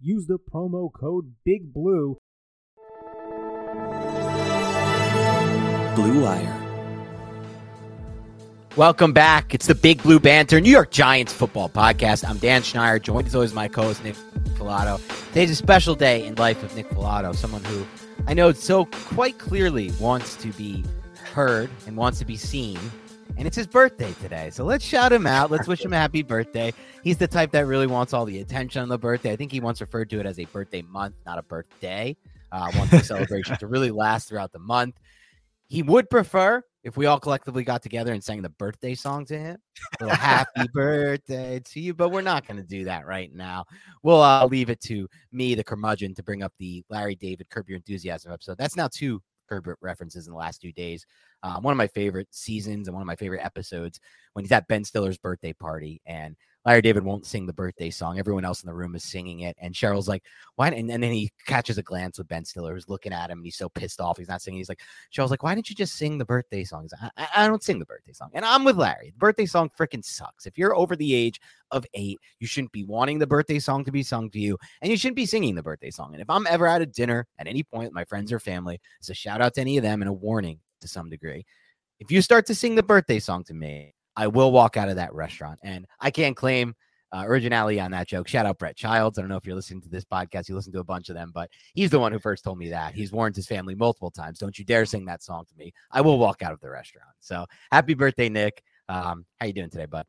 use the promo code Big Blue Blue Wire. Welcome back. It's the Big Blue Banter, New York Giants football podcast. I'm Dan Schneider, joined as always my co-host Nick Falato. Today's a special day in life of Nick Falato, someone who I know so quite clearly wants to be heard and wants to be seen. And it's his birthday today. So let's shout him out. Let's wish him a happy birthday. He's the type that really wants all the attention on the birthday. I think he once referred to it as a birthday month, not a birthday. Uh, wants the celebration to really last throughout the month. He would prefer if we all collectively got together and sang the birthday song to him. Happy birthday to you, but we're not going to do that right now. We'll uh, leave it to me, the curmudgeon, to bring up the Larry David Curb Your Enthusiasm episode. That's now two Herbert references in the last two days. Um, one of my favorite seasons and one of my favorite episodes when he's at Ben Stiller's birthday party and Larry David won't sing the birthday song. Everyone else in the room is singing it. And Cheryl's like, why? And, and then he catches a glance with Ben Stiller, who's looking at him and he's so pissed off. He's not singing. He's like, Cheryl's like, why didn't you just sing the birthday song? He's Like, I, I, don't sing the birthday song. And I'm with Larry. The birthday song freaking sucks. If you're over the age of eight, you shouldn't be wanting the birthday song to be sung to you. And you shouldn't be singing the birthday song. And if I'm ever at a dinner at any point with my friends or family, it's a shout out to any of them and a warning to some degree. If you start to sing the birthday song to me, I will walk out of that restaurant. And I can't claim uh, originality on that joke. Shout out Brett Childs. I don't know if you're listening to this podcast. You listen to a bunch of them, but he's the one who first told me that. He's warned his family multiple times. Don't you dare sing that song to me. I will walk out of the restaurant. So happy birthday, Nick. Um, how you doing today, bud?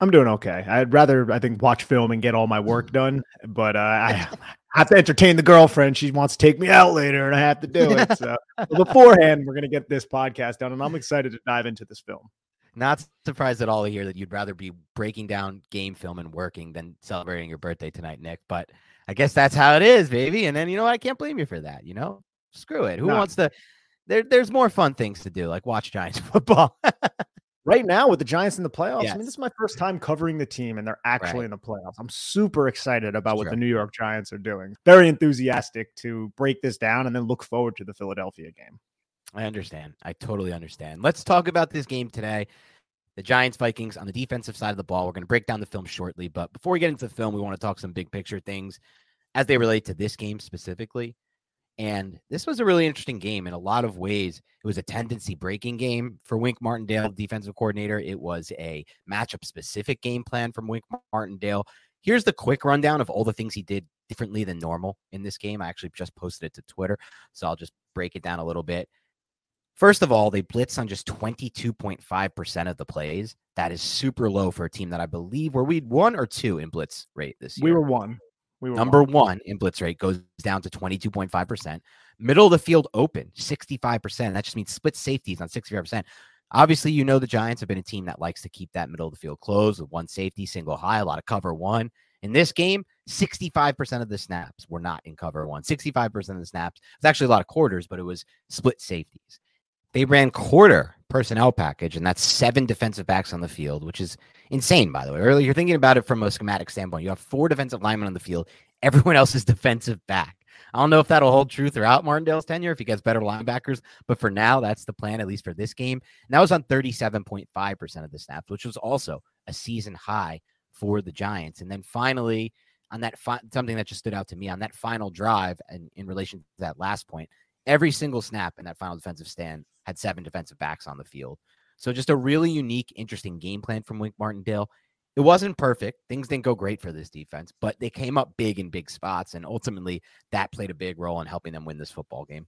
I'm doing okay. I'd rather, I think, watch film and get all my work done, but uh, I have to entertain the girlfriend. She wants to take me out later, and I have to do it. So beforehand, we're gonna get this podcast done, and I'm excited to dive into this film. Not surprised at all to hear that you'd rather be breaking down game film and working than celebrating your birthday tonight, Nick. But I guess that's how it is, baby. And then you know what? I can't blame you for that. You know, screw it. Who wants to? There, there's more fun things to do, like watch Giants football. Right now with the Giants in the playoffs. Yes. I mean, this is my first mm-hmm. time covering the team, and they're actually right. in the playoffs. I'm super excited about what the New York Giants are doing. Very enthusiastic to break this down and then look forward to the Philadelphia game. I understand. I totally understand. Let's talk about this game today. The Giants Vikings on the defensive side of the ball. We're going to break down the film shortly, but before we get into the film, we want to talk some big picture things as they relate to this game specifically. And this was a really interesting game in a lot of ways. It was a tendency breaking game for Wink Martindale, defensive coordinator. It was a matchup specific game plan from Wink Martindale. Here's the quick rundown of all the things he did differently than normal in this game. I actually just posted it to Twitter, so I'll just break it down a little bit. First of all, they blitz on just 22.5% of the plays. That is super low for a team that I believe were we one or two in blitz rate this year. We were one. We were number one. one in blitz rate goes down to 22.5%. Middle of the field open, 65%. That just means split safeties on 65%. Obviously, you know the Giants have been a team that likes to keep that middle of the field closed with one safety, single high, a lot of cover one. In this game, 65% of the snaps were not in cover one. 65% of the snaps. It's actually a lot of quarters, but it was split safeties. They ran quarter personnel package, and that's seven defensive backs on the field, which is insane, by the way. Earlier, you're thinking about it from a schematic standpoint. You have four defensive linemen on the field, everyone else is defensive back. I don't know if that'll hold true throughout Martindale's tenure if he gets better linebackers, but for now, that's the plan, at least for this game. And that was on 37.5% of the snaps, which was also a season high for the Giants. And then finally, on that fi- something that just stood out to me on that final drive and in relation to that last point, every single snap in that final defensive stand had seven defensive backs on the field. So just a really unique, interesting game plan from Wink Martindale. It wasn't perfect. Things didn't go great for this defense, but they came up big in big spots. And ultimately, that played a big role in helping them win this football game.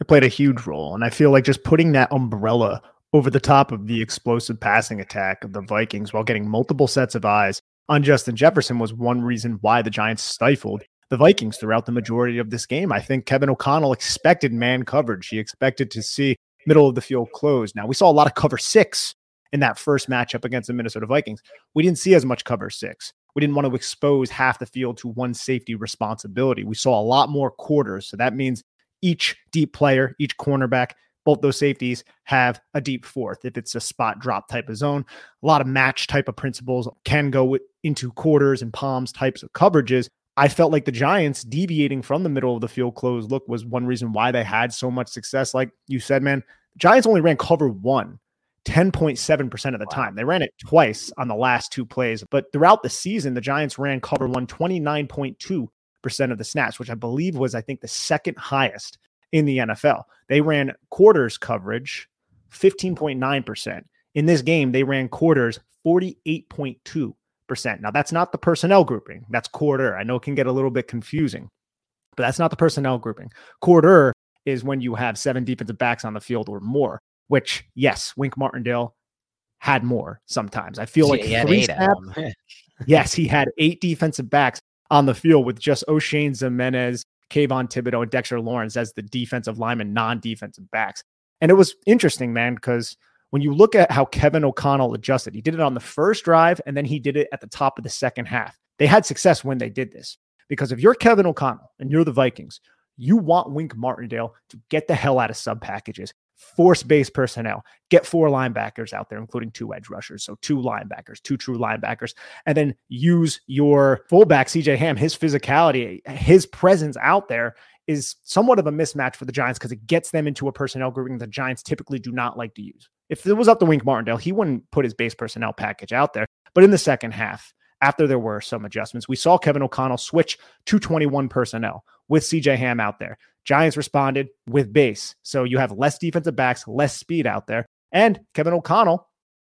It played a huge role. And I feel like just putting that umbrella over the top of the explosive passing attack of the Vikings while getting multiple sets of eyes on Justin Jefferson was one reason why the Giants stifled the Vikings throughout the majority of this game. I think Kevin O'Connell expected man coverage. He expected to see middle of the field closed. Now, we saw a lot of cover six in that first matchup against the Minnesota Vikings. We didn't see as much cover six. We didn't want to expose half the field to one safety responsibility. We saw a lot more quarters. So that means each deep player, each cornerback, both those safeties have a deep fourth. If it's a spot drop type of zone, a lot of match type of principles can go into quarters and palms types of coverages. I felt like the Giants deviating from the middle of the field close look was one reason why they had so much success. Like you said, man, Giants only ran cover one 10.7% of the time. They ran it twice on the last two plays, but throughout the season, the Giants ran cover one 29.2% of the snaps, which I believe was, I think, the second highest in the NFL. They ran quarters coverage 15.9%. In this game, they ran quarters 48.2%. Now, that's not the personnel grouping. That's quarter. I know it can get a little bit confusing, but that's not the personnel grouping. Quarter is when you have seven defensive backs on the field or more which yes, Wink Martindale had more sometimes. I feel like three snaps, yes, he had eight defensive backs on the field with just Oshane Ximines, Kayvon Thibodeaux, and Dexter Lawrence as the defensive lineman, non-defensive backs. And it was interesting, man, because when you look at how Kevin O'Connell adjusted, he did it on the first drive and then he did it at the top of the second half. They had success when they did this because if you're Kevin O'Connell and you're the Vikings, you want Wink Martindale to get the hell out of sub packages, force base personnel, get four linebackers out there, including two edge rushers. So two linebackers, two true linebackers, and then use your fullback, CJ Ham, his physicality, his presence out there is somewhat of a mismatch for the Giants because it gets them into a personnel grouping the Giants typically do not like to use. If it was up to Wink Martindale, he wouldn't put his base personnel package out there. But in the second half, after there were some adjustments, we saw Kevin O'Connell switch to 21 personnel with CJ Ham out there. Giants responded with base. So you have less defensive backs, less speed out there. And Kevin O'Connell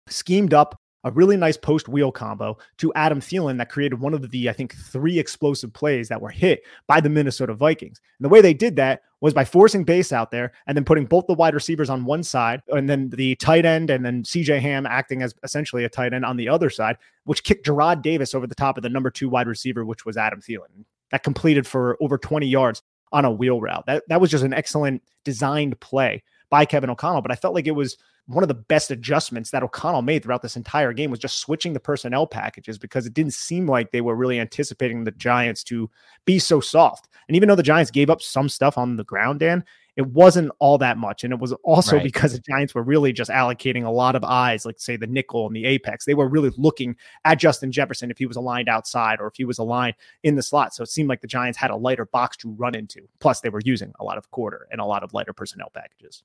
schemed up a really nice post wheel combo to Adam Thielen that created one of the, I think, three explosive plays that were hit by the Minnesota Vikings. And the way they did that was by forcing base out there and then putting both the wide receivers on one side and then the tight end and then CJ Ham acting as essentially a tight end on the other side, which kicked Jarrad Davis over the top of the number two wide receiver, which was Adam Thielen. That completed for over 20 yards on a wheel route. That that was just an excellent designed play by Kevin O'Connell. But I felt like it was one of the best adjustments that O'Connell made throughout this entire game was just switching the personnel packages because it didn't seem like they were really anticipating the Giants to be so soft. And even though the Giants gave up some stuff on the ground, Dan, it wasn't all that much. And it was also right. because the Giants were really just allocating a lot of eyes, like say the nickel and the apex. They were really looking at Justin Jefferson if he was aligned outside or if he was aligned in the slot. So it seemed like the Giants had a lighter box to run into. Plus, they were using a lot of quarter and a lot of lighter personnel packages.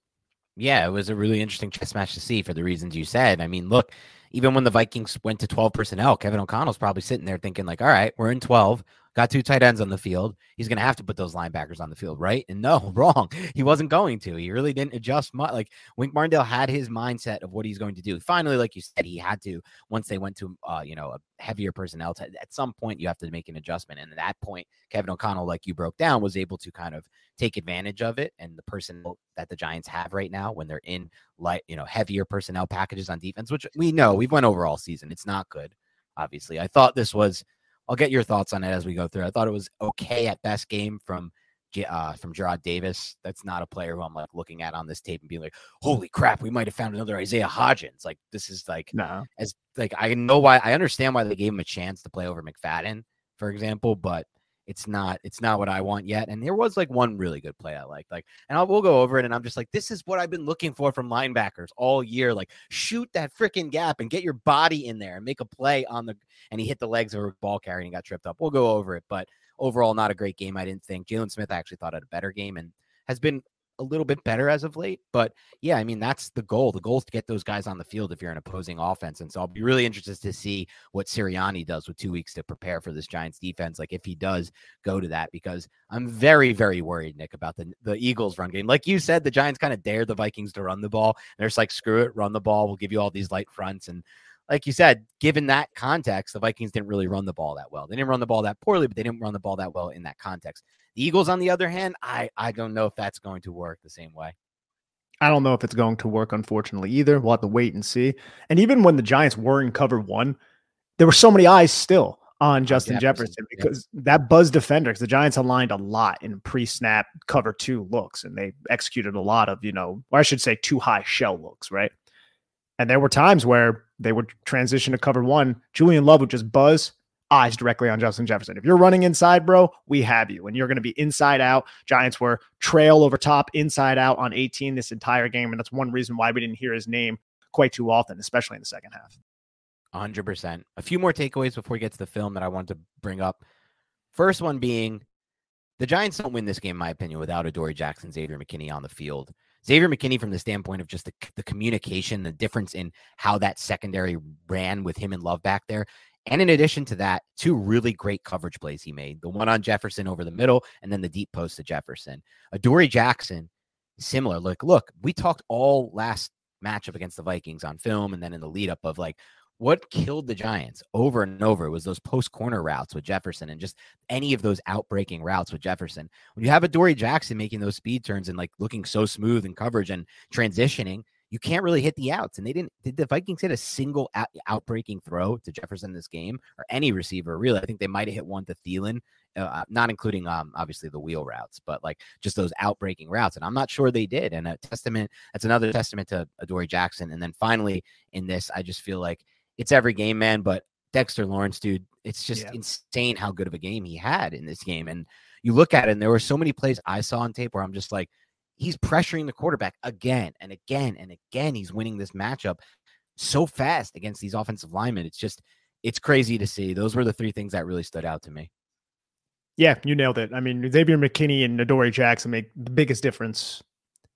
Yeah, it was a really interesting chess match to see for the reasons you said. I mean, look, even when the Vikings went to 12 personnel, Kevin O'Connell's probably sitting there thinking, like, all right, we're in 12 got two tight ends on the field. He's going to have to put those linebackers on the field, right? And no, wrong. He wasn't going to. He really didn't adjust much. Like Wink Martindale had his mindset of what he's going to do. Finally, like you said, he had to once they went to uh, you know a heavier personnel. T- at some point, you have to make an adjustment, and at that point, Kevin O'Connell, like you broke down, was able to kind of take advantage of it. And the personnel that the Giants have right now, when they're in light, you know, heavier personnel packages on defense, which we know we've went over all season, it's not good. Obviously, I thought this was I'll get your thoughts on it as we go through. I thought it was okay at best game from uh, from Jarrad Davis. That's not a player who I'm like looking at on this tape and being like, "Holy crap, we might have found another Isaiah Hodgins." Like this is like no. as like I know why I understand why they gave him a chance to play over McFadden, for example, but it's not it's not what I want yet. And there was like one really good play I liked. Like, and I'll, we'll go over it. And I'm just like, this is what I've been looking for from linebackers all year. Like, shoot that freaking gap and get your body in there and make a play on the. And he hit the legs of a ball carrier and got tripped up. We'll go over it, but overall, not a great game. I didn't think Jaylon Smith I actually thought had a better game and has been a little bit better as of late. But yeah, I mean, that's the goal. The goal is to get those guys on the field if you're an opposing offense. And so I'll be really interested to see what Sirianni does with two weeks to prepare for this Giants defense. Like if he does go to that, because I'm very, very worried, Nick, about the, the Eagles run game. Like you said, the Giants kind of dare the Vikings to run the ball. They're just like, screw it, run the ball. We'll give you all these light fronts. And like you said, given that context, the Vikings didn't really run the ball that well. They didn't run the ball that poorly, but they didn't run the ball that well in that context. The Eagles, on the other hand, I I don't know if that's going to work the same way. I don't know if it's going to work, unfortunately, either. We'll have to wait and see. And even when the Giants were in cover one, there were so many eyes still on Justin Jefferson, Jefferson because yeah. that buzz defender, because the Giants aligned a lot in pre-snap cover two looks, and they executed a lot of, you know, or I should say two high shell looks, right? And there were times where they would transition to cover one. Julian Love would just buzz eyes directly on Justin Jefferson. If you're running inside, bro, we have you. And you're going to be inside out. Giants were trail over top, inside out on 18 this entire game. And that's one reason why we didn't hear his name quite too often, especially in the second half. 100%. A few more takeaways before we get to the film that I wanted to bring up. First one being the Giants don't win this game, in my opinion, without Adoree Jackson, Xavier McKinney on the field. Xavier McKinney, from the standpoint of just the, the communication, the difference in how that secondary ran with him and Love back there. And in addition to that, two really great coverage plays he made the one on Jefferson over the middle, and then the deep post to Jefferson. Adoree Jackson, similar. Look, look, we talked all last matchup against the Vikings on film and then in the lead up of like what killed the Giants over and over was those post corner routes with Jefferson and just any of those outbreaking routes with Jefferson. When you have Adoree Jackson making those speed turns and like looking so smooth in coverage and transitioning, you can't really hit the outs. And they didn't. Did the Vikings hit a single out, outbreaking throw to Jefferson this game or any receiver? Really, I think they might have hit one to Thielen, uh, not including um obviously the wheel routes, but like just those outbreaking routes. And I'm not sure they did. And a testament. That's another testament to Adoree Jackson. And then finally in this, I just feel like it's every game, man. But Dexter Lawrence, dude, it's just yeah. insane how good of a game he had in this game. And you look at it, and there were so many plays I saw on tape where I'm just like he's pressuring the quarterback again and again and again. He's winning this matchup so fast against these offensive linemen. It's just, it's crazy to see. Those were the three things that really stood out to me. Yeah, you nailed it. I mean, Xavier McKinney and Adoree Jackson make the biggest difference,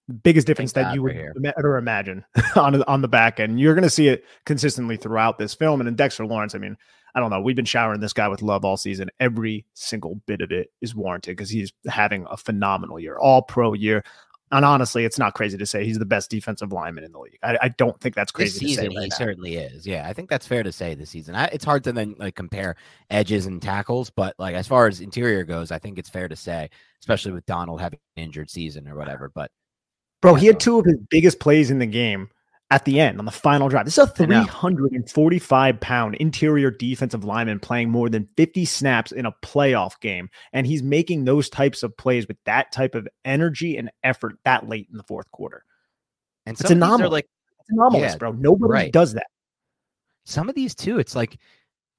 the biggest difference that you would here. ever imagine on on the back end. You're going to see it consistently throughout this film. And in Dexter Lawrence, I mean, I don't know. We've been showering this guy with love all season. Every single bit of it is warranted because he's having a phenomenal year, all pro year. And honestly, it's not crazy to say he's the best defensive lineman in the league. I, I don't think that's crazy. This season, right he now. certainly is. Yeah, I think that's fair to say this season. I, it's hard to then like compare edges and tackles, but like as far as interior goes, I think it's fair to say, especially with Donald having an injured season or whatever. But bro, he had two of his biggest plays in the game at the end on the final drive. This is a 345 pound interior defensive lineman playing more than 50 snaps in a playoff game. And he's making those types of plays with that type of energy and effort that late in the fourth quarter. And it's anomalous. like it's anomalous, yeah, bro. Nobody right. does that. Some of these too, it's like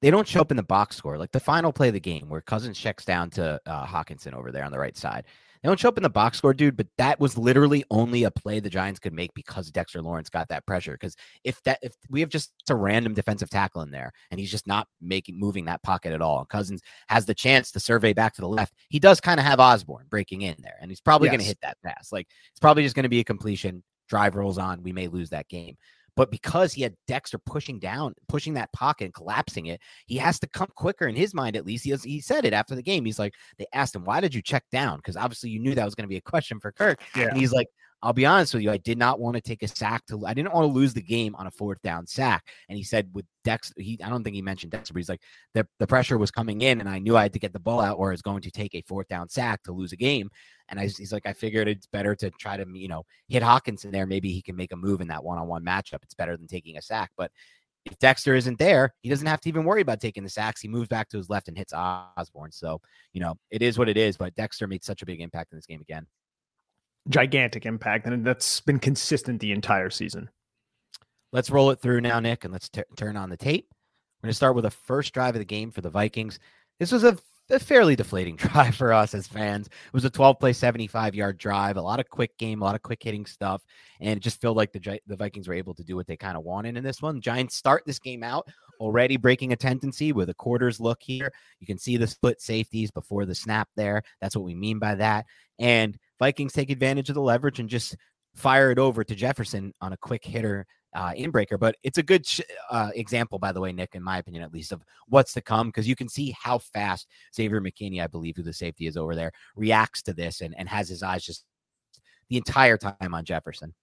they don't show up in the box score. Like the final play of the game where Cousins checks down to uh, Hockenson over there on the right side. They don't show up in the box score, dude, but that was literally only a play the Giants could make because Dexter Lawrence got that pressure. Because if that if we have just a random defensive tackle in there and he's just not making moving that pocket at all, Cousins has the chance to survey back to the left, he does kind of have Osborn breaking in there, and he's probably yes. going to hit that pass. Like it's probably just going to be a completion. Drive rolls on. We may lose that game. But because he had Dexter pushing down, pushing that pocket and collapsing it, he has to come quicker in his mind, at least. He, has, he said it after the game. He's like, they asked him, why did you check down? Because obviously you knew that was going to be a question for Kirk. Yeah. And he's like, I'll be honest with you, I did not want to take a sack to I didn't want to lose the game on a fourth down sack. And he said with Dex, he I don't think he mentioned Dexter, but he's like the, the pressure was coming in and I knew I had to get the ball out or I was going to take a fourth down sack to lose a game. And I, he's like, I figured it's better to try to, you know, hit Hockenson there. Maybe he can make a move in that one-on-one matchup. It's better than taking a sack. But if Dexter isn't there, he doesn't have to even worry about taking the sacks. He moves back to his left and hits Osborn. So, you know, it is what it is. But Dexter made such a big impact in this game again gigantic impact, and that's been consistent the entire season. Let's roll it through now, Nick, and let's t- turn on the tape. We're going to start with the first drive of the game for the Vikings. This was a a fairly deflating drive for us as fans. It was a 12 play, 75 yard drive, a lot of quick game, a lot of quick hitting stuff, and it just felt like the the Vikings were able to do what they kind of wanted in this one. Giants start this game out already breaking a tendency with a quarters look here. You can see the split safeties before the snap there. That's what we mean by that. And Vikings take advantage of the leverage and just fire it over to Jefferson on a quick hitter uh, inbreaker. But it's a good sh- uh, example, by the way, Nick, in my opinion, at least, of what's to come because you can see how fast Xavier McKinney, I believe, who the safety is over there, reacts to this and, and has his eyes just the entire time on Jefferson.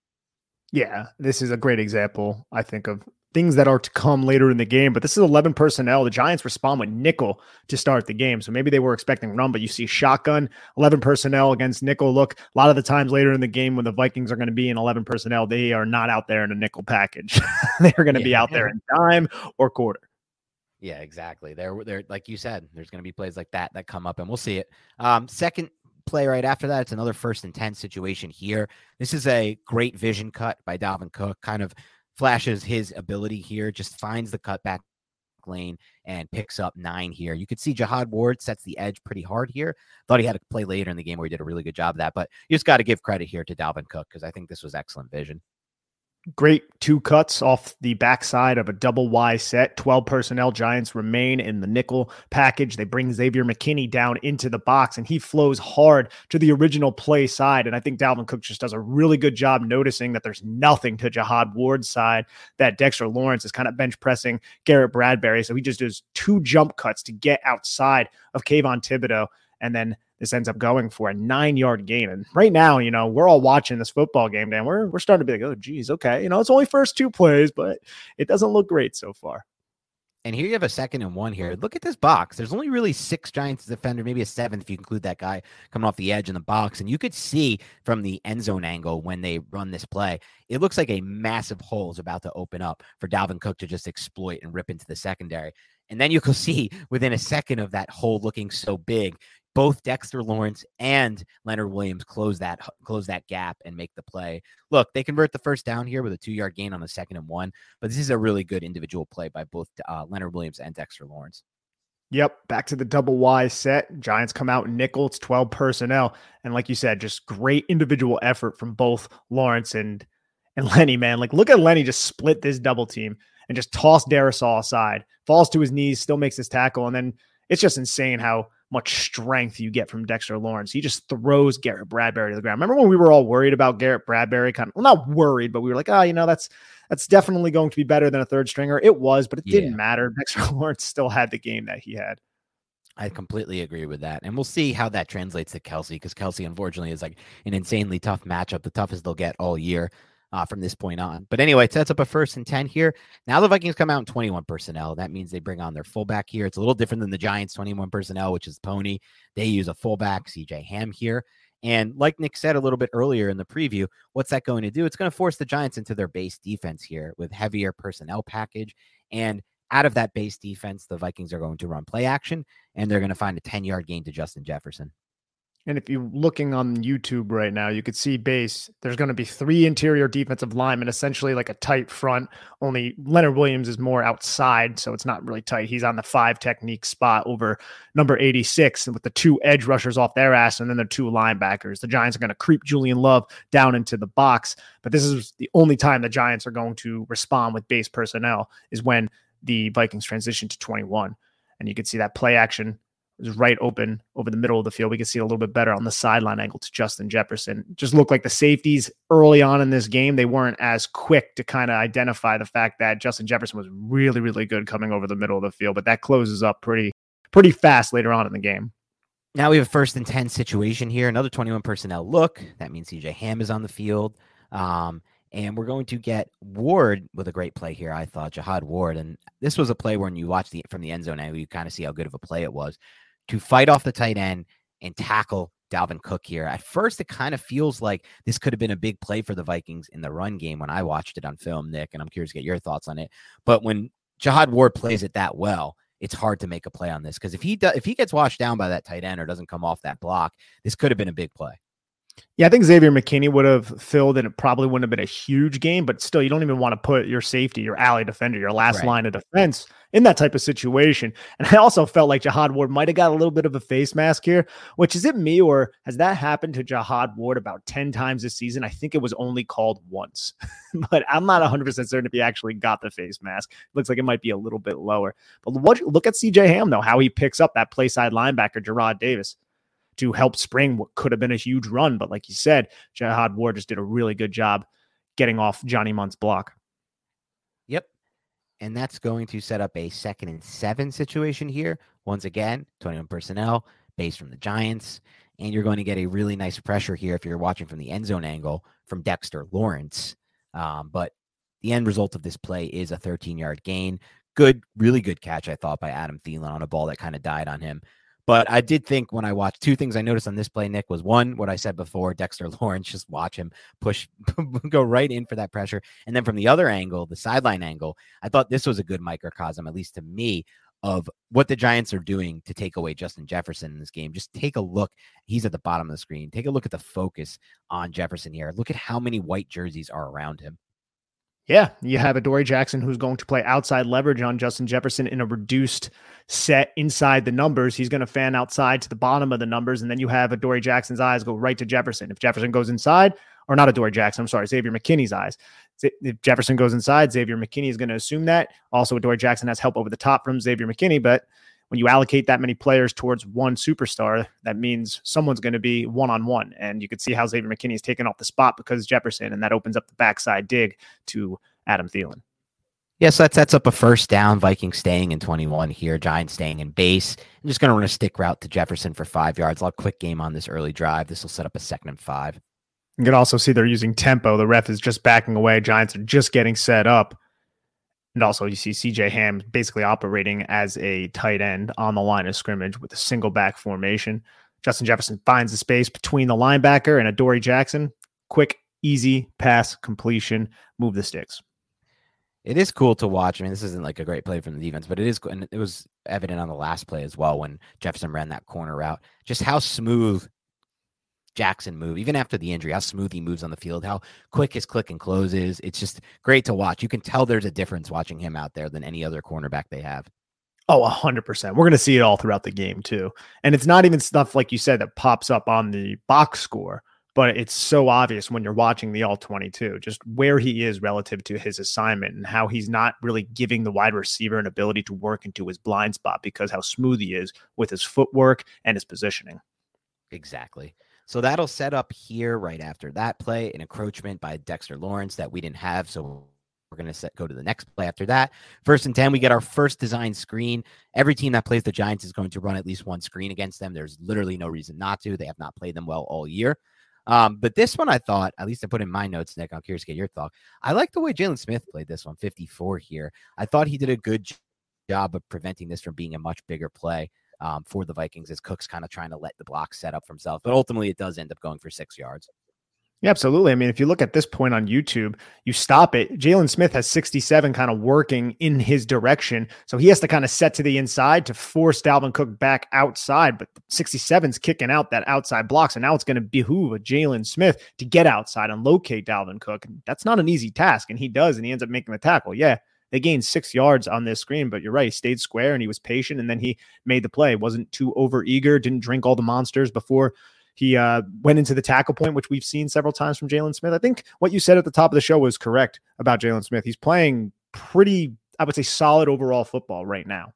Yeah, this is a great example, I think, of things that are to come later in the game. But this is 11 personnel. The Giants respond with nickel to start the game. So maybe they were expecting run, but you see shotgun, 11 personnel against nickel. Look, a lot of the times later in the game when the Vikings are going to be in 11 personnel, they are not out there in a nickel package. They're going to yeah. be out there in dime or quarter. Yeah, exactly. There, there, like you said, there's going to be plays like that that come up, and we'll see it. Um, second play right after that, it's another first and 10 situation here. This is a great vision cut by Dalvin Cook, kind of flashes his ability here, just finds the cutback lane and picks up nine here. You could see Jihad Ward sets the edge pretty hard here. Thought he had to play later in the game where he did a really good job of that, but you just got to give credit here to Dalvin Cook because I think this was excellent vision. Great two cuts off the backside of a double Y set. 12 personnel Giants remain in the nickel package. They bring Xavier McKinney down into the box and he flows hard to the original play side. And I think Dalvin Cook just does a really good job noticing that there's nothing to Jihad Ward's side, that Dexter Lawrence is kind of bench pressing Garrett Bradbury. So he just does two jump cuts to get outside of Kayvon Thibodeaux. And then this ends up going for a nine yard gain. And right now, you know, we're all watching this football game, Dan. We're we're starting to be like, oh, geez, okay. You know, it's only first two plays, but it doesn't look great so far. And here you have a second and one here. Look at this box. There's only really six Giants defender, maybe a seventh if you include that guy coming off the edge in the box. And you could see from the end zone angle when they run this play, it looks like a massive hole is about to open up for Dalvin Cook to just exploit and rip into the secondary. And then you can see within a second of that hole looking so big, both Dexter Lawrence and Leonard Williams close that close that gap and make the play. Look, they convert the first down here with a two yard gain on the second and one, but this is a really good individual play by both uh, Leonard Williams and Dexter Lawrence. Yep, back to the double Y set. Giants come out nickel. It's 12 personnel. And like you said, just great individual effort from both Lawrence and and Lenny, man. Like, look at Lenny just split this double team and just toss Darrisaw aside, falls to his knees, still makes his tackle. And then it's just insane how much strength you get from Dexter Lawrence. He just throws Garrett Bradbury to the ground. Remember when we were all worried about Garrett Bradbury? Kind of, well, not worried, but we were like, oh, you know, that's that's definitely going to be better than a third stringer. It was, but it yeah. didn't matter. Dexter Lawrence still had the game that he had. I completely agree with that. And we'll see how that translates to Kelce because Kelce, unfortunately, is like an insanely tough matchup, the toughest they'll get all year uh, from this point on. But anyway, it sets up a first and 10 here. Now the Vikings come out in 21 personnel. That means they bring on their fullback here. It's a little different than the Giants 21 personnel, which is Pony. They use a fullback, CJ Ham here. And like Nick said a little bit earlier in the preview, what's that going to do? It's going to force the Giants into their base defense here with heavier personnel package. And out of that base defense, the Vikings are going to run play action and they're going to find a 10 yard gain to Justin Jefferson. And if you're looking on YouTube right now, you could see base. There's going to be three interior defensive linemen, essentially like a tight front. Only Leonard Williams is more outside, so it's not really tight. He's on the five technique spot over number 86, and with the two edge rushers off their ass, and then the two linebackers. The Giants are going to creep Julian Love down into the box. But this is the only time the Giants are going to respond with base personnel is when the Vikings transition to 21. And you can see that play action was right open over the middle of the field. We could see a little bit better on the sideline angle to Justin Jefferson. Just looked like the safeties early on in this game, they weren't as quick to kind of identify the fact that Justin Jefferson was really, really good coming over the middle of the field. But that closes up pretty, pretty fast later on in the game. Now we have a first and 10 situation here. Another 21 personnel look. That means CJ Ham is on the field. Um, and we're going to get Ward with a great play here. I thought Jihad Ward, and this was a play when you watch the from the end zone, and you kind of see how good of a play it was to fight off the tight end and tackle Dalvin Cook here. At first, it kind of feels like this could have been a big play for the Vikings in the run game when I watched it on film, Nick, and I'm curious to get your thoughts on it. But when Jihad Ward plays it that well, it's hard to make a play on this because if he does, if he gets washed down by that tight end or doesn't come off that block, this could have been a big play. Yeah, I think Xavier McKinney would have filled, and it probably wouldn't have been a huge game. But still, you don't even want to put your safety, your alley defender, your last right. line of defense in that type of situation. And I also felt like Jihad Ward might have got a little bit of a face mask here. Which is it me or has that happened to Jihad Ward about ten times this season? I think it was only called once, but I'm not 100 percent certain if he actually got the face mask. Looks like it might be a little bit lower. But what, look at CJ Ham though, how he picks up that play side linebacker Jarrad Davis to help spring what could have been a huge run. But like you said, Jihad Ward just did a really good job getting off Johnny Mundt's block. Yep. And that's going to set up a second and seven situation here. Once again, 21 personnel based from the Giants. And you're going to get a really nice pressure here if you're watching from the end zone angle from Dexter Lawrence. Um, but the end result of this play is a 13 yard gain. Good, really good catch, I thought, by Adam Thielen on a ball that kind of died on him. But I did think when I watched two things I noticed on this play, Nick, was one, what I said before, Dexter Lawrence, just watch him push, go right in for that pressure. And then from the other angle, the sideline angle, I thought this was a good microcosm, at least to me, of what the Giants are doing to take away Justin Jefferson in this game. Just take a look. He's at the bottom of the screen. Take a look at the focus on Jefferson here. Look at how many white jerseys are around him. Yeah, you have Adoree Jackson who's going to play outside leverage on Justin Jefferson in a reduced set inside the numbers. He's going to fan outside to the bottom of the numbers, and then you have Adoree Jackson's eyes go right to Jefferson. If Jefferson goes inside, or not Adoree Jackson, I'm sorry, Xavier McKinney's eyes. If Jefferson goes inside, Xavier McKinney is going to assume that. Also, Adoree Jackson has help over the top from Xavier McKinney, but when you allocate that many players towards one superstar, that means someone's going to be one on one. And you could see how Xavier McKinney is taken off the spot because Jefferson, and that opens up the backside dig to Adam Thielen. Yeah, so that sets up a first down. Vikings staying in 21 here. Giants staying in base. I'm just going to run a stick route to Jefferson for five yards. A lot quick game on this early drive. This will set up a second and five. You can also see they're using tempo. The ref is just backing away. Giants are just getting set up. And also, you see CJ Ham basically operating as a tight end on the line of scrimmage with a single back formation. Justin Jefferson finds the space between the linebacker and Adoree Jackson. Quick, easy pass completion. Move the sticks it is cool to watch. I mean, this isn't like a great play from the defense, but it is, and it was evident on the last play as well when Jefferson ran that corner route. Just how smooth Jackson move, even after the injury, how smooth he moves on the field, how quick his click and close is. It's just great to watch. You can tell there's a difference watching him out there than any other cornerback they have. Oh, 100%. We're going to see it all throughout the game, too. And it's not even stuff like you said that pops up on the box score but it's so obvious when you're watching the all 22 just where he is relative to his assignment and how he's not really giving the wide receiver an ability to work into his blind spot because how smooth he is with his footwork and his positioning. Exactly. So that'll set up here right after that play an encroachment by Dexter Lawrence that we didn't have. So we're going to set, go to the next play after that. First and 10, we get our first design screen. Every team that plays the Giants is going to run at least one screen against them. There's literally no reason not to. They have not played them well all year. Um, but this one I thought, at least I put in my notes, Nick. I'm curious to get your thought. I like the way Jaylon Smith played this one, 54 here. I thought he did a good job of preventing this from being a much bigger play um, for the Vikings as Cook's kind of trying to let the block set up for himself. But ultimately, it does end up going for six yards. Yeah, absolutely. I mean, if you look at this point on YouTube, you stop it. Jaylon Smith has 67 kind of working in his direction. So he has to kind of set to the inside to force Dalvin Cook back outside. But 67's kicking out that outside block. So now it's going to behoove a Jaylon Smith to get outside and locate Dalvin Cook. And that's not an easy task. And he does. And he ends up making the tackle. Yeah, they gained six yards on this screen, but you're right. He stayed square and he was patient. And then he made the play. Wasn't too over eager, didn't drink all the monsters before he uh, went into the tackle point, which we've seen several times from Jaylon Smith. I think what you said at the top of the show was correct about Jaylon Smith. He's playing pretty, I would say, solid overall football right now.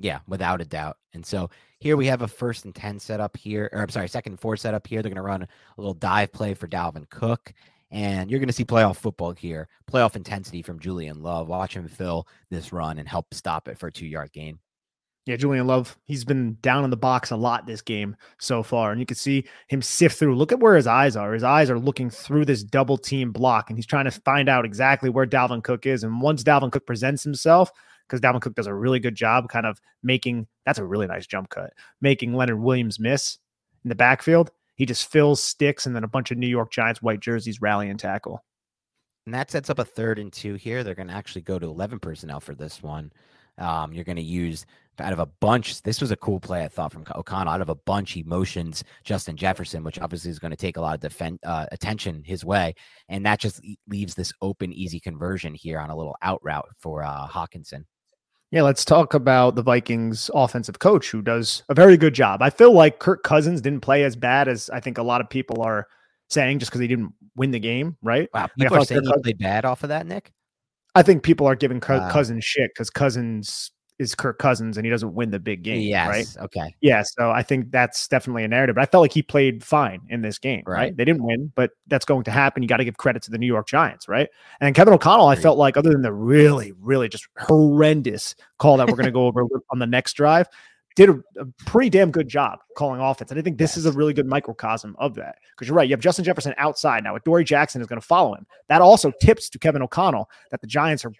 Yeah, without a doubt. And so here we have a first and 10 setup here, or I'm sorry, second and four setup here. They're going to run a little dive play for Dalvin Cook. And you're going to see playoff football here, playoff intensity from Julian Love. Watch him fill this run and help stop it for a two yard gain. Yeah, Julian Love, he's been down in the box a lot this game so far. And you can see him sift through. Look at where his eyes are. His eyes are looking through this double team block, and he's trying to find out exactly where Dalvin Cook is. And once Dalvin Cook presents himself, because Dalvin Cook does a really good job kind of making that's a really nice jump cut, making Leonard Williams miss in the backfield. He just fills sticks, and then a bunch of New York Giants white jerseys rally and tackle. And that sets up a third and two here. They're going to actually go to 11 personnel for this one Um, you're going to use out of a bunch. This was a cool play, I thought, from O'Connell. Out of a bunch, he motions Justin Jefferson, which obviously is going to take a lot of defend, uh, attention his way, and that just leaves this open, easy conversion here on a little out route for uh, Hockenson. Yeah, let's talk about the Vikings offensive coach who does a very good job. I feel like Kirk Cousins didn't play as bad as I think a lot of people are saying just because he didn't win the game, right? Wow, people like are saying he played bad off of that, Nick. I think people are giving Cousins shit because Cousins is Kirk Cousins and he doesn't win the big game. Yes. Right. Okay. Yeah. So I think that's definitely a narrative. But I felt like he played fine in this game. Right. right? They didn't win, but that's going to happen. You got to give credit to the New York Giants. Right. And Kevin O'Connell, I felt like, other than the really, really just horrendous call that we're going to go over on the next drive, did a, a, pretty damn good job calling offense. And I think this is a really good microcosm of that. Because you're right, you have Justin Jefferson outside now. With Dory Jackson is going to follow him. That also tips to Kevin O'Connell that the Giants are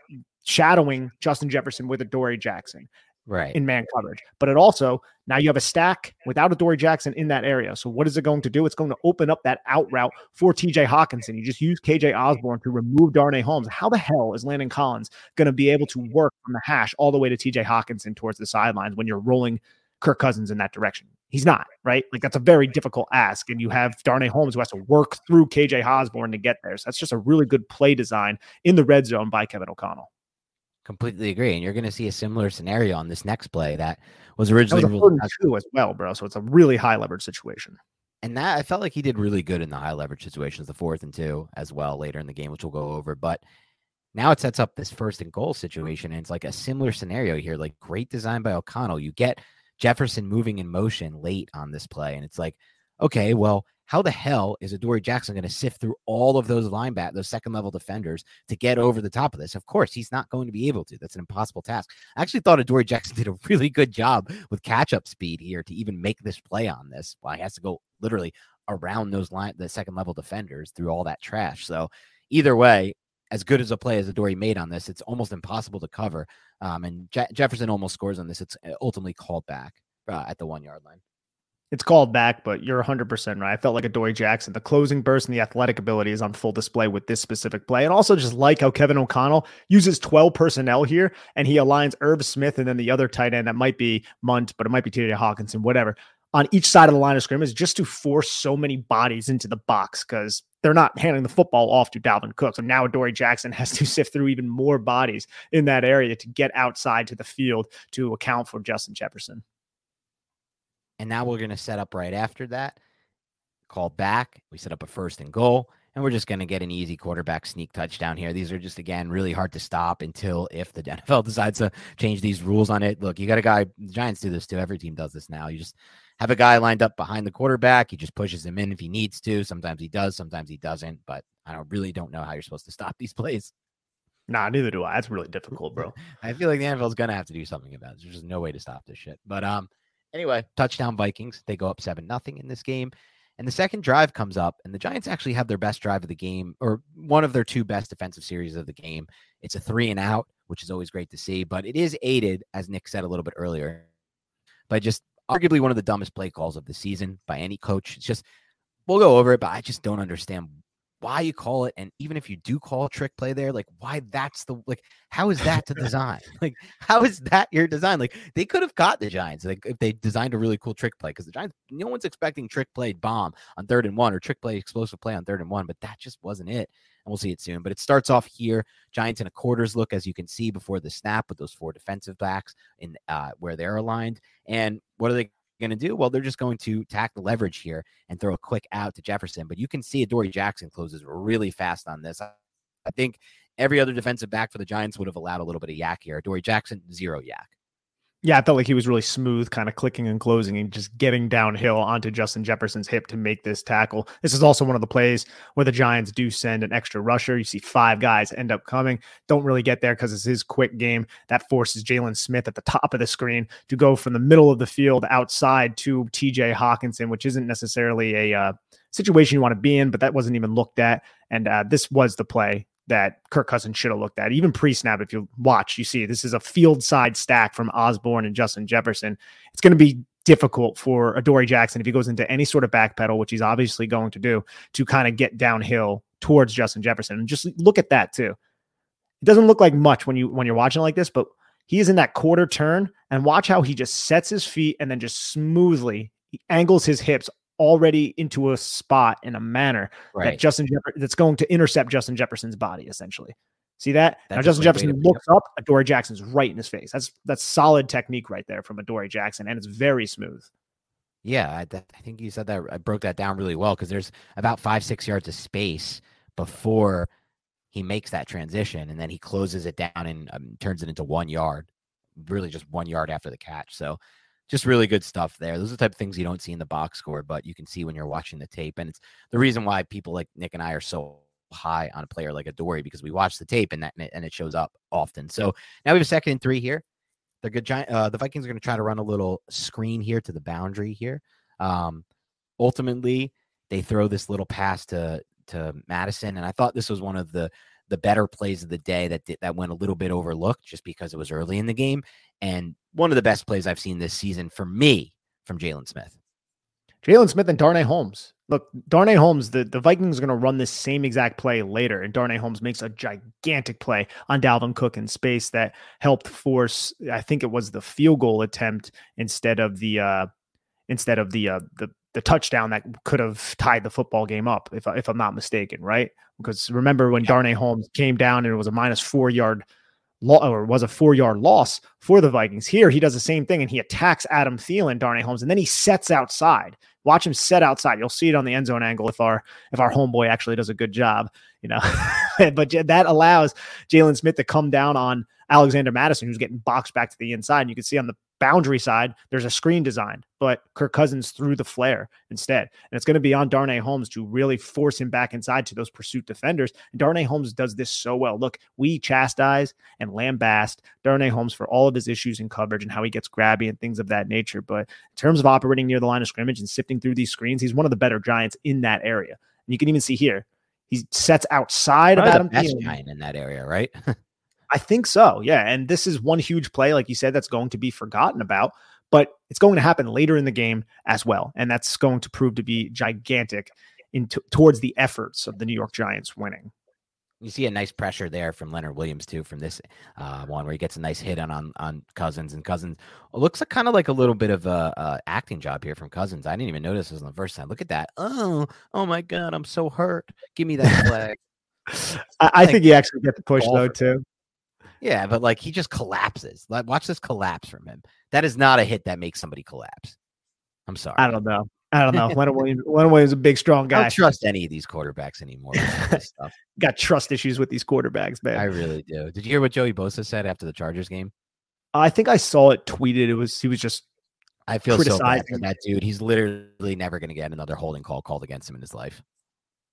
shadowing Justin Jefferson with Adoree Jackson right in man coverage. But it also now you have a stack without Adoree Jackson in that area. So what is it going to do? It's going to open up that out route for TJ Hockenson. You just use KJ Osborn to remove Darnay Holmes. How the hell is Landon Collins going to be able to work from the hash all the way to TJ Hockenson towards the sidelines when you're rolling Kirk Cousins in that direction? He's not, right? Like that's a very difficult ask. And you have Darnay Holmes who has to work through KJ Osborn to get there. So that's just a really good play design in the red zone by Kevin O'Connell. Completely agree. And you're going to see a similar scenario on this next play that was originally that was two as well, bro. So it's a really high leverage situation. And that I felt like he did really good in the high leverage situations, the fourth and two as well later in the game, which we'll go over. But now it sets up this first and goal situation. And it's like a similar scenario here, like great design by O'Connell. You get Jefferson moving in motion late on this play. And it's like, okay, well, how the hell is Adoree Jackson going to sift through all of those linebackers, those second level defenders to get over the top of this? Of course, he's not going to be able to. That's an impossible task. I actually thought Adoree Jackson did a really good job with catch up speed here to even make this play on this. Well, he has to go literally around those line, the second level defenders through all that trash. So either way, as good as a play as Adoree made on this, it's almost impossible to cover. Um, and Je- Jefferson almost scores on this. It's uh, ultimately called back uh, at the one yard line it's called back, but you're 100% right. I felt like Adoree Jackson. The closing burst and the athletic ability is on full display with this specific play. And also just like how Kevin O'Connell uses 12 personnel here and he aligns Irv Smith and then the other tight end that might be Mundt, but it might be TJ Hockenson, whatever, on each side of the line of scrimmage just to force so many bodies into the box because they're not handing the football off to Dalvin Cook. So now Dory Jackson has to sift through even more bodies in that area to get outside to the field to account for Justin Jefferson. And now we're going to set up right after that. Call back. We set up a first and goal. And we're just going to get an easy quarterback sneak touchdown here. These are just, again, really hard to stop until if the NFL decides to change these rules on it. Look, you got a guy, the Giants do this too. Every team does this now. You just have a guy lined up behind the quarterback. He just pushes him in if he needs to. Sometimes he does, sometimes he doesn't. But I don't really don't know how you're supposed to stop these plays. Nah, neither do I. That's really difficult, bro. I feel like the NFL is gonna have to do something about it. There's just no way to stop this shit. But um, Anyway, touchdown Vikings. They go up 7 nothing in this game. And the second drive comes up, and the Giants actually have their best drive of the game, or one of their two best defensive series of the game. It's a three and out, which is always great to see, but it is aided, as Nick said a little bit earlier, by just arguably one of the dumbest play calls of the season by any coach. It's just, we'll go over it, but I just don't understand why you call it and even if you do call a trick play there like why that's the like how is that to design? Like how is that your design? Like they could have caught the giants like if they designed a really cool trick play because the giants no one's expecting trick play bomb on third and one or trick play explosive play on third and one but that just wasn't it and we'll see it soon but it starts off here giants in a quarters look as you can see before the snap with those four defensive backs in uh, where they're aligned and what are they going to do? Well, they're just going to tack the leverage here and throw a quick out to Jefferson. But you can see Dory Jackson closes really fast on this. I think every other defensive back for the Giants would have allowed a little bit of YAC here. Dory Jackson, zero YAC. Yeah, I felt like he was really smooth, kind of clicking and closing and just getting downhill onto Justin Jefferson's hip to make this tackle. This is also one of the plays where the Giants do send an extra rusher. You see five guys end up coming, don't really get there because it's his quick game that forces Jaylon Smith at the top of the screen to go from the middle of the field outside to TJ Hockenson, which isn't necessarily a uh, situation you want to be in, but that wasn't even looked at. And uh, this was the play that Kirk Cousins should have looked at. Even pre snap, if you watch, you see this is a field side stack from Osborn and Justin Jefferson. It's going to be difficult for Adoree Jackson if he goes into any sort of backpedal, which he's obviously going to do, to kind of get downhill towards Justin Jefferson. And just look at that too. It doesn't look like much when you when you're watching like this, but He is in that quarter turn, and watch how he just sets his feet and then just smoothly angles his hips already into a spot in a manner right. that Justin Jeffer- that's going to intercept Justin Jefferson's body essentially. See that? That's now Justin Jefferson looks up, Adoree Jackson's right in his face. That's that's solid technique right there from Adoree Jackson, and it's very smooth. Yeah, I, I think you said that. I broke that down really well because there's about five six yards of space before he makes that transition, and then he closes it down and um, turns it into one yard, really just one yard after the catch. So just really good stuff there. Those are the type of things you don't see in the box score, but you can see when you're watching the tape. And it's the reason why people like Nick and I are so high on a player like Adoree because we watch the tape and that and it shows up often. So now we have a second and three here. They're good. Giant. Uh, the Vikings are going to try to run a little screen here to the boundary here. Um, ultimately, they throw this little pass to to Mattison, and I thought this was one of the the better plays of the day that that went a little bit overlooked just because it was early in the game, and one of the best plays I've seen this season for me from Jaylon Smith. Jaylon Smith and Darnay Holmes. Look, Darnay Holmes, the, the Vikings are going to run this same exact play later, and Darnay Holmes makes a gigantic play on Dalvin Cook in space that helped force, I think it was the field goal attempt instead of the uh instead of the uh the the touchdown that could have tied the football game up, if if I'm not mistaken, right? Because remember when yeah. Darnay Holmes came down and it was a minus four yard or was a four yard loss for the Vikings. Here, he does the same thing and he attacks Adam Thielen, Darnay Holmes, and then he sets outside. Watch him set outside. You'll see it on the end zone angle if our if our homeboy actually does a good job, you know. but that allows Jaylon Smith to come down on Alexander Mattison, who's getting boxed back to the inside. And you can see on the boundary side, there's a screen designed, but Kirk Cousins threw the flare instead. And it's going to be on Darnay Holmes to really force him back inside to those pursuit defenders. And Darnay Holmes does this so well. Look, we chastise and lambast Darnay Holmes for all of his issues in coverage and how he gets grabby and things of that nature. But in terms of operating near the line of scrimmage and sifting through these screens, he's one of the better Giants in that area. And you can even see here, he sets outside Probably of Adam the best Giant in that area, right? I think so. Yeah. And this is one huge play, like you said, that's going to be forgotten about, but it's going to happen later in the game as well. And that's going to prove to be gigantic in t- towards the efforts of the New York Giants winning. You see a nice pressure there from Leonard Williams too, from this uh, one where he gets a nice hit on on, on Cousins, and Cousins looks like kind of like a little bit of a, a, acting job here from Cousins. I didn't even notice this on the first time. Look at that! Oh, oh my God, I'm so hurt. Give me that flag. I, I think he actually get the push though too. Yeah, but like he just collapses. Like, watch this collapse from him. That is not a hit that makes somebody collapse. I'm sorry. I don't know. I don't know. Leonard Williams, Leonard Williams is a big, strong guy. I don't trust any of these quarterbacks anymore. Got trust issues with these quarterbacks, man. I really do. Did you hear what Joey Bosa said after the Chargers game? I think I saw it tweeted. It was he was just. I feel so bad for that dude. He's literally never going to get another holding call called against him in his life.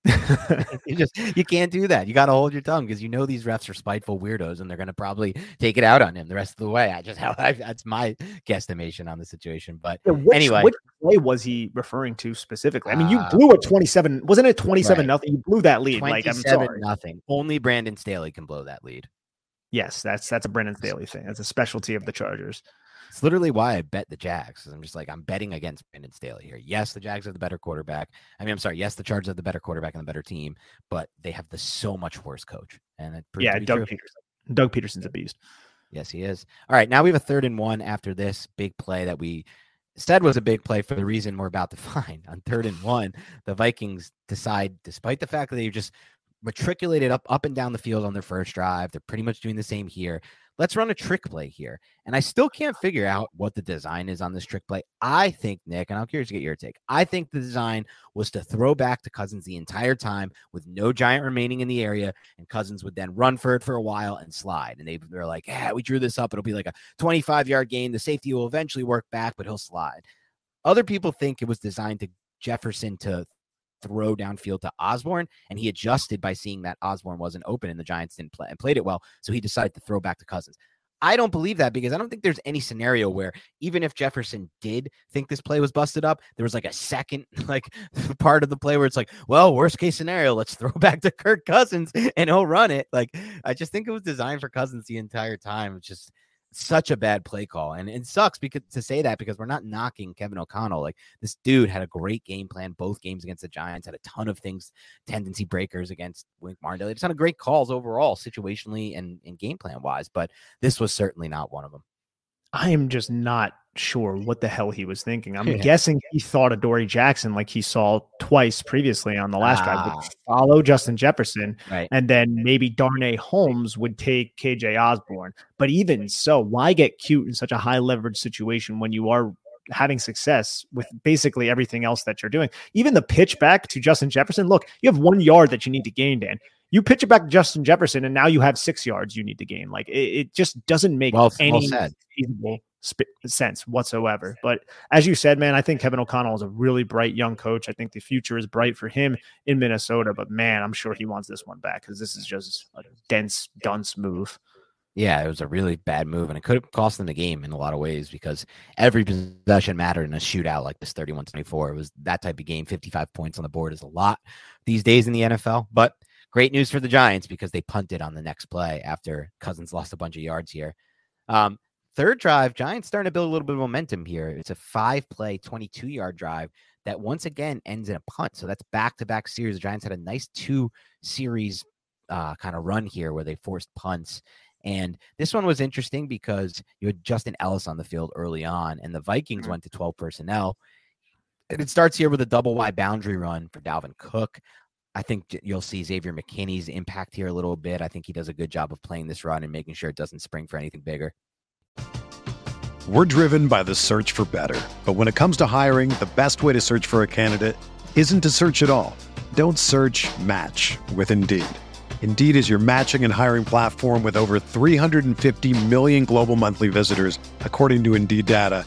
you just you can't do that. You got to hold your tongue because you know these refs are spiteful weirdos and they're going to probably take it out on him the rest of the way. I just how I, that's my guesstimation on the situation. But yeah, which, anyway, which play was he referring to specifically? I mean, you uh, blew a twenty-seven. Wasn't it twenty-seven right. nothing? You blew that lead. Like I'm sorry, nothing. Only Brandon Staley can blow that lead. Yes, that's that's a Brandon Staley thing. That's a specialty of the Chargers. It's literally why I bet the Jags. I'm just like I'm betting against Brandon Staley here. Yes, the Jags are the better quarterback. I mean, I'm sorry. Yes, the Chargers are the better quarterback and the better team, but they have the so much worse coach. And it yeah, Doug true. Pederson. Doug Pederson's a beast. Yes, he is. All right, now we have a third and one after this big play that we said was a big play for the reason we're about to find. On third and one, the Vikings decide, despite the fact that they've just matriculated up up and down the field on their first drive, they're pretty much doing the same here let's run a trick play here. And I still can't figure out what the design is on this trick play. I think, Nick, and I'm curious to get your take. I think the design was to throw back to Cousins the entire time with no giant remaining in the area. And Cousins would then run for it for a while and slide. And they, they're like, yeah, we drew this up. It'll be like a 25 yard gain. The safety will eventually work back, but he'll slide. Other people think it was designed to Jefferson to throw downfield to Osborn, and he adjusted by seeing that Osborn wasn't open and the Giants didn't play and played it well. So he decided to throw back to Cousins. I don't believe that because I don't think there's any scenario where even if Jefferson did think this play was busted up, there was like a second like part of the play where it's like, well, worst case scenario, let's throw back to Kirk Cousins and he'll run it. Like I just think it was designed for Cousins the entire time. It's just such a bad play call. And it sucks because to say that because we're not knocking Kevin O'Connell. Like this dude had a great game plan both games against the Giants, had a ton of things, tendency breakers against Wink Martindale. Just ton of great calls overall, situationally and, and game plan wise. But this was certainly not one of them. I am just not sure what the hell he was thinking. I'm yeah. guessing he thought Adoree Jackson like he saw twice previously on the last ah. drive, would follow Justin Jefferson, right. and then maybe Darnay Holmes would take KJ Osborn. But even so, why get cute in such a high leverage situation when you are having success with basically everything else that you're doing? Even the pitch back to Justin Jefferson, look, you have one yard that you need to gain, Dan. You pitch it back to Justin Jefferson, and now you have six yards you need to gain. Like it, it just doesn't make well, any well feasible sp- sense whatsoever. But as you said, man, I think Kevin O'Connell is a really bright young coach. I think the future is bright for him in Minnesota. But man, I'm sure he wants this one back because this is just a dense, dunce move. Yeah, it was a really bad move, and it could have cost them the game in a lot of ways because every possession mattered in a shootout like this 31 24. It was that type of game. 55 points on the board is a lot these days in the NFL. But Great news for the Giants because they punted on the next play after Cousins lost a bunch of yards here. Um, third drive, Giants starting to build a little bit of momentum here. It's a five play, 22 yard drive that once again ends in a punt. So that's back to back series. The Giants had a nice two series uh, kind of run here where they forced punts. And this one was interesting because you had Justin Ellis on the field early on, and the Vikings mm-hmm. went to 12 personnel. And it starts here with a double wide boundary run for Dalvin Cook. I think you'll see Xavier McKinney's impact here a little bit. I think he does a good job of playing this run and making sure it doesn't spring for anything bigger. We're driven by the search for better. But when it comes to hiring, the best way to search for a candidate isn't to search at all. Don't search match with Indeed. Indeed is your matching and hiring platform with over 350 million global monthly visitors, according to Indeed data,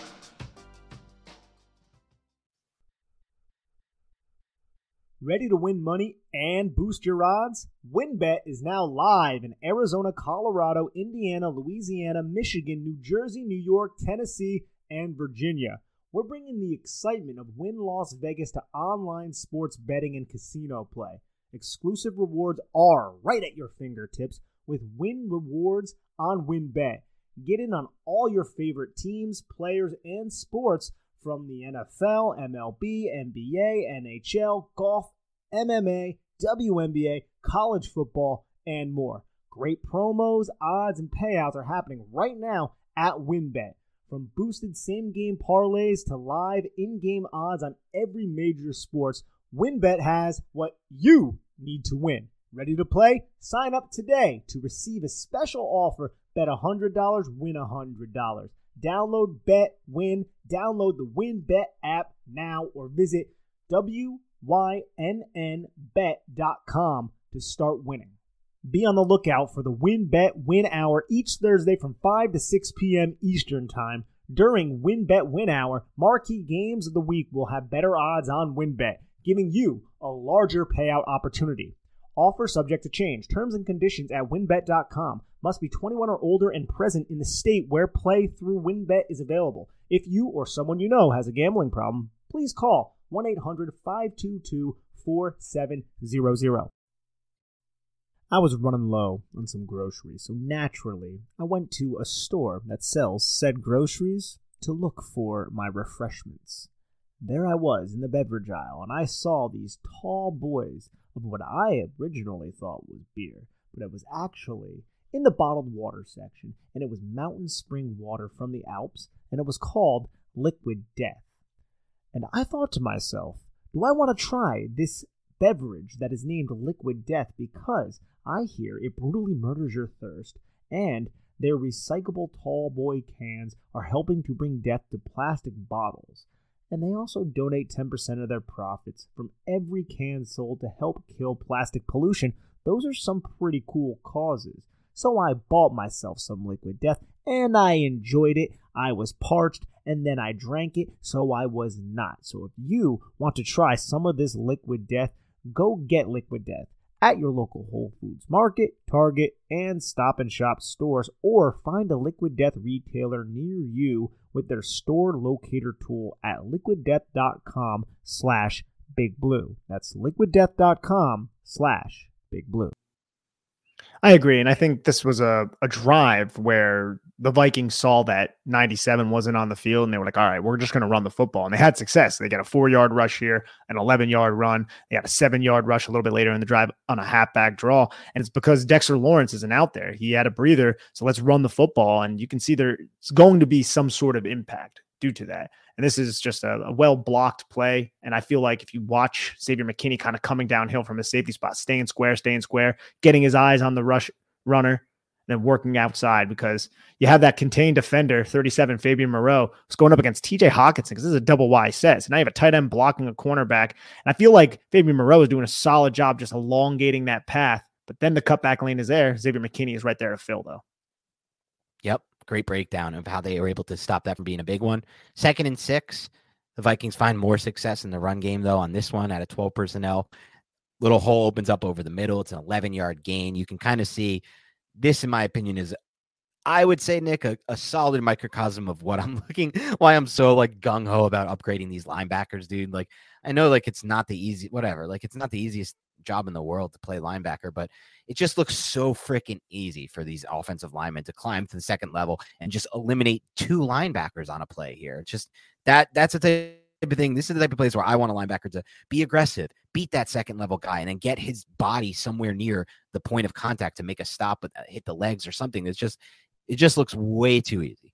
Ready to win money and boost your odds? WynnBET is now live in Arizona, Colorado, Indiana, Louisiana, Michigan, New Jersey, New York, Tennessee, and Virginia. We're bringing the excitement of Wynn Las Vegas to online sports betting and casino play. Exclusive rewards are right at your fingertips with Wynn Rewards on WynnBET. Get in on all your favorite teams, players, and sports from the NFL, MLB, NBA, NHL, golf, MMA, WNBA, college football, and more. Great promos, odds, and payouts are happening right now at WynnBET. From boosted same game parlays to live in game odds on every major sports, WynnBET has what you need to win. Ready to play? Sign up today to receive a special offer. Bet $100, win $100. Download Bet Win. Download the WynnBET app now or visit WYNNBet.com to start winning. Be on the lookout for the WynnBET Win Hour each Thursday from 5 to 6 p.m. Eastern Time. During WynnBET Win Hour, marquee games of the week will have better odds on WynnBET, giving you a larger payout opportunity. Offer subject to change. Terms and conditions at wynnbet.com. Must be 21 or older and present in the state where play through WynnBET is available. If you or someone you know has a gambling problem, please call 1 800 522 4700. I was running low on some groceries, so naturally I went to a store that sells said groceries to look for my refreshments. There I was in the beverage aisle, and I saw these tall boys of what I originally thought was beer, but it was actually in the bottled water section, and it was mountain spring water from the Alps, and it was called Liquid Death. And I thought to myself, do I want to try this beverage that is named Liquid Death because I hear it brutally murders your thirst, and their recyclable tall boy cans are helping to bring death to plastic bottles. And they also donate 10% of their profits from every can sold to help kill plastic pollution. Those are some pretty cool causes. So I bought myself some liquid death and I enjoyed it. I was parched and then I drank it, so I was not. So if you want to try some of this liquid death, go get liquid death at your local Whole Foods Market, Target, and Stop and Shop stores, or find a Liquid Death retailer near you with their store locator tool at liquiddeath.com slash big blue. That's liquiddeath.com slash big blue. I agree. And I think this was a, a drive where the Vikings saw that 97 wasn't on the field and they were like, all right, we're just going to run the football. And they had success. They got a four yard rush here, an 11 yard run. They got a seven yard rush a little bit later in the drive on a halfback draw. And it's because Dexter Lawrence isn't out there. He had a breather. So let's run the football. And you can see there's going to be some sort of impact due to that. And this is just a, a well blocked play. And I feel like if you watch Xavier McKinney kind of coming downhill from his safety spot, staying square, staying square, getting his eyes on the rush runner, then working outside because you have that contained defender, 37 Fabian Moreau, who's going up against TJ Hockenson because this is a double Y set. So now you have a tight end blocking a cornerback. And I feel like Fabian Moreau is doing a solid job just elongating that path. But then the cutback lane is there. Xavier McKinney is right there to fill, though. Yep great breakdown of how they were able to stop that from being a big one. Second and six, the Vikings find more success in the run game, though, on this one at a 12 personnel. Little hole opens up over the middle. It's an 11 yard gain. You can kind of see this, in my opinion, is I would say, Nick, a, a, solid microcosm of what I'm looking, why I'm so like gung ho about upgrading these linebackers, dude. Like, I know like it's not the easy, whatever, like it's not the easiest job in the world to play linebacker, but it just looks so freaking easy for these offensive linemen to climb to the second level and just eliminate two linebackers on a play here. It's just that that's the type of thing. This is the type of plays where I want a linebacker to be aggressive, beat that second level guy, and then get his body somewhere near the point of contact to make a stop, but uh, hit the legs or something. It's just it just looks way too easy.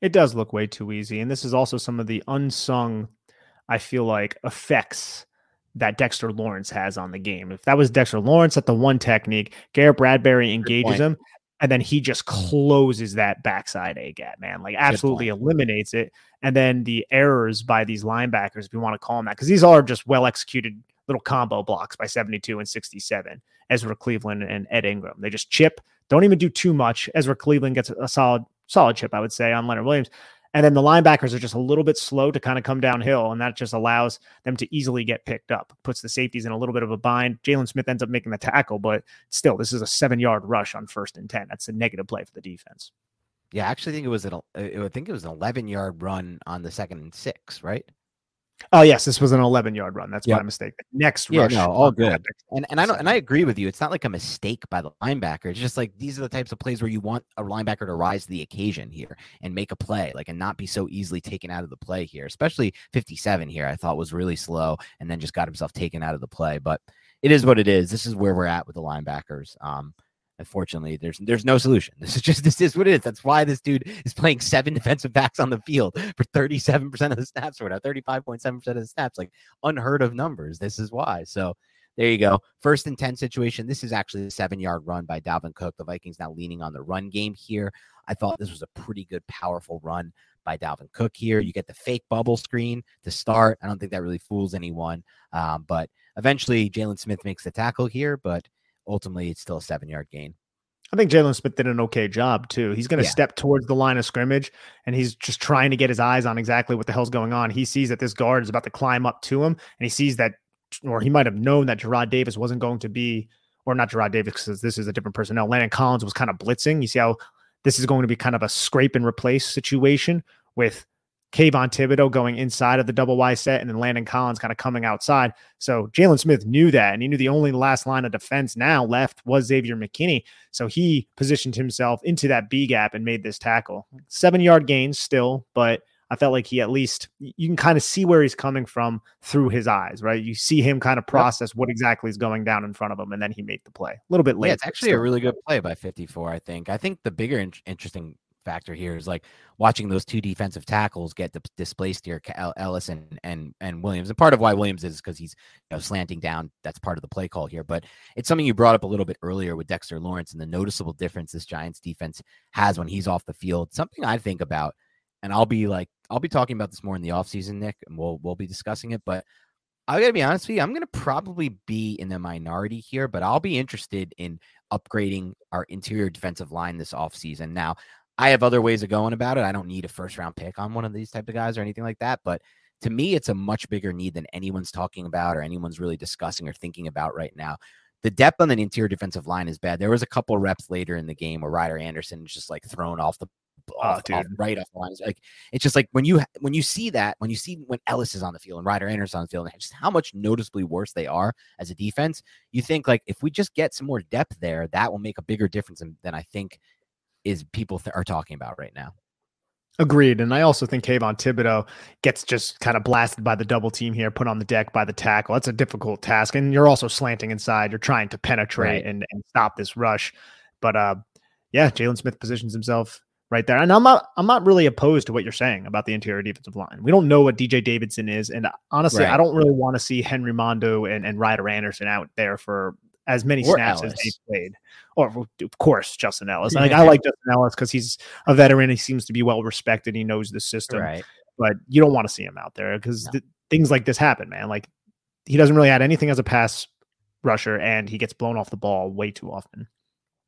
It does look way too easy, and this is also some of the unsung, I feel like, effects that Dexter Lawrence has on the game. If that was Dexter Lawrence at the one technique, Garrett Bradbury engages him, and then he just closes that backside A gap, man. Like absolutely eliminates it. And then the errors by these linebackers, if you want to call them that, because these are just well executed little combo blocks by 72 and 67. Ezra Cleveland and Ed Ingram. They just chip, don't even do too much. Ezra Cleveland gets a solid, solid chip, I would say, on Leonard Williams. And then the linebackers are just a little bit slow to kind of come downhill, and that just allows them to easily get picked up, puts the safeties in a little bit of a bind. Jaylon Smith ends up making the tackle, but still, this is a seven yard rush on first and 10. That's a negative play for the defense. Yeah, I actually think it was an, uh, I think it was an 11 yard run on the second and six, right? Oh yes, this was an 11 yard run. That's yep. my mistake. Next yeah, rush. no, all good. And and I don't and I agree with you. It's not like a mistake by the linebacker. It's just like these are the types of plays where you want a linebacker to rise to the occasion here and make a play, like and not be so easily taken out of the play here. Especially 57 here, I thought was really slow and then just got himself taken out of the play. But it is what it is. This is where we're at with the linebackers. Um, Unfortunately, there's there's no solution. This is just this is what it is. That's why this dude is playing seven defensive backs on the field for 37% of the snaps or now 35.7% of the snaps, like unheard of numbers. This is why. So there you go. First and 10 situation. This is actually a seven yard run by Dalvin Cook. The Vikings now leaning on the run game here. I thought this was a pretty good, powerful run by Dalvin Cook here. You get the fake bubble screen to start. I don't think that really fools anyone. Um, but eventually, Jaylon Smith makes the tackle here, but ultimately it's still a seven yard gain. I think Jaylon Smith did an okay job too. He's going to yeah. step towards the line of scrimmage and he's just trying to get his eyes on exactly what the hell's going on. He sees that this guard is about to climb up to him and he sees that, or he might have known that Jarrad Davis wasn't going to be, or not Jarrad Davis because this is a different personnel. Landon Collins was kind of blitzing. You see how this is going to be kind of a scrape and replace situation with Kayvon Thibodeaux going inside of the double Y set and then Landon Collins kind of coming outside. So Jaylon Smith knew that, and he knew the only last line of defense now left was Xavier McKinney. So he positioned himself into that B gap and made this tackle. Seven yard gains still, but I felt like he at least you can kind of see where he's coming from through his eyes, right? You see him kind of process yep. what exactly is going down in front of him, and then he made the play a little bit late. Yeah, it's actually a really good play by 54. I think. I think the bigger in- interesting factor here is like watching those two defensive tackles get displaced here, Ellis and and and Williams. And part of why Williams is because he's you know, slanting down. That's part of the play call here. But it's something you brought up a little bit earlier with Dexter Lawrence and the noticeable difference this Giants defense has when he's off the field. Something I think about, and I'll be like, I'll be talking about this more in the offseason, Nick, and we'll we'll be discussing it. But I gotta be honest with you, I'm gonna probably be in the minority here, but I'll be interested in upgrading our interior defensive line this offseason. Now, I have other ways of going about it. I don't need a first round pick on one of these type of guys or anything like that. But to me, it's a much bigger need than anyone's talking about or anyone's really discussing or thinking about right now. The depth on the interior defensive line is bad. There was a couple reps later in the game where Ryder Anderson is just like thrown off the off, oh, off, right off the lines. Like it's just like when you when you see that when you see when Ellis is on the field and Ryder Anderson on the field and just how much noticeably worse they are as a defense, you think like if we just get some more depth there, that will make a bigger difference than, than I think is people th- are talking about right now. Agreed. And I also think Kayvon Thibodeaux gets just kind of blasted by the double team here, put on the deck by the tackle. That's a difficult task. And you're also slanting inside. You're trying to penetrate right. and, and stop this rush. But uh yeah, Jaylon Smith positions himself right there. And I'm not I'm not really opposed to what you're saying about the interior defensive line. We don't know what DJ Davidson is. And honestly, right. I don't really want to see Henry Mondeaux and, and Ryder Anderson out there for as many or snaps Ellis. as they played. Or of course, Justin Ellis. Like I like Justin Ellis because he's a veteran. He seems to be well respected. He knows the system. Right. But you don't want to see him out there because no. th- things like this happen, man. Like he doesn't really add anything as a pass rusher, and he gets blown off the ball way too often.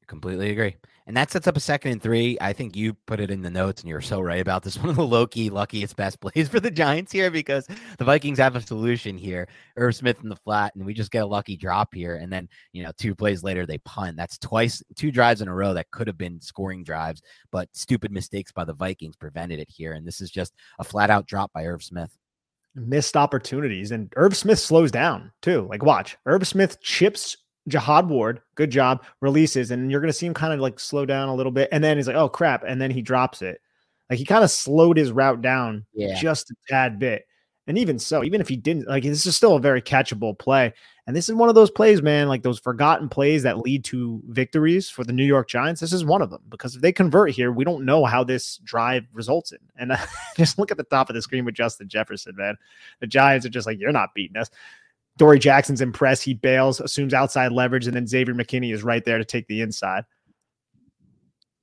Completely agree. And that sets up a second and three. I think you put it in the notes, and you're so right about this. One of the low key, luckiest best plays for the Giants here because the Vikings have a solution here. Irv Smith in the flat, and we just get a lucky drop here. And then, you know, two plays later, they punt. That's twice, two drives in a row that could have been scoring drives, but stupid mistakes by the Vikings prevented it here. And this is just a flat out drop by Irv Smith missed opportunities. And Irv Smith slows down too. Like, watch Irv Smith chips Jihad Ward, good job, releases, and you're going to see him kind of like slow down a little bit. And then he's like, oh crap. And then he drops it. Like he kind of slowed his route down yeah. just a tad bit. And even so, even if he didn't, like this is still a very catchable play. And this is one of those plays, man, like those forgotten plays that lead to victories for the New York Giants. This is one of them because if they convert here, we don't know how this drive results in. And uh, just look at the top of the screen with Justin Jefferson, man. The Giants are just like, you're not beating us. Adoree Jackson's impressed. He bails, assumes outside leverage, and then Xavier McKinney is right there to take the inside.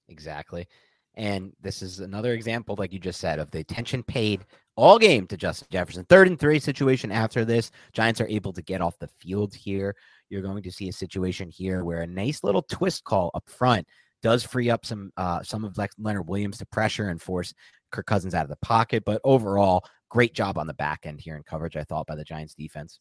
Exactly. And this is another example, like you just said, of the attention paid all game to Justin Jefferson. Third and three situation after this. Giants are able to get off the field here. You're going to see a situation here where a nice little twist call up front does free up some uh, some of Leonard Williams to pressure and force Kirk Cousins out of the pocket. But overall, great job on the back end here in coverage, I thought, by the Giants defense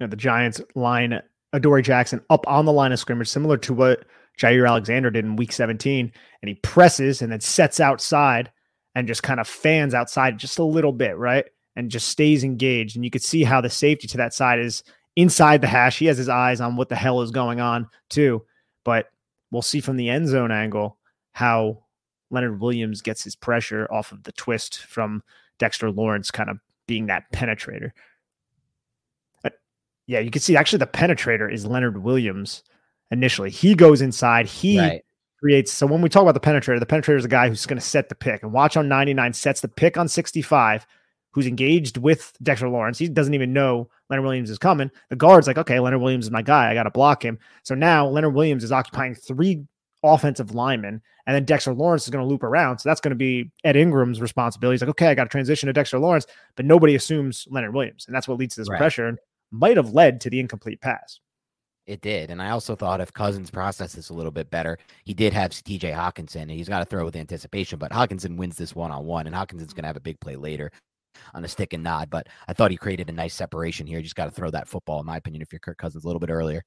know, the Giants line Adoree Jackson up on the line of scrimmage, similar to what Jaire Alexander did in week 17. And he presses and then sets outside and just kind of fans outside just a little bit, right? And just stays engaged. And you could see how the safety to that side is inside the hash. He has his eyes on what the hell is going on, too. But we'll see from the end zone angle how Leonard Williams gets his pressure off of the twist from Dexter Lawrence kind of being that penetrator. Yeah, you can see actually the penetrator is Leonard Williams initially. He goes inside, he right. creates. So when we talk about the penetrator, the penetrator is the guy who's going to set the pick. And watch on 99 sets the pick on 65, who's engaged with Dexter Lawrence. He doesn't even know Leonard Williams is coming. The guard's like, okay, Leonard Williams is my guy. I got to block him. So now Leonard Williams is occupying three offensive linemen, and then Dexter Lawrence is going to loop around. So that's going to be Ed Ingram's responsibility. He's like, okay, I got to transition to Dexter Lawrence, but nobody assumes Leonard Williams, and that's what leads to this right. pressure. And might have led to the incomplete pass. It did. And I also thought if Cousins processed this a little bit better, he did have TJ Hockenson and he's got to throw with anticipation. But Hockenson wins this one on one, and Hockenson's going to have a big play later on a stick and nod. But I thought he created a nice separation here. You just got to throw that football, in my opinion, if you're Kirk Cousins a little bit earlier.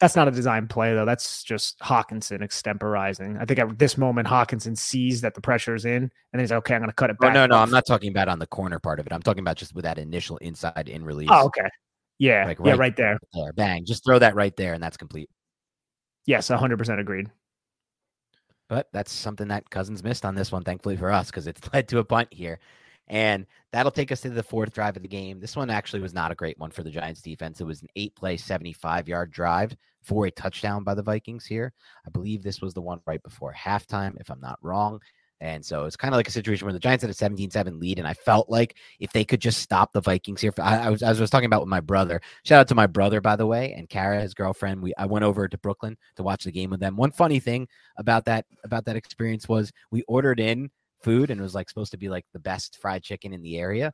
That's not a design play, though. That's just Hockenson extemporizing. I think at this moment, Hockenson sees that the pressure is in, and he's like, okay, I'm going to cut it oh, back. Oh, no, no, I'm not talking about on the corner part of it. I'm talking about just with that initial inside in release. Oh, okay. Yeah, like right, yeah, right there. there. Bang, just throw that right there, and that's complete. Yes, 100% agreed. But that's something that Cousins missed on this one, thankfully for us, because it's led to a punt here. And that'll take us to the fourth drive of the game. This one actually was not a great one for the Giants defense. It was an eight play, 75 yard drive for a touchdown by the Vikings here. I believe this was the one right before halftime, if I'm not wrong. And so it's kind of like a situation where the Giants had a 17-7 lead, and I felt like if they could just stop the Vikings here, I, I was I was talking about with my brother. Shout out to my brother, by the way, and Kara, his girlfriend. We I went over to Brooklyn to watch the game with them. One funny thing about that about that experience was we ordered in food and it was like supposed to be like the best fried chicken in the area,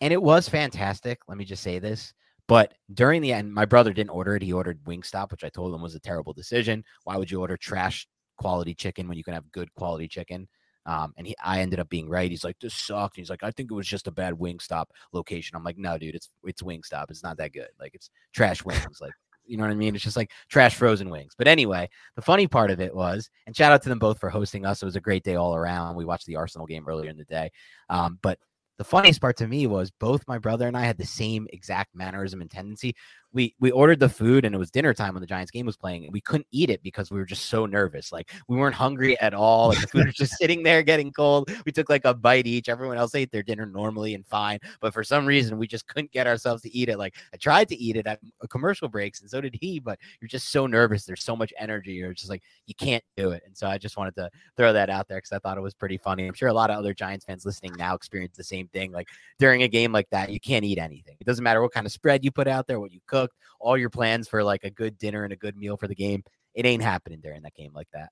and it was fantastic. Let me just say this. But during the end, my brother didn't order it. He ordered Wingstop, which I told him was a terrible decision. Why would you order trash quality chicken when you can have good quality chicken? Um, and he, I ended up being right. He's like, this sucked. He's like, I think it was just a bad Wingstop location. I'm like, no, dude, it's it's Wingstop. It's not that good. Like it's trash wings. like, you know what I mean? It's just like trash frozen wings. But anyway, the funny part of it was, and shout out to them both for hosting us. It was a great day all around. We watched the Arsenal game earlier in the day. Um, but the funniest part to me was both my brother and I had the same exact mannerism and tendency we we ordered the food and it was dinner time when the Giants game was playing and we couldn't eat it because we were just so nervous. Like we weren't hungry at all. Like the food was just sitting there getting cold. We took like a bite each. Everyone else ate their dinner normally and fine, but for some reason we just couldn't get ourselves to eat it. Like I tried to eat it at commercial breaks and so did he, but you're just so nervous. There's so much energy. You're just like you can't do it. And so I just wanted to throw that out there because I thought it was pretty funny. I'm sure a lot of other Giants fans listening now experience the same thing. Like during a game like that, you can't eat anything. It doesn't matter what kind of spread you put out there, what you cooked, all your plans for like a good dinner and a good meal for the game. It ain't happening during that game like that.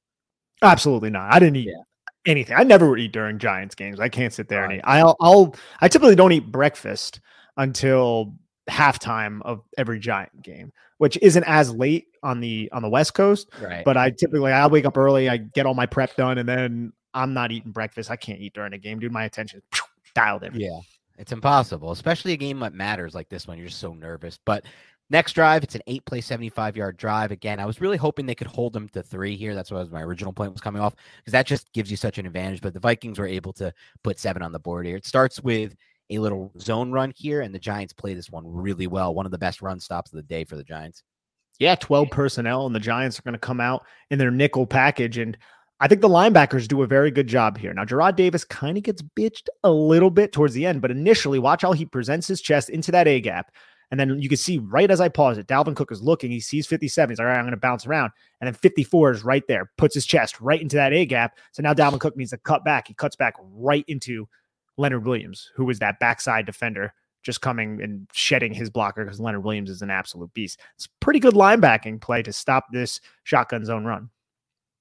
Absolutely not. I didn't eat yeah. anything. I never eat during Giants games. I can't sit there and eat. I'll, I'll, I typically don't eat breakfast until halftime of every Giant game, which isn't as late on the on the West Coast. Right. But I typically I wake up early, I get all my prep done, and then I'm not eating breakfast. I can't eat during a game, dude. My attention dialed in. Yeah. It's impossible, especially a game that matters like this one. You're just so nervous. But Next drive, it's an eight play, 75 yard drive. Again, I was really hoping they could hold them to three here. That's what was my original point was coming off because that just gives you such an advantage. But the Vikings were able to put seven on the board here. It starts with a little zone run here, and the Giants play this one really well. One of the best run stops of the day for the Giants. Yeah, 12 personnel, and the Giants are going to come out in their nickel package. And I think the linebackers do a very good job here. Now, Jarrad Davis kind of gets bitched a little bit towards the end, but initially, watch how he presents his chest into that A gap. And then you can see right as I pause it, Dalvin Cook is looking. He sees 57. He's like, all right, I'm going to bounce around. And then 54 is right there, puts his chest right into that A gap. So now Dalvin Cook needs to cut back. He cuts back right into Leonard Williams, who was that backside defender just coming and shedding his blocker because Leonard Williams is an absolute beast. It's pretty good linebacking play to stop this shotgun zone run.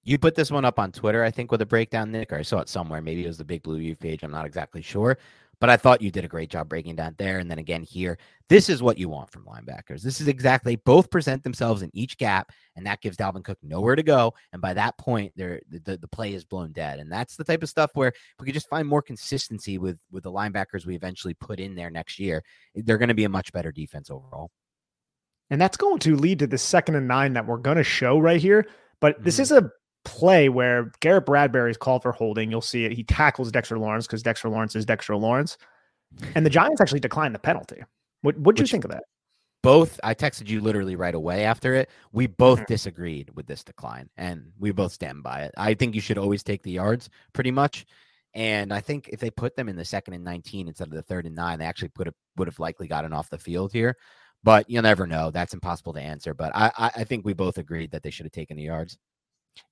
You put this one up on Twitter, I think, with a breakdown, Nick, or I saw it somewhere. Maybe it was the Big Blue View page. I'm not exactly sure. But I thought you did a great job breaking down there. And then again here, this is what you want from linebackers. This is exactly both present themselves in each gap, and that gives Dalvin Cook nowhere to go. And by that point, the, the, the play is blown dead. And that's the type of stuff where we could just find more consistency with with the linebackers we eventually put in there next year. They're going to be a much better defense overall. And that's going to lead to the second and nine that we're going to show right here. But mm-hmm. this is a play where Garrett Bradbury is called for holding. You'll see it. He tackles Dexter Lawrence because Dexter Lawrence is Dexter Lawrence. And the Giants actually declined the penalty. What did you think of that? Both, I texted you literally right away after it. We both mm-hmm. disagreed with this decline, and we both stand by it. I think you should always take the yards, pretty much. And I think if they put them in the second and 19 instead of the third and nine, they actually put would have likely gotten off the field here. But you'll never know. That's impossible to answer. But I, I think we both agreed that they should have taken the yards.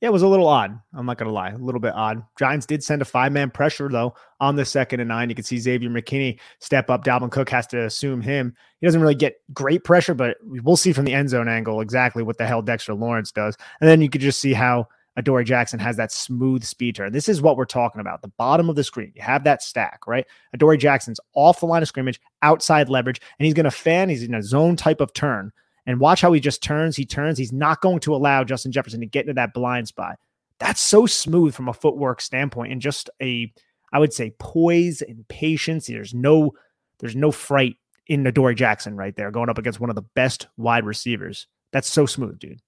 Yeah, it was a little odd. I'm not going to lie, a little bit odd. Giants did send a five man pressure, though, on the second and nine. You can see Xavier McKinney step up. Dalvin Cook has to assume him. He doesn't really get great pressure, but we'll see from the end zone angle exactly what the hell Dexter Lawrence does. And then you could just see how Adoree Jackson has that smooth speed turn. This is what we're talking about. The bottom of the screen, you have that stack, right? Adoree Jackson's off the line of scrimmage, outside leverage, and he's going to fan. He's in a zone type of turn and watch how he just turns. He turns. He's not going to allow Justin Jefferson to get into that blind spot. That's so smooth from a footwork standpoint and just a, I would say, poise and patience. There's no, there's no fright in Adoree Jackson right there going up against one of the best wide receivers. That's so smooth, dude.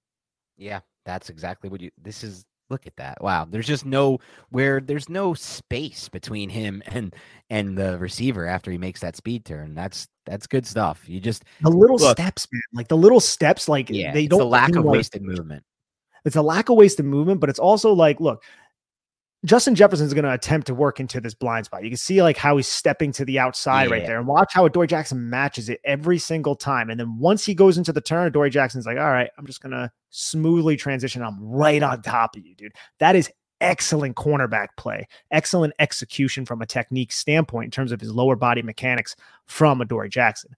Yeah, that's exactly what you. This is look at that. Wow, there's just no where there's no space between him and and the receiver after he makes that speed turn. That's that's good stuff. You just the little look, steps, man. Like the little steps, like yeah, they don't the lack of like, wasted movement. It's a lack of wasted movement, but it's also like, look, Justin Jefferson is going to attempt to work into this blind spot. You can see like how he's stepping to the outside yeah. right there, and watch how Adoree Jackson matches it every single time. And then once he goes into the turn, Adoree Jackson's like, "All right, I'm just going to smoothly transition. I'm right on top of you, dude." That is excellent cornerback play, excellent execution from a technique standpoint in terms of his lower body mechanics from Adoree Jackson.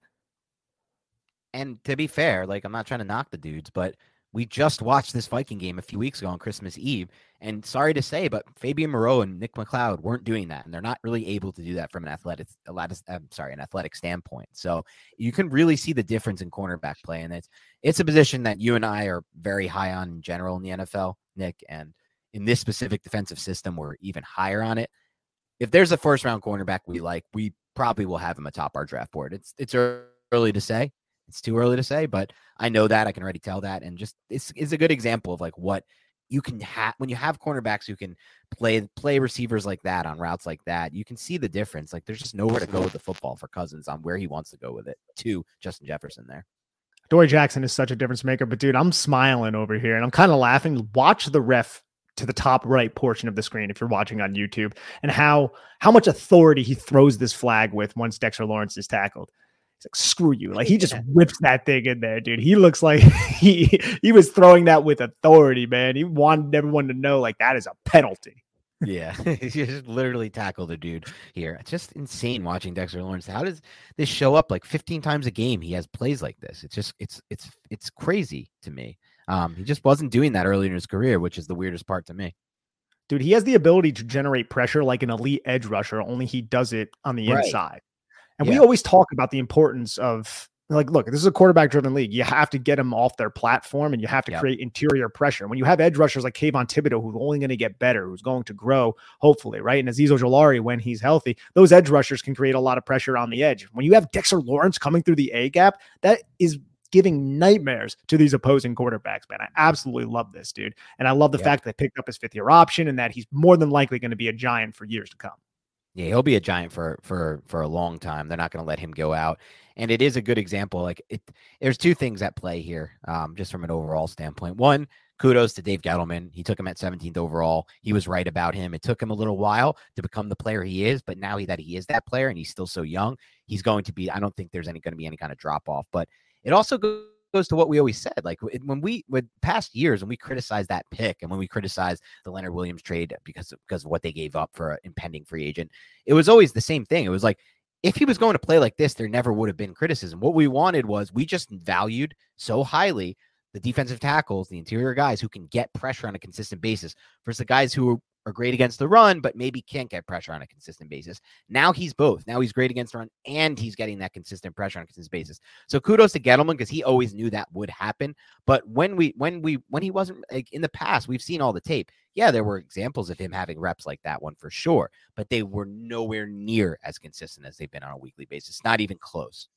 And to be fair, like I'm not trying to knock the dudes, but we just watched this Viking game a few weeks ago on Christmas Eve. And sorry to say, but Fabian Moreau and Nick McCloud weren't doing that. And they're not really able to do that from an athletic, I'm sorry, an athletic standpoint. So you can really see the difference in cornerback play. And it's it's a position that you and I are very high on in general in the NFL, Nick. And in this specific defensive system, we're even higher on it. If there's a first round cornerback we like, we probably will have him atop our draft board. It's it's early to say. It's too early to say, but I know that I can already tell that, and just it's is a good example of like what you can have when you have cornerbacks who can play play receivers like that on routes like that. You can see the difference. Like there's just nowhere to go with the football for Cousins on where he wants to go with it. To Justin Jefferson there. Adoree Jackson is such a difference maker, but dude, I'm smiling over here and I'm kind of laughing. Watch the ref to the top right portion of the screen if you're watching on YouTube and how how much authority he throws this flag with once Dexter Lawrence is tackled. He's like, screw you. Like he just whips that thing in there, dude. He looks like he he was throwing that with authority, man. He wanted everyone to know like that is a penalty. Yeah, he just literally tackled the dude here. It's just insane watching Dexter Lawrence. How does this show up like 15 times a game? He has plays like this. It's just it's it's it's crazy to me. Um, he just wasn't doing that earlier in his career, which is the weirdest part to me. Dude, he has the ability to generate pressure like an elite edge rusher, only he does it on the right. inside. And yeah. we always talk about the importance of like, look, this is a quarterback driven league. You have to get them off their platform and you have to yep. create interior pressure. When you have edge rushers like Kayvon Thibodeaux, who's only going to get better, who's going to grow, hopefully, right? And Azeez Ojulari, when he's healthy, those edge rushers can create a lot of pressure on the edge. When you have Dexter Lawrence coming through the A gap, that is giving nightmares to these opposing quarterbacks, man. I absolutely love this, dude. And I love the yep. fact that they picked up his fifth year option and that he's more than likely going to be a giant for years to come. Yeah, he'll be a giant for for for a long time. They're not going to let him go out, and it is a good example. Like it, there's two things at play here, um, just from an overall standpoint. One, kudos to Dave Gettleman. He took him at 17th overall. He was right about him. It took him a little while to become the player he is, but now he, that he is that player and he's still so young, he's going to be. I don't think there's any going to be any kind of drop off. But it also goes goes to what we always said. Like when we with past years when we criticized that pick and when we criticized the Leonard Williams trade because because of what they gave up for an impending free agent, it was always the same thing. It was like if he was going to play like this, there never would have been criticism. What we wanted was we just valued so highly the defensive tackles, the interior guys who can get pressure on a consistent basis versus the guys who are great against the run, but maybe can't get pressure on a consistent basis. Now he's both. Now he's great against the run and he's getting that consistent pressure on a consistent basis. So kudos to Gettleman because he always knew that would happen. But when we when we when he wasn't like in the past, we've seen all the tape. Yeah, there were examples of him having reps like that one for sure, but they were nowhere near as consistent as they've been on a weekly basis. Not even close.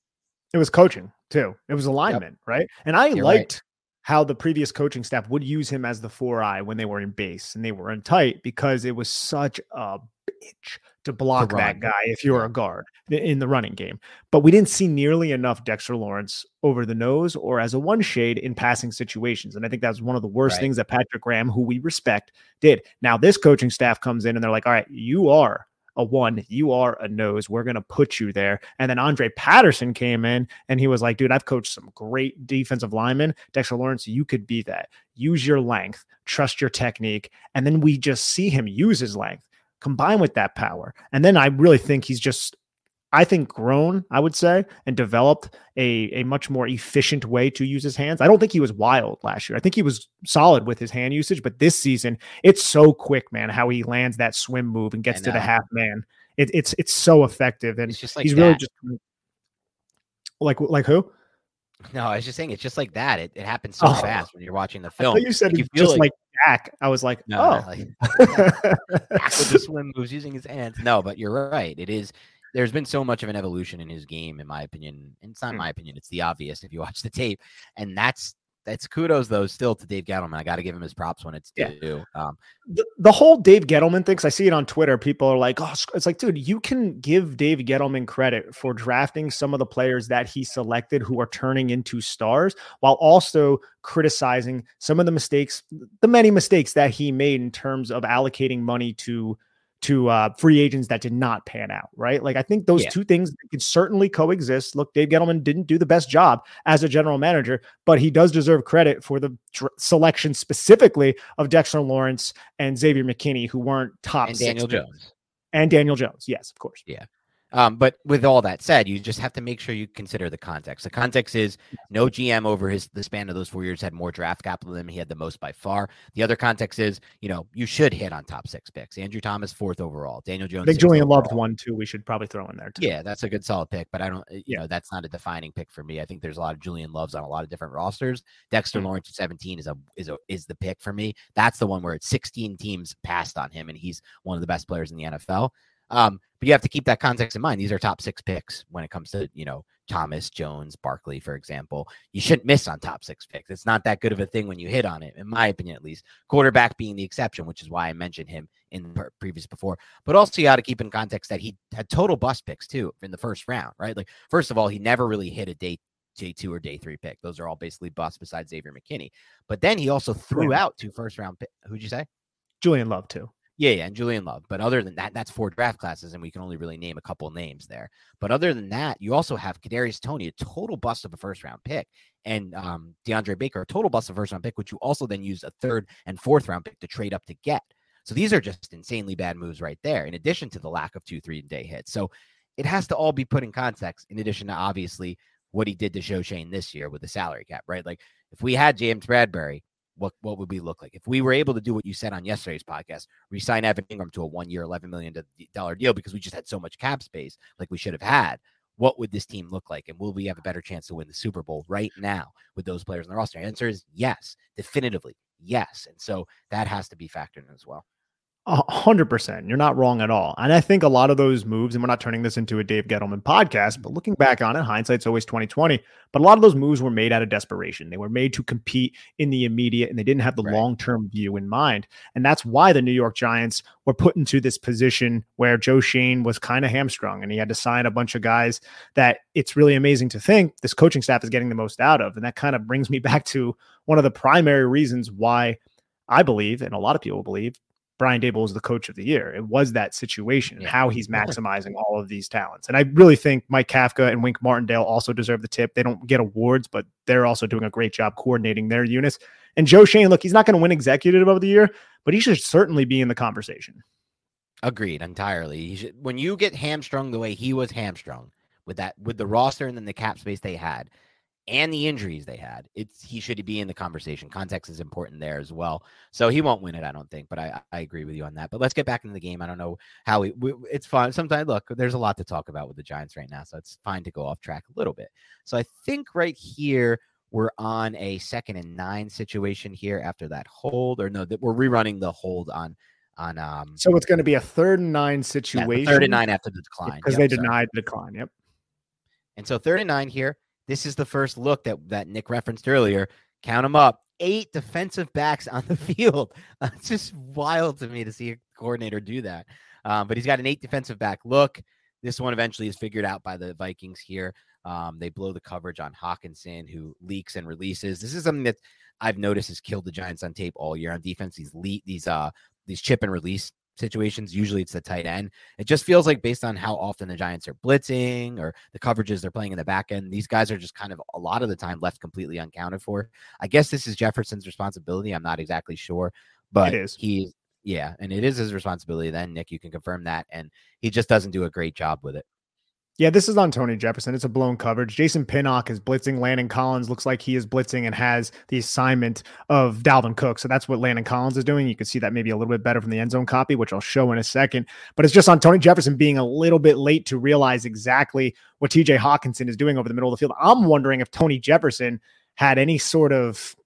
It was coaching too. It was alignment, yep. right? And I You're liked right how the previous coaching staff would use him as the four eye when they were in base and they were in tight because it was such a bitch to block that guy if you're a guard in the running game. But we didn't see nearly enough Dexter Lawrence over the nose or as a one shade in passing situations. And I think that's one of the worst right. things that Patrick Graham, who we respect, did. Now, this coaching staff comes in and they're like, all right, you are a one, you are a nose. We're going to put you there. And then Andre Patterson came in and he was like, dude, I've coached some great defensive linemen. Dexter Lawrence, you could be that. Use your length, trust your technique. And then we just see him use his length combined with that power. And then I really think he's just I think, grown, I would say, and developed a, a much more efficient way to use his hands. I don't think he was wild last year. I think he was solid with his hand usage, but this season, it's so quick, man, how he lands that swim move and gets to the half man. It, it's it's so effective. And just like he's that. really just like like who? No, I was just saying it's just like that. It, it happens so oh. fast when you're watching the film. you said you just like, like Dak. I was like, no, oh, like, with the swim moves using his hands. No, but you're right. It is there's been so much of an evolution in his game, in my opinion. And it's not mm. my opinion; it's the obvious if you watch the tape. And that's that's kudos though still to Dave Gettleman. I got to give him his props when it's due. Um, the, the, whole Dave Gettleman thing, I see it on Twitter. People are like, "Oh, it's like, dude, you can give Dave Gettleman credit for drafting some of the players that he selected who are turning into stars, while also criticizing some of the mistakes, the many mistakes that he made in terms of allocating money to." To uh, free agents that did not pan out, right? Like I think those Yeah. two things can certainly coexist. Look, Dave Gettleman didn't do the best job as a general manager, but he does deserve credit for the dr- selection specifically of Dexter Lawrence and Xavier McKinney, who weren't top and Daniel picks. Jones. and Daniel Jones. Yes, of course. Um, but with all that said, you just have to make sure you consider the context. The context is no GM over his the span of those four years had more draft capital than him. He had the most by far. The other context is, you know, you should hit on top six picks. Andrew Thomas fourth overall. Daniel I Jones. think Julian Love overall. one too. We should probably throw in there too. Yeah, that's a good solid pick, but I don't, you Yeah. know, that's not a defining pick for me. I think there's a lot of Julian Loves on a lot of different rosters. Dexter Mm. Lawrence at 17 is a is a is the pick for me. That's the one where it's 16 teams passed on him, and he's one of the best players in the NFL. Um, but you have to keep that context in mind. These are top six picks when it comes to you know Thomas, Jones, Barkley, for example. You shouldn't miss on top six picks. It's not that good of a thing when you hit on it, in my opinion, at least. Quarterback being the exception, which is why I mentioned him in the previous before. But also, you got to keep in context that he had total bust picks too in the first round, right? Like, first of all, he never really hit a day day two or day three pick. Those are all basically busts besides Xavier McKinney. But then he also threw out two first round. Pick. Who'd you say? Julian Love too. Yeah, yeah, and Julian Love. But other than that, that's four draft classes, and we can only really name a couple names there. But other than that, you also have Kadarius Toney, a total bust of a first round pick, and um, DeAndre Baker, a total bust of first round pick, which you also then used a third and fourth round pick to trade up to get. So these are just insanely bad moves right there, in addition to the lack of two, three and day hits. So it has to all be put in context, in addition to obviously what he did to show Shane this year with the salary cap, right? Like if we had James Bradberry, what what would we look like? If we were able to do what you said on yesterday's podcast resign evan engram to a one year 11 million dollar deal because we just had so much cap space like we should have had what would this team look like? And will we have a better chance to win the super bowl right now with those players in the roster? Answer is yes definitively yes. And so that has to be factored in as well hundred percent. You're not wrong at all. And I think a lot of those moves, and we're not turning this into a Dave Gettleman podcast, but looking back on it, hindsight's always 2020. But a lot of those moves were made out of desperation. They were made to compete in the immediate and they didn't have the Right. long-term view in mind. And that's why the New York Giants were put into this position where Joe Schoen was kind of hamstrung and he had to sign a bunch of guys that it's really amazing to think this coaching staff is getting the most out of. And that kind of brings me back to one of the primary reasons why I believe, and a lot of people believe, Brian Daboll was the coach of the year. It was that situation and Yeah. how he's maximizing all of these talents. And I really think Mike Kafka and Wink Martindale also deserve the tip. They don't get awards, but they're also doing a great job coordinating their units. And Joe Schoen, look, he's not going to win executive of the year, but he should certainly be in the conversation. agreed entirely he should, when you get hamstrung the way he was hamstrung with that with the roster and then the cap space they had and the injuries they had it's he should be in the conversation context is important there as well so he won't win it i don't think but i i agree with you on that but let's get back into the game i don't know how we, we it's fun sometimes look there's a lot to talk about with the giants right now so it's fine to go off track a little bit so i think right here we're on a second and nine situation here after that hold or no that we're rerunning the hold on on um So it's going to be a third and nine situation. the third and nine after the decline because Yep, they denied the decline. Yep. And so third and nine here. This is the first look that that Nick referenced earlier. Count them up. Eight defensive backs on the field. It's just wild to me to see a coordinator do that. Um, but he's got an eight defensive back look. This one eventually is figured out by the Vikings here. Um, they blow the coverage on Hockenson, who leaks and releases. This is something that I've noticed has killed the Giants on tape all year on defense. These these uh these chip and release situations. Usually it's the tight end. It just feels like based on how often the Giants are blitzing or the coverages they're playing in the back end, these guys are just kind of a lot of the time left completely uncounted for. I guess this is Jefferson's responsibility. I'm not exactly sure, but he yeah, and it is his responsibility then, Nick. You can confirm that. And he just doesn't do a great job with it. Yeah, this is on Tony Jefferson. It's a blown coverage. Jason Pinnock is blitzing. Landon Collins looks like he is blitzing and has the assignment of Dalvin Cook. So that's what Landon Collins is doing. You can see that maybe a little bit better from the end zone copy, which I'll show in a second. But it's just on Tony Jefferson being a little bit late to realize exactly what TJ Hockenson is doing over the middle of the field. I'm wondering if Tony Jefferson had any sort of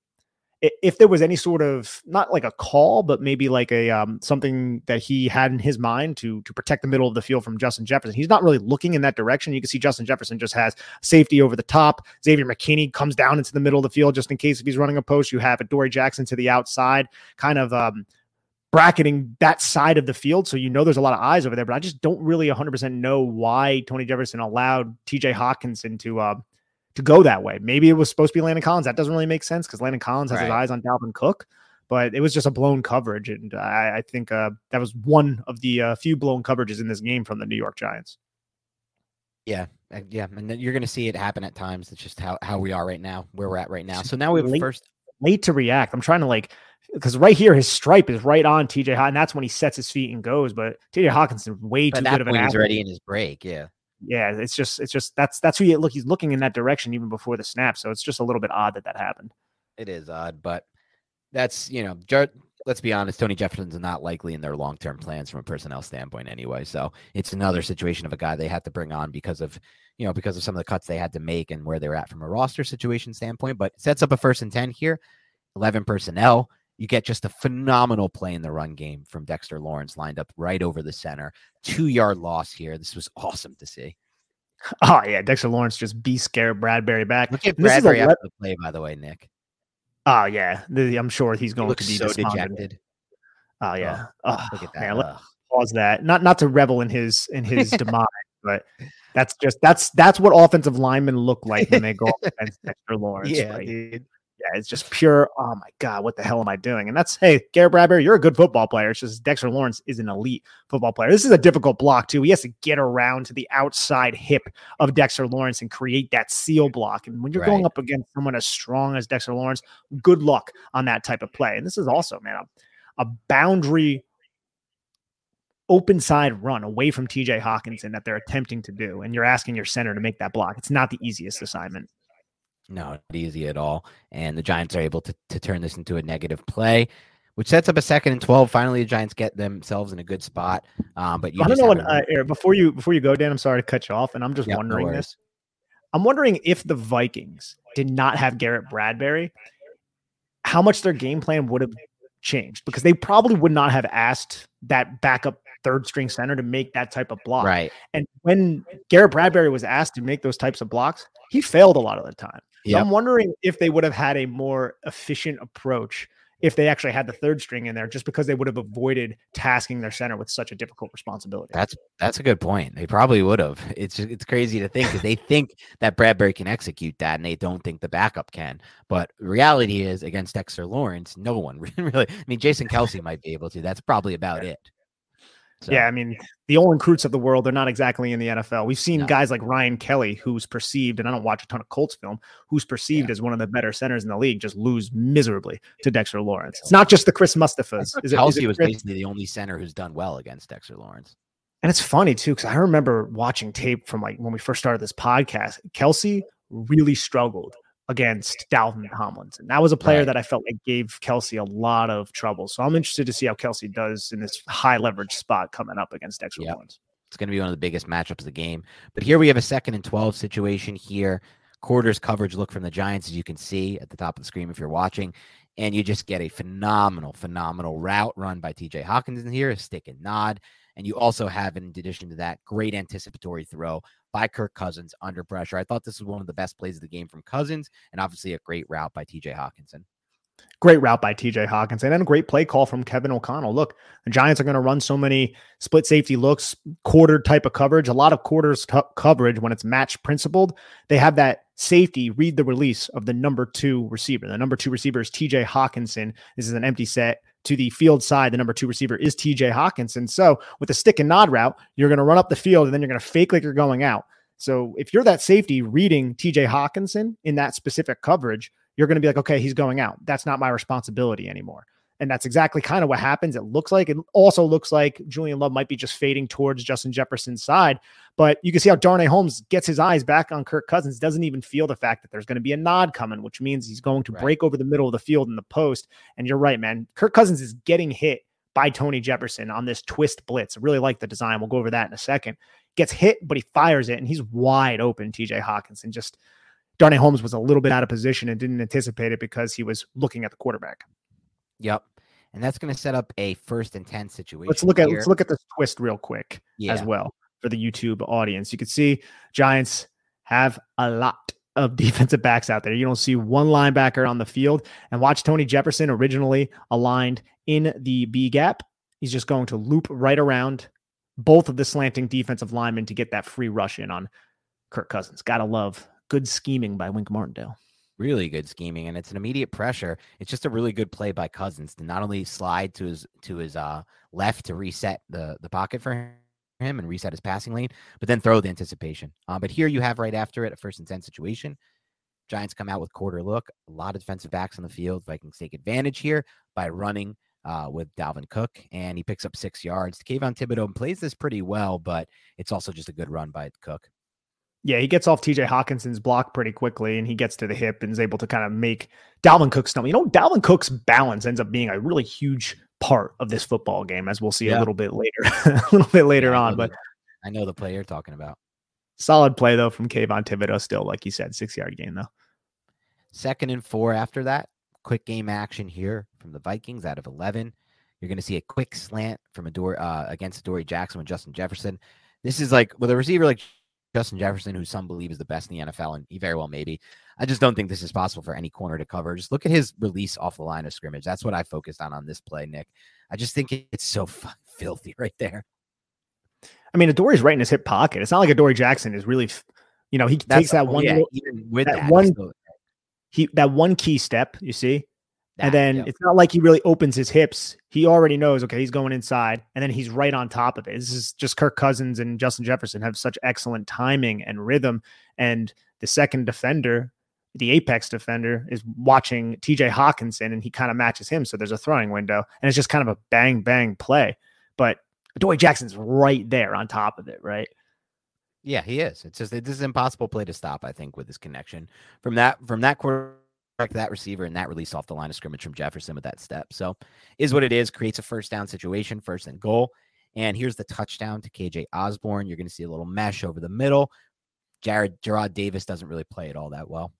if there was any sort of not like a call, but maybe like a um, something that he had in his mind to to protect the middle of the field from Justin Jefferson. He's not really looking in that direction. You can see Justin Jefferson just has safety over the top. Xavier McKinney comes down into the middle of the field just in case if he's running a post. You have Adoree Jackson to the outside, kind of um, bracketing that side of the field. So you know there's a lot of eyes over there, but I just don't really 100% know why Tony Jefferson allowed TJ Hockenson to uh, to go that way. Maybe it was supposed to be Landon Collins. That doesn't really make sense because Landon Collins has his eyes on Dalvin Cook. but it was just a blown coverage. And I, I think uh, that was one of the uh, few blown coverages in this game from the New York Giants. Yeah, yeah, and then you're going to see it happen at times. It's just how how we are right now, where we're at right now. So now we have late, first late to react. I'm trying to like because right here his stripe is right on TJ Hawk, and that's when he sets his feet and goes. But TJ Hockenson way too good of an he's already in his break. Yeah, yeah. It's just it's just that's that's who you look. He's looking in that direction even before the snap. So it's just a little bit odd that that happened. It is odd, but that's you know, let's be honest, Tony Jefferson's not likely in their long term plans from a personnel standpoint anyway. So it's another situation of a guy they had to bring on because of you know because of some of the cuts they had to make and where they were at from a roster situation standpoint. But sets up a first and ten here, eleven personnel. You get just a phenomenal play in the run game from Dexter Lawrence lined up right over the center. Two yard loss here. This was awesome to see. Oh yeah, Dexter Lawrence just be scared Bradbury back. Look at Bradbury after the play, by the way, Nick. Oh yeah, I'm sure he's going he to be so dejected. Oh yeah. Oh, look at that. Man, let's pause that. Not not to revel in his in his demise, but that's just that's that's what offensive linemen look like when they go up against Dexter Lawrence. Yeah, right? dude yeah, it's just pure. Oh my god, what the hell am I doing? And that's hey, Garrett Bradbury, you're a good football player. It's just Dexter Lawrence is an elite football player. This is a difficult block too. He has to get around to the outside hip of Dexter Lawrence and create that seal block. And when you're right. going up against someone as strong as Dexter Lawrence, good luck on that type of play. And this is also man a, a boundary open side run away from TJ Hockenson that they're attempting to do. And you're asking your center to make that block. It's not the easiest assignment. No, not easy at all. And the Giants are able to, to turn this into a negative play, which sets up a second and twelve. Finally, the Giants get themselves in a good spot. Um, but you I don't know what uh, before you before you go, Dan. I'm sorry to cut you off, and I'm just yep, wondering no this. I'm wondering if the Vikings did not have Garrett Bradbury, how much their game plan would have changed because they probably would not have asked that backup third string center to make that type of block. Right. And when Garrett Bradbury was asked to make those types of blocks, he failed a lot of the time. Yep. I'm wondering if they would have had a more efficient approach if they actually had the third string in there, just because they would have avoided tasking their center with such a difficult responsibility. That's that's a good point. They probably would have. It's it's crazy to think because they think that Bradbury can execute that, and they don't think the backup can. But reality is, against Dexter Lawrence, no one really. I mean, Jason Kelce might be able to. That's probably about it. So. Yeah, I mean, the Olin Kreutz of the world, they're not exactly in the NFL. We've seen no. guys like Ryan Kelly, who's perceived, and I don't watch a ton of Colts film, who's perceived yeah. as one of the better centers in the league, just lose miserably to Dexter Lawrence. It's not just the Chris Mustafas. Is Kelce it, was Chris? basically the only center who's done well against Dexter Lawrence. And it's funny too, because I remember watching tape from like when we first started this podcast. Kelce really struggled against Dalvin Tomlinson. That was a player right. that I felt like gave Kelce a lot of trouble. So I'm interested to see how Kelce does in this high leverage spot coming up against Dexter yep. Lawrence. It's going to be one of the biggest matchups of the game. But here we have a second and 12 situation here. Quarters coverage look from the Giants, as you can see at the top of the screen if you're watching. And you just get a phenomenal, phenomenal route run by TJ Hockenson here, a stick and nod. And you also have, in addition to that, great anticipatory throw by Kirk Cousins under pressure. I thought this was one of the best plays of the game from Cousins, and obviously a great route by TJ Hockenson. Great route by TJ Hockenson and a great play call from Kevin O'Connell. Look, the Giants are going to run so many split safety looks, quarter type of coverage, a lot of quarters coverage when it's match principled. They have that safety read the release of the number two receiver. The number two receiver is TJ Hockenson. This is an empty set to the field side. The number two receiver is TJ Hockenson. So with the stick and nod route, you're going to run up the field and then you're going to fake like you're going out. So if you're that safety reading TJ Hockenson in that specific coverage, you're going to be like, okay, he's going out. That's not my responsibility anymore. And that's exactly kind of what happens. It looks like it also looks like Julian Love might be just fading towards Justin Jefferson's side. But you can see how Darnay Holmes gets his eyes back on Kirk Cousins, doesn't even feel the fact that there's going to be a nod coming, which means he's going to right. break over the middle of the field in the post. And you're right, man. Kirk Cousins is getting hit by Tony Jefferson on this twist blitz. I really like the design. We'll go over that in a second. Gets hit, but he fires it and he's wide open, TJ Hockenson. Just Darnay Holmes was a little bit out of position and didn't anticipate it because he was looking at the quarterback. Yep. And that's going to set up a first and 10 situation. Let's look at let's look at this twist real quick yeah. as well for the YouTube audience. You can see Giants have a lot of defensive backs out there. You don't see one linebacker on the field. And watch Tony Jefferson originally aligned in the B gap. He's just going to loop right around both of the slanting defensive linemen to get that free rush in on Kirk Cousins. Gotta love good scheming by Wink Martindale. Really good scheming, and it's an immediate pressure. It's just a really good play by Cousins to not only slide to his to his uh, left to reset the the pocket for him and reset his passing lane, but then throw the anticipation. Uh, but here you have right after it a first and ten situation. Giants come out with quarter look, a lot of defensive backs on the field. Vikings take advantage here by running uh, with Dalvin Cook, and he picks up six yards. Kayvon Thibodeaux plays this pretty well, but it's also just a good run by Cook. Yeah, he gets off TJ Hockenson's block pretty quickly and he gets to the hip and is able to kind of make Dalvin Cook stumble. You know, Dalvin Cook's balance ends up being a really huge part of this football game, as we'll see yeah. a little bit later, a little bit later yeah, on. But I know the play you're talking about. Solid play though from Kayvon Thibodeaux, still, like you said, six yard gain though. Second and four after that. Quick game action here from the Vikings out of 11. You're going to see a quick slant from a door uh, against Adoree Jackson with Justin Jefferson. This is like with a receiver like Justin Jefferson, who some believe is the best in the NFL, and he very well may be. I just don't think this is possible for any corner to cover. Just look at his release off the line of scrimmage. That's what I focused on on this play, Nick. I just think it's so filthy right there. I mean, Adoree' right in his hip pocket. It's not like Adoree' Jackson is really, you know, he That's, takes that oh, one, yeah, little, with that, that one, still, he that one key step. You see, that, and then yep. it's not like he really opens his hips. He already knows, okay, he's going inside, and then he's right on top of it. This is just Kirk Cousins and Justin Jefferson have such excellent timing and rhythm. And the second defender, the apex defender, is watching TJ Hockenson, and he kind of matches him. So there's a throwing window, and it's just kind of a bang bang play. But Doy Jackson's right there on top of it, right? Yeah, he is. It's just this is an impossible play to stop. I think with his connection from that from that quarter that receiver and that release off the line of scrimmage from Jefferson with that step. So is what it is. Creates a first down situation, first and goal. And here's the touchdown to KJ Osborn. You're going to see a little mesh over the middle. Jared Jarrad Davis doesn't really play it all that well.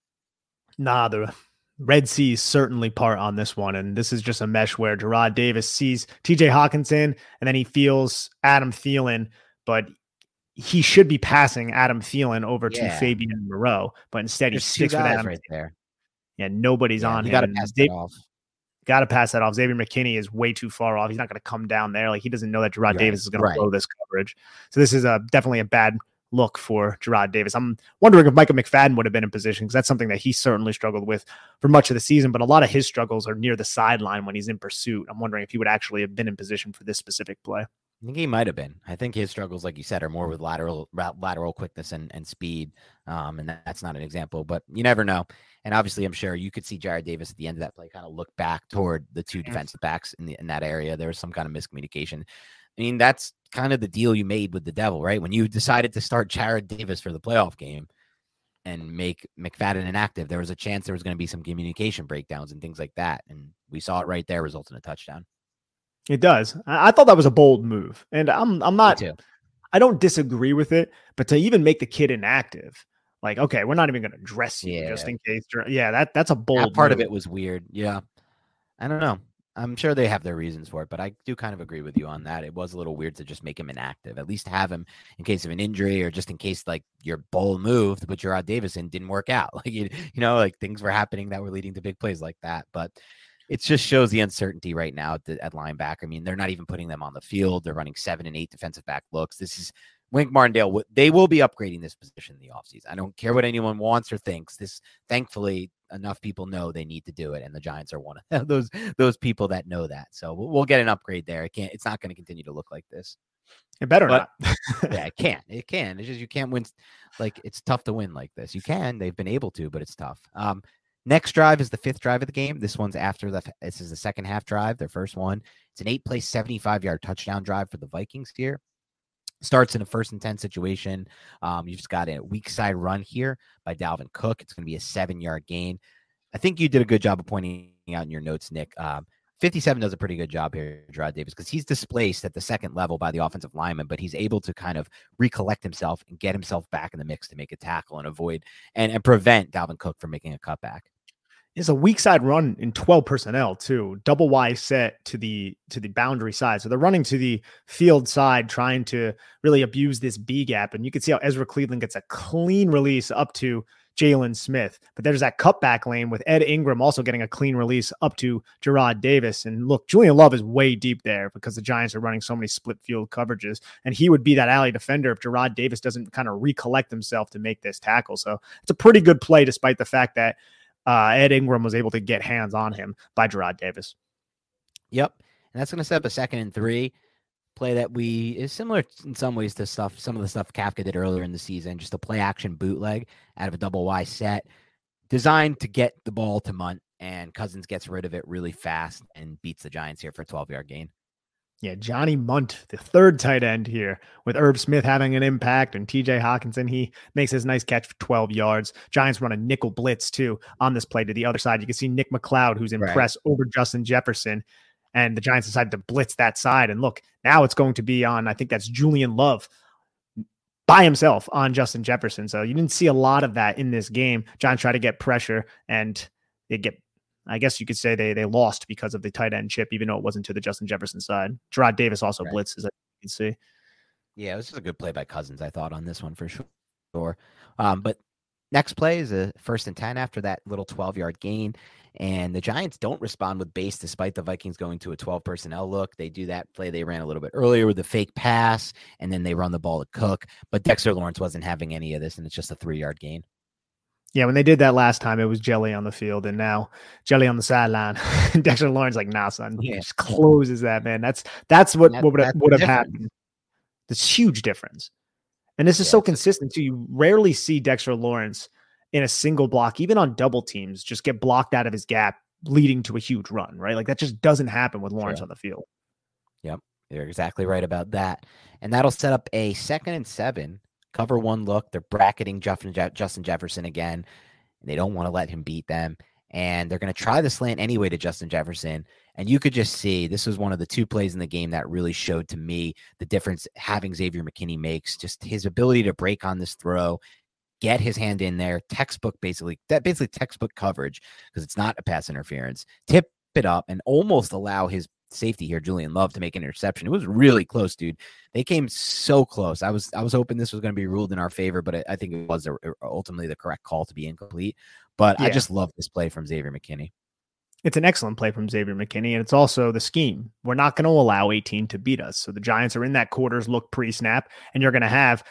Nah, the Red Sea is certainly part on this one. And this is just a mesh where Jarrad Davis sees TJ Hockenson and then he feels Adam Thielen, but he should be passing Adam Thielen over yeah. to Fabian Moreau, but instead There's he sticks with Adam right there. Yeah, nobody's yeah, on you him. Got to pass that off. Got to pass that off. Xavier McKinney is way too far off. He's not going to come down there. Like he doesn't know that Jarrad right, Davis is going right. to blow this coverage. So this is a definitely a bad look for Jarrad Davis. I'm wondering if Micah McFadden would have been in position because that's something that he certainly struggled with for much of the season. But a lot of his struggles are near the sideline when he's in pursuit. I'm wondering if he would actually have been in position for this specific play. I think he might have been. I think his struggles, like you said, are more with lateral lateral quickness and, and speed. Um, and that's not an example, but you never know. And obviously, I'm sure you could see Jarrad Davis at the end of that play kind of look back toward the two defensive backs in the in that area. There was some kind of miscommunication. I mean, that's kind of the deal you made with the devil, right? When you decided to start Jarrad Davis for the playoff game and make McFadden inactive, there was a chance there was going to be some communication breakdowns and things like that. And we saw it right there, result in a touchdown. It does. I, I thought that was a bold move, and I'm I'm not. I don't disagree with it, but to even make the kid inactive, like okay, we're not even going to dress you yeah. just in case. Yeah, that that's a bold. That part move. of it was weird. Yeah, I don't know. I'm sure they have their reasons for it, but I do kind of agree with you on that. It was a little weird to just make him inactive. At least have him in case of an injury or just in case like your bold move to put Jarrad Davis in didn't work out. Like you, you know, like things were happening that were leading to big plays like that. But it just shows the uncertainty right now at, the, at linebacker. I mean, they're not even putting them on the field. They're running seven and eight defensive back looks. This is Wink Martindale. They will be upgrading this position in the offseason. I don't care what anyone wants or thinks. This, thankfully, enough people know they need to do it, and the Giants are one of those those people that know that. So we'll, we'll get an upgrade there. It can't. It's not going to continue to look like this. It better but, not. yeah, it can. It can. It's just you can't win. Like it's tough to win like this. You can. They've been able to, but it's tough. Um, Next drive is the fifth drive of the game. This one's after the this is the second half drive, their first one. It's an eight play, 75 yard touchdown drive for the Vikings here. Starts in a first and 10 situation. Um, you've just got a weak side run here by Dalvin Cook. It's going to be a seven yard gain. I think you did a good job of pointing out in your notes, Nick. Um, 57 does a pretty good job here, Jarrad Davis, because he's displaced at the second level by the offensive lineman, but he's able to kind of recollect himself and get himself back in the mix to make a tackle and avoid and, and prevent Dalvin Cook from making a cutback. It's a weak side run in 12 personnel too. Double Y set to the to the boundary side. So they're running to the field side, trying to really abuse this B gap. And you can see how Ezra Cleveland gets a clean release up to Jaylon Smith. But there's that cutback lane with Ed Ingram also getting a clean release up to Jarrad Davis. And look, Julian Love is way deep there because the Giants are running so many split field coverages. And he would be that alley defender if Jarrad Davis doesn't kind of recollect himself to make this tackle. So it's a pretty good play, despite the fact that uh, Ed Ingram was able to get hands on him by Jarrad Davis. Yep. And that's going to set up a second and three play that we is similar in some ways to stuff, some of the stuff Kafka did earlier in the season, just a play action bootleg out of a double Y set designed to get the ball to Mundt and Cousins gets rid of it really fast and beats the Giants here for a 12 yard gain. Yeah, Johnny Mundt, the third tight end here, with Irv Smith having an impact and TJ Hockenson, he makes his nice catch for 12 yards. Giants run a nickel blitz too on this play to the other side. You can see Nick McCloud, who's impressed right. over Justin Jefferson, and the Giants decided to blitz that side. And look, now it's going to be on, I think that's Julian Love by himself on Justin Jefferson. So you didn't see a lot of that in this game. Giants try to get pressure and they get I guess you could say they they lost because of the tight end chip, even though it wasn't to the Justin Jefferson side. Jarrad Davis also right. blitzes, as you can see. Yeah, it was a good play by Cousins, I thought, on this one for sure. Um, but next play is a first and 10 after that little 12 yard gain. And the Giants don't respond with base despite the Vikings going to a 12 personnel look. They do that play they ran a little bit earlier with the fake pass, and then they run the ball to Cook. But Dexter Lawrence wasn't having any of this, and it's just a three yard gain. Yeah, when they did that last time, it was Jelly on the field, and now Jelly on the sideline. Dexter Lawrence like, nah, son, yeah. just closes that man. That's that's what that, what would, would have happened. This huge difference, and this is yeah, so consistent too. You rarely see Dexter Lawrence in a single block, even on double teams, just get blocked out of his gap, leading to a huge run. Right, like that just doesn't happen with Lawrence sure. on the field. Yep, you're exactly right about that, and that'll set up a second and seven cover one look. They're bracketing Justin Jefferson again. They don't want to let him beat them. And they're going to try the slant anyway to Justin Jefferson. And you could just see this was one of the two plays in the game that really showed to me the difference having Xavier McKinney makes. Just his ability to break on this throw, get his hand in there, textbook basically, that basically textbook coverage because it's not a pass interference, tip it up and almost allow his safety here, Julian Love, to make an interception. It was really close, dude. They came so close. I was I was hoping this was going to be ruled in our favor, but I, think it was a, ultimately the correct call to be incomplete. But yeah. I just love this play from Xavier McKinney. It's an excellent play from Xavier McKinney, and it's also the scheme. We're not going to allow 18 to beat us. So the Giants are in that quarters look pre snap, and you're going to have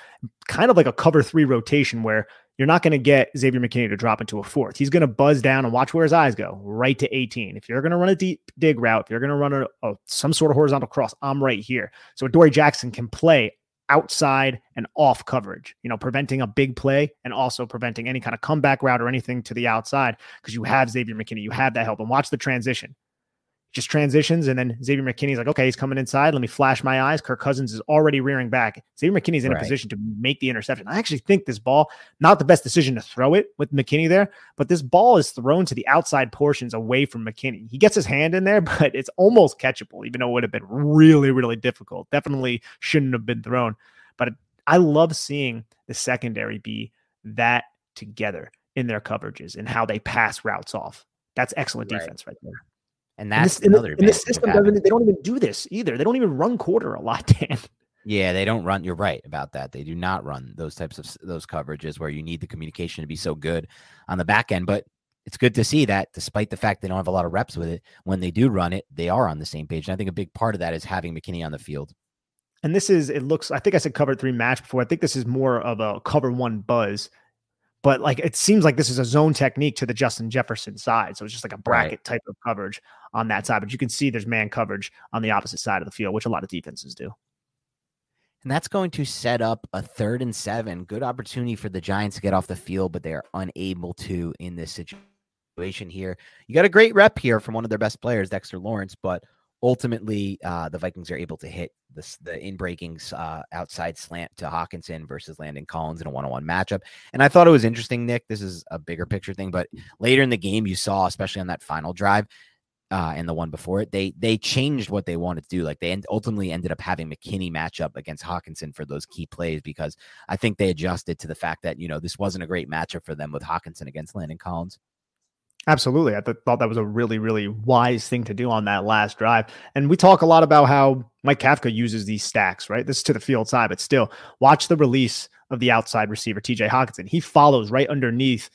kind of like a cover three rotation where you're not going to get Xavier McKinney to drop into a fourth. He's going to buzz down and watch where his eyes go, right to 18. If you're going to run a deep dig route, if you're going to run a, a, some sort of horizontal cross, I'm right here. So Adoree Jackson can play outside and off coverage, you know, preventing a big play and also preventing any kind of comeback route or anything to the outside because you have Xavier McKinney, you have that help. And watch the transition just transitions. And then Xavier McKinney's like, okay, he's coming inside. Let me flash my eyes. Kirk Cousins is already rearing back. Xavier McKinney's in right. a position to make the interception. I actually think this ball, not the best decision to throw it with McKinney there, but this ball is thrown to the outside portions away from McKinney. He gets his hand in there, but it's almost catchable, even though it would have been really, really difficult. Definitely shouldn't have been thrown. But I love seeing the secondary be that together in their coverages and how they pass routes off. That's excellent right. defense right there. And that's and this, another. And, the system doesn't. They don't even do this either. They don't even run quarter a lot, Dan. Yeah, they don't run. You're right about that. They do not run those types of those coverages where you need the communication to be so good on the back end. But it's good to see that, despite the fact they don't have a lot of reps with it, when they do run it, they are on the same page. And I think a big part of that is having McKinney on the field. And this is, it looks, I think I said cover three match before. I think this is more of a cover one buzz but like it seems like this is a zone technique to the Justin Jefferson side. So it's just like a bracket right. type of coverage on that side. But you can see there's man coverage on the opposite side of the field, which a lot of defenses do. And that's going to set up a third and seven. Good opportunity for the Giants to get off the field, but they are unable to in this situation here. You got a great rep here from one of their best players, Dexter Lawrence, but ultimately uh, the Vikings are able to hit this, the in breaking uh, outside slant to Hockenson versus Landon Collins in a one on one matchup. And I thought it was interesting, Nick. This is a bigger picture thing, but later in the game, you saw, especially on that final drive. Uh, and the one before it, they they changed what they wanted to do. Like they end, ultimately ended up having McKinney match up against Hockenson for those key plays because I think they adjusted to the fact that you know this wasn't a great matchup for them with Hockenson against Landon Collins. Absolutely. I th- thought that was a really, really wise thing to do on that last drive. And we talk a lot about how Mike Kafka uses these stacks, right? This is to the field side, but still, watch the release of the outside receiver, TJ Hockenson. He follows right underneath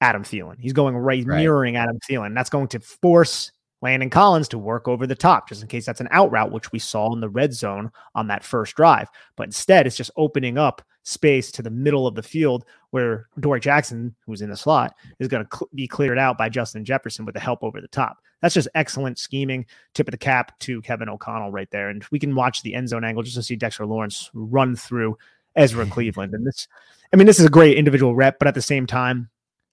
Adam Thielen. He's going right, right. mirroring Adam Thielen. That's going to force Landon Collins to work over the top, just in case that's an out route, which we saw in the red zone on that first drive. But instead, it's just opening up space to the middle of the field where Adoree Jackson, who's in the slot, is going to cl- be cleared out by Justin Jefferson with the help over the top. That's just excellent scheming. Tip of the cap to Kevin O'Connell right there. And we can watch the end zone angle just to see Dexter Lawrence run through Ezra Cleveland. And this, I mean, this is a great individual rep, but at the same time,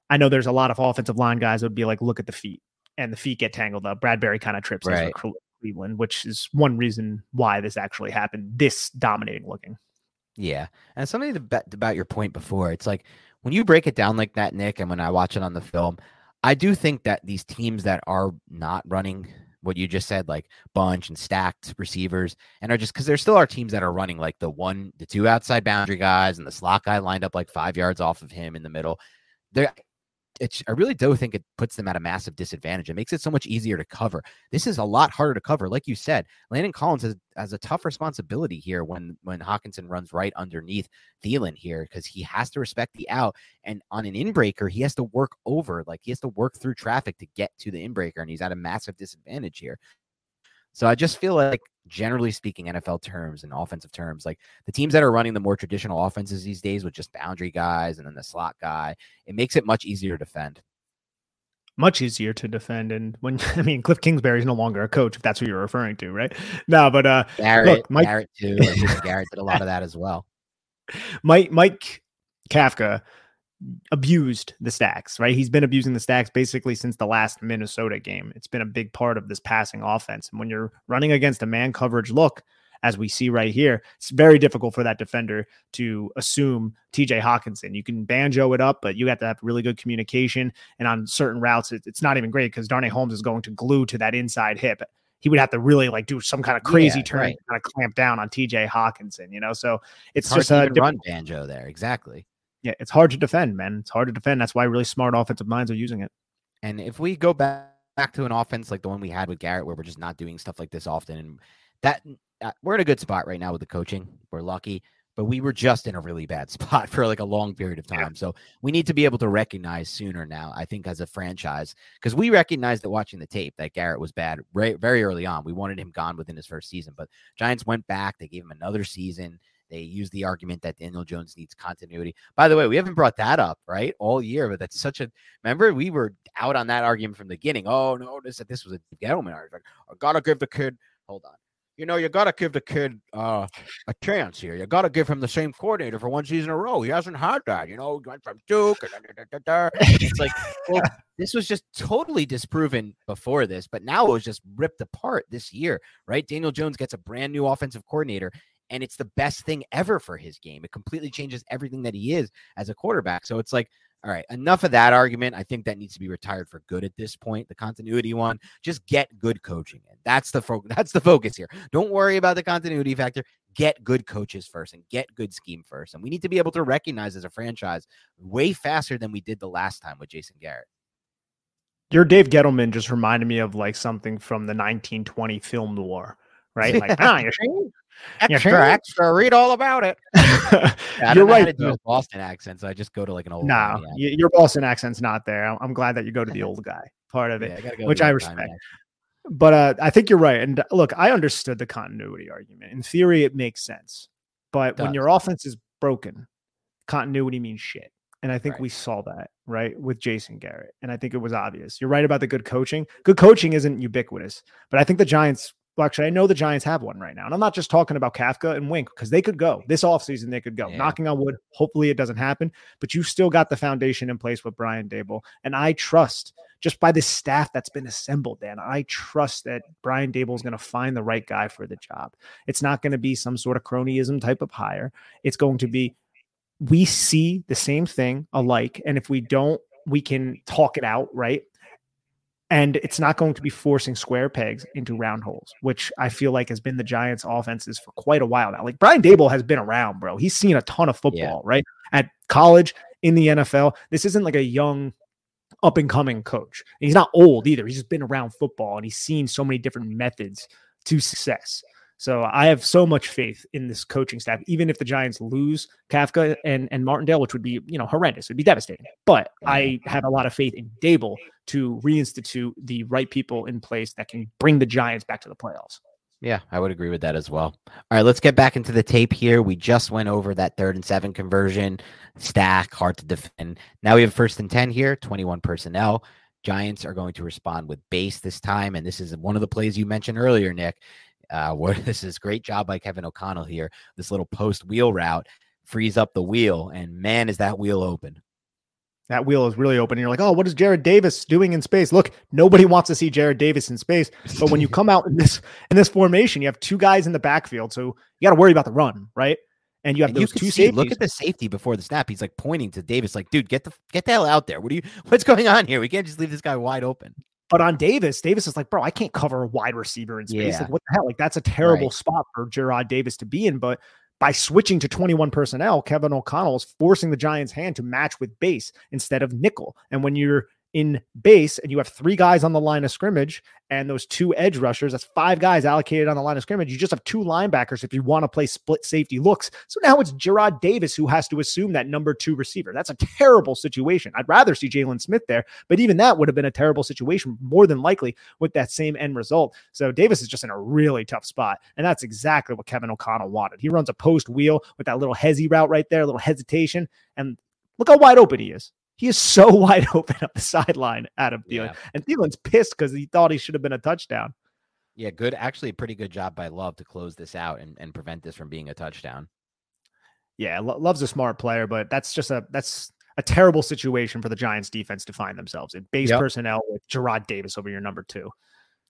I know there's a lot of offensive line guys that would be like, look at the feet and the feet get tangled up. Bradbury kind of trips right. Cleveland, which is one reason why this actually happened. This dominating looking. Yeah, and something to bet about your point before, it's like when you break it down like that, Nick, and when I watch it on the film, I do think that these teams that are not running what you just said, like bunch and stacked receivers, and are just because there still are teams that are running like the one, the two outside boundary guys, and the slot guy lined up like five yards off of him in the middle. There, it's I really do think it puts them at a massive disadvantage. It makes it so much easier to cover. This is a lot harder to cover. Like you said, Landon Collins has, has a tough responsibility here when when Hockenson runs right underneath Thielen here because he has to respect the out. And on an inbreaker, he has to work over, like he has to work through traffic to get to the inbreaker, and he's at a massive disadvantage here. So I just feel like generally speaking, NFL terms and offensive terms, like the teams that are running the more traditional offenses these days with just boundary guys and then the slot guy, it makes it much easier to defend. Much easier to defend. And when I mean Kliff Kingsbury is no longer a coach, if that's who you're referring to, right? No, but uh Garrett, look, Mike Garrett too. Garrett did a lot of that as well. Mike Mike Kafka abused the stacks, right? He's been abusing the stacks basically since the last Minnesota game. It's been a big part of this passing offense. And when you're running against a man coverage look, as we see right here, it's very difficult for that defender to assume TJ Hockenson. You can banjo it up, but you have to have really good communication. And on certain routes, it's not even great because Darnay Holmes is going to glue to that inside hip. He would have to really like do some kind of crazy yeah, turn right. kind of clamp down on TJ Hockenson, you know? So it's, it's just a run banjo there. Exactly yeah, it's hard to defend, man. It's hard to defend. That's why really smart offensive minds are using it. And if we go back back to an offense like the one we had with Garrett, where we're just not doing stuff like this often, and that uh, we're in a good spot right now with the coaching. We're lucky, but we were just in a really bad spot for like a long period of time. Yeah. So we need to be able to recognize sooner now. I think as a franchise, because we recognized that watching the tape that Garrett was bad right, very early on. We wanted him gone within his first season, but Giants went back. They gave him another season. They use the argument that Daniel Jones needs continuity. By the way, we haven't brought that up, right? All year, but that's such a remember, we were out on that argument from the beginning. Oh, no, this this was a Gettleman argument. I gotta give the kid hold on. You know, you gotta give the kid uh, a chance here. You gotta give him the same coordinator for one season in a row. He hasn't had that. You know, he went from Duke. it's like, well, this was just totally disproven before this, but now it was just ripped apart this year, right? Daniel Jones gets a brand new offensive coordinator, and it's the best thing ever for his game. It completely changes everything that he is as a quarterback. So it's like, all right, enough of that argument. I think that needs to be retired for good at this point. The continuity one, just get good coaching in. That's the fo- that's the focus here. Don't worry about the continuity factor. Get good coaches first and get good scheme first. And we need to be able to recognize as a franchise way faster than we did the last time with Jason Garrett. Your Dave Gettleman just reminded me of like something from the 1920 film noir, right? Like, ah, you're Extra, yeah, extra. Read all about it. yeah, You're right. to do Boston accent, so I just go to like an old. No, your Boston accent's not there. I'm glad that you go to the old guy part of it, yeah, which I respect. But uh, I think you're right. And look, I understood the continuity argument. In theory, it makes sense. But when your offense is broken, continuity means shit. And I think right. we saw that, right, with Jason Garrett. And I think it was obvious. You're right about the good coaching. Good coaching isn't ubiquitous, but I think the Giants well, actually, I know the Giants have one right now. And I'm not just talking about Kafka and Wink because they could go this offseason, they could go. Yeah. Knocking on wood, hopefully it doesn't happen. But you've still got the foundation in place with Brian Daboll. And I trust just by the staff that's been assembled, Dan, I trust that Brian Daboll is going to find the right guy for the job. It's not going to be some sort of cronyism type of hire. It's going to be we see the same thing alike. And if we don't, we can talk it out, right? And it's not going to be forcing square pegs into round holes, which I feel like has been the Giants' offenses for quite a while now. Like Brian Daboll has been around, bro. He's seen a ton of football, yeah. right? At college, in the NFL. This isn't like a young, up and coming coach. he's not old either. He's just been around football and he's seen so many different methods to success. So I have so much faith in this coaching staff, even if the Giants lose Kafka and, and Martindale, which would be, you know, horrendous. It would be devastating. But I have a lot of faith in Daboll to reinstitute the right people in place that can bring the Giants back to the playoffs. Yeah, I would agree with that as well. All right, let's get back into the tape here. We just went over that third and seven conversion, stack, hard to defend. Now we have first and 10 here, 21 personnel. Giants are going to respond with base this time. And this is one of the plays you mentioned earlier, Nick. Uh, where this is great job by Kevin O'Connell here. This little post wheel route frees up the wheel, and man, is that wheel open. That wheel is really open. And you're like, oh, what is Jarrad Davis doing in space? Look, nobody wants to see Jarrad Davis in space. But when you come out in this in this formation, you have two guys in the backfield, so you got to worry about the run, right? And you have and those you two see, safeties. Look at the safety before the snap. He's like pointing to Davis, like, dude, get the get the hell out there. What are you? What's going on here? We can't just leave this guy wide open. But on Davis, Davis is like, bro, I can't cover a wide receiver in space. Yeah. Like, what the hell? Like, that's a terrible right. spot for Jarrad Davis to be in. But by switching to 21 personnel, Kevin O'Connell is forcing the Giants' hand to match with base instead of nickel. And when you're in base and you have three guys on the line of scrimmage and those two edge rushers, that's five guys allocated on the line of scrimmage. You just have two linebackers if you want to play split safety looks. So now it's Jarrad Davis who has to assume that number two receiver. That's a terrible situation. I'd rather see Jaylon Smith there, but even that would have been a terrible situation, more than likely with that same end result. So Davis is just in a really tough spot. And that's exactly what Kevin O'Connell wanted. He runs a post wheel with that little hezzy route right there, a little hesitation. And look how wide open he is. He is so wide open up the sideline, Adam Thielen. Yeah. And Thielen's pissed because he thought he should have been a touchdown. Yeah, good. Actually, a pretty good job by Love to close this out and, and prevent this from being a touchdown. Yeah, Love's a smart player, but that's just a that's a terrible situation for the Giants defense to find themselves in base yep. personnel with Jarrad Davis over your number two.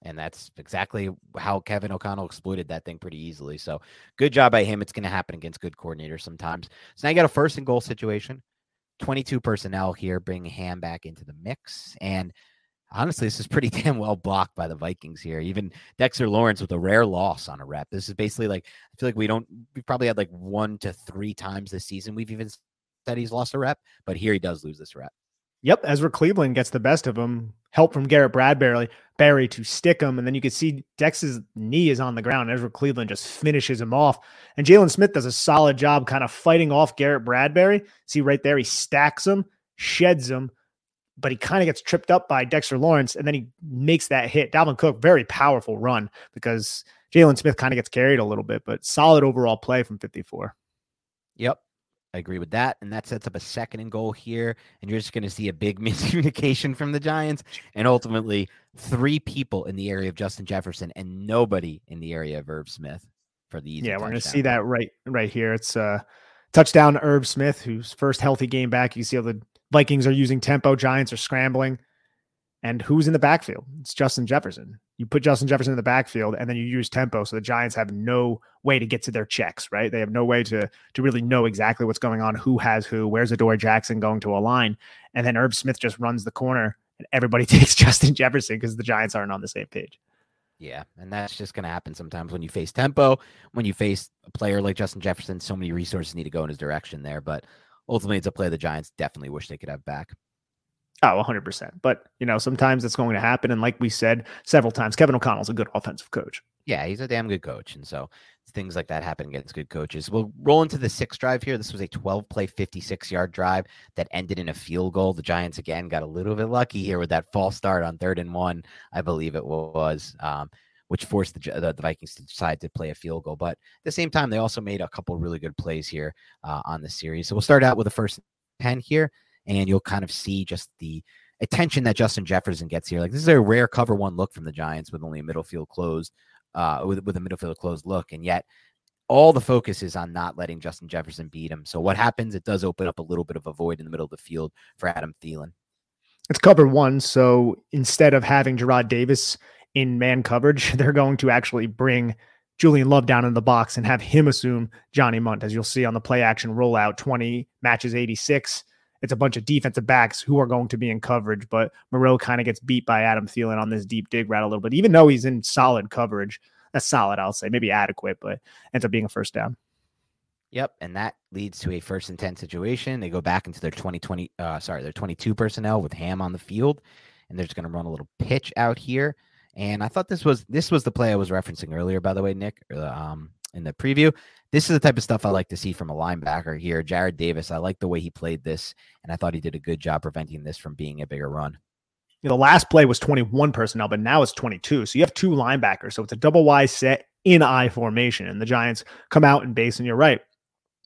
And that's exactly how Kevin O'Connell exploited that thing pretty easily. So good job by him. It's going to happen against good coordinators sometimes. So now you got a first and goal situation. 22 personnel here, bringing Ham back into the mix. And honestly, this is pretty damn well blocked by the Vikings here. Even Dexter Lawrence with a rare loss on a rep. This is basically like, I feel like we don't, we probably had like one to three times this season we've even said he's lost a rep, but here he does lose this rep. Yep, Ezra Cleveland gets the best of him. Help from Garrett Bradbury, Barry to stick him, and then you can see Dex's knee is on the ground. Ezra Cleveland just finishes him off, and Jaylon Smith does a solid job, kind of fighting off Garrett Bradbury. See right there, he stacks him, sheds him, but he kind of gets tripped up by Dexter Lawrence, and then he makes that hit. Dalvin Cook, very powerful run because Jaylon Smith kind of gets carried a little bit, but solid overall play from 54. Yep. I agree with that. And that sets up a second and goal here. And you're just going to see a big miscommunication from the Giants and ultimately three people in the area of Justin Jefferson and nobody in the area of Irv Smith for the Yeah, we're going to see that right right here. It's uh touchdown Irv Smith, whose first healthy game back. You see how the Vikings are using tempo, Giants are scrambling. And who's in the backfield? It's Justin Jefferson. You put Justin Jefferson in the backfield and then you use tempo. So the Giants have no way to get to their checks, right? They have no way to to really know exactly what's going on, who has who, where's Adoree Jackson going to align. And then Irv Smith just runs the corner and everybody takes Justin Jefferson because the Giants aren't on the same page. Yeah, and that's just going to happen sometimes when you face tempo, when you face a player like Justin Jefferson, so many resources need to go in his direction there, but ultimately it's a play the Giants definitely wish they could have back. Oh, 100%. But, you know, sometimes it's going to happen. And like we said several times, Kevin O'Connell's a good offensive coach. Yeah, he's a damn good coach. And so things like that happen against good coaches. We'll roll into the sixth drive here. This was a 12 play, 56 yard drive that ended in a field goal. The Giants, again, got a little bit lucky here with that false start on third and one, I believe it was. Um, which forced the, the, the, Vikings to decide to play a field goal. But at the same time, they also made a couple really good plays here uh, on the series. So we'll start out with the first 10 here and you'll kind of see just the attention that Justin Jefferson gets here. Like this is a rare cover one look from the Giants with only a middle field closed, uh, with with a middle field closed look, and yet all the focus is on not letting Justin Jefferson beat him. So what happens? It does open up a little bit of a void in the middle of the field for Adam Thielen. It's cover one, so instead of having Jarrad Davis in man coverage, they're going to actually bring Julian Love down in the box and have him assume Johnny Mundt, as you'll see on the play action rollout. Twenty matches eighty six it's a bunch of defensive backs who are going to be in coverage, but Moreau kind of gets beat by Adam Thielen on this deep dig route a little bit, even though he's in solid coverage. That's solid, I'll say, maybe adequate, but ends up being a first down. Yep, and that leads to a first and ten situation. They go back into their 2020, uh, sorry, their 22 personnel with Ham on the field, and they're just going to run a little pitch out here. And I thought this was this was the play I was referencing earlier, by the way, Nick, um, in the preview. This is the type of stuff I like to see from a linebacker here. Jarrad Davis, I like the way he played this, and I thought he did a good job preventing this from being a bigger run. the last play was 21 personnel, but now it's 22. So you have two linebackers. So it's a double Y set in I formation, and the Giants come out and base. And you're right,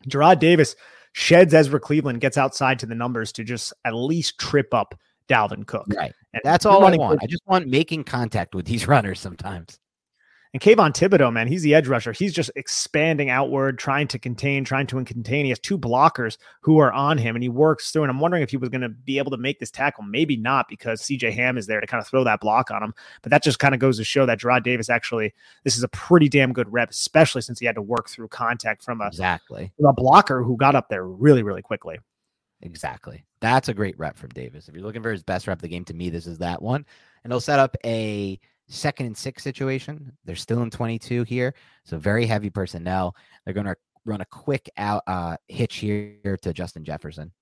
Jarrad Davis sheds Ezra Cleveland, gets outside to the numbers to just at least trip up Dalvin Cook. Right. And that's all I want. I just want making contact with these runners sometimes. And Kayvon Thibodeaux, man, he's the edge rusher. He's just expanding outward, trying to contain, trying to contain. He has two blockers who are on him, and he works through. And I'm wondering if he was going to be able to make this tackle. Maybe not, because CJ Ham is there to kind of throw that block on him. But that just kind of goes to show that Jarrad Davis actually, this is a pretty damn good rep, especially since he had to work through contact from a exactly from a blocker who got up there really, really quickly. Exactly. That's a great rep from Davis. If you're looking for his best rep of the game, to me, this is that one. And he'll set up a second and six situation. They're still in 22 here. So very heavy personnel. They're going to run a quick out uh, hitch here to Justin Jefferson.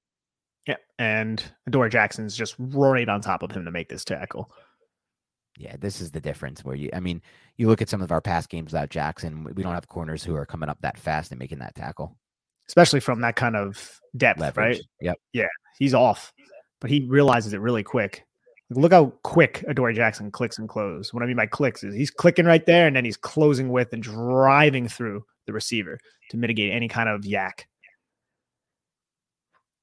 Yeah. And Adoree Jackson's just right on top of him to make this tackle. Yeah, this is the difference where you, I mean, you look at some of our past games without Jackson, we don't have corners who are coming up that fast and making that tackle. Especially from that kind of depth, Leverage. right? Yep. Yeah. He's off, but he realizes it really quick. Look how quick Adoree Jackson clicks and closes. What I mean by clicks is he's clicking right there and then he's closing with and driving through the receiver to mitigate any kind of YAC.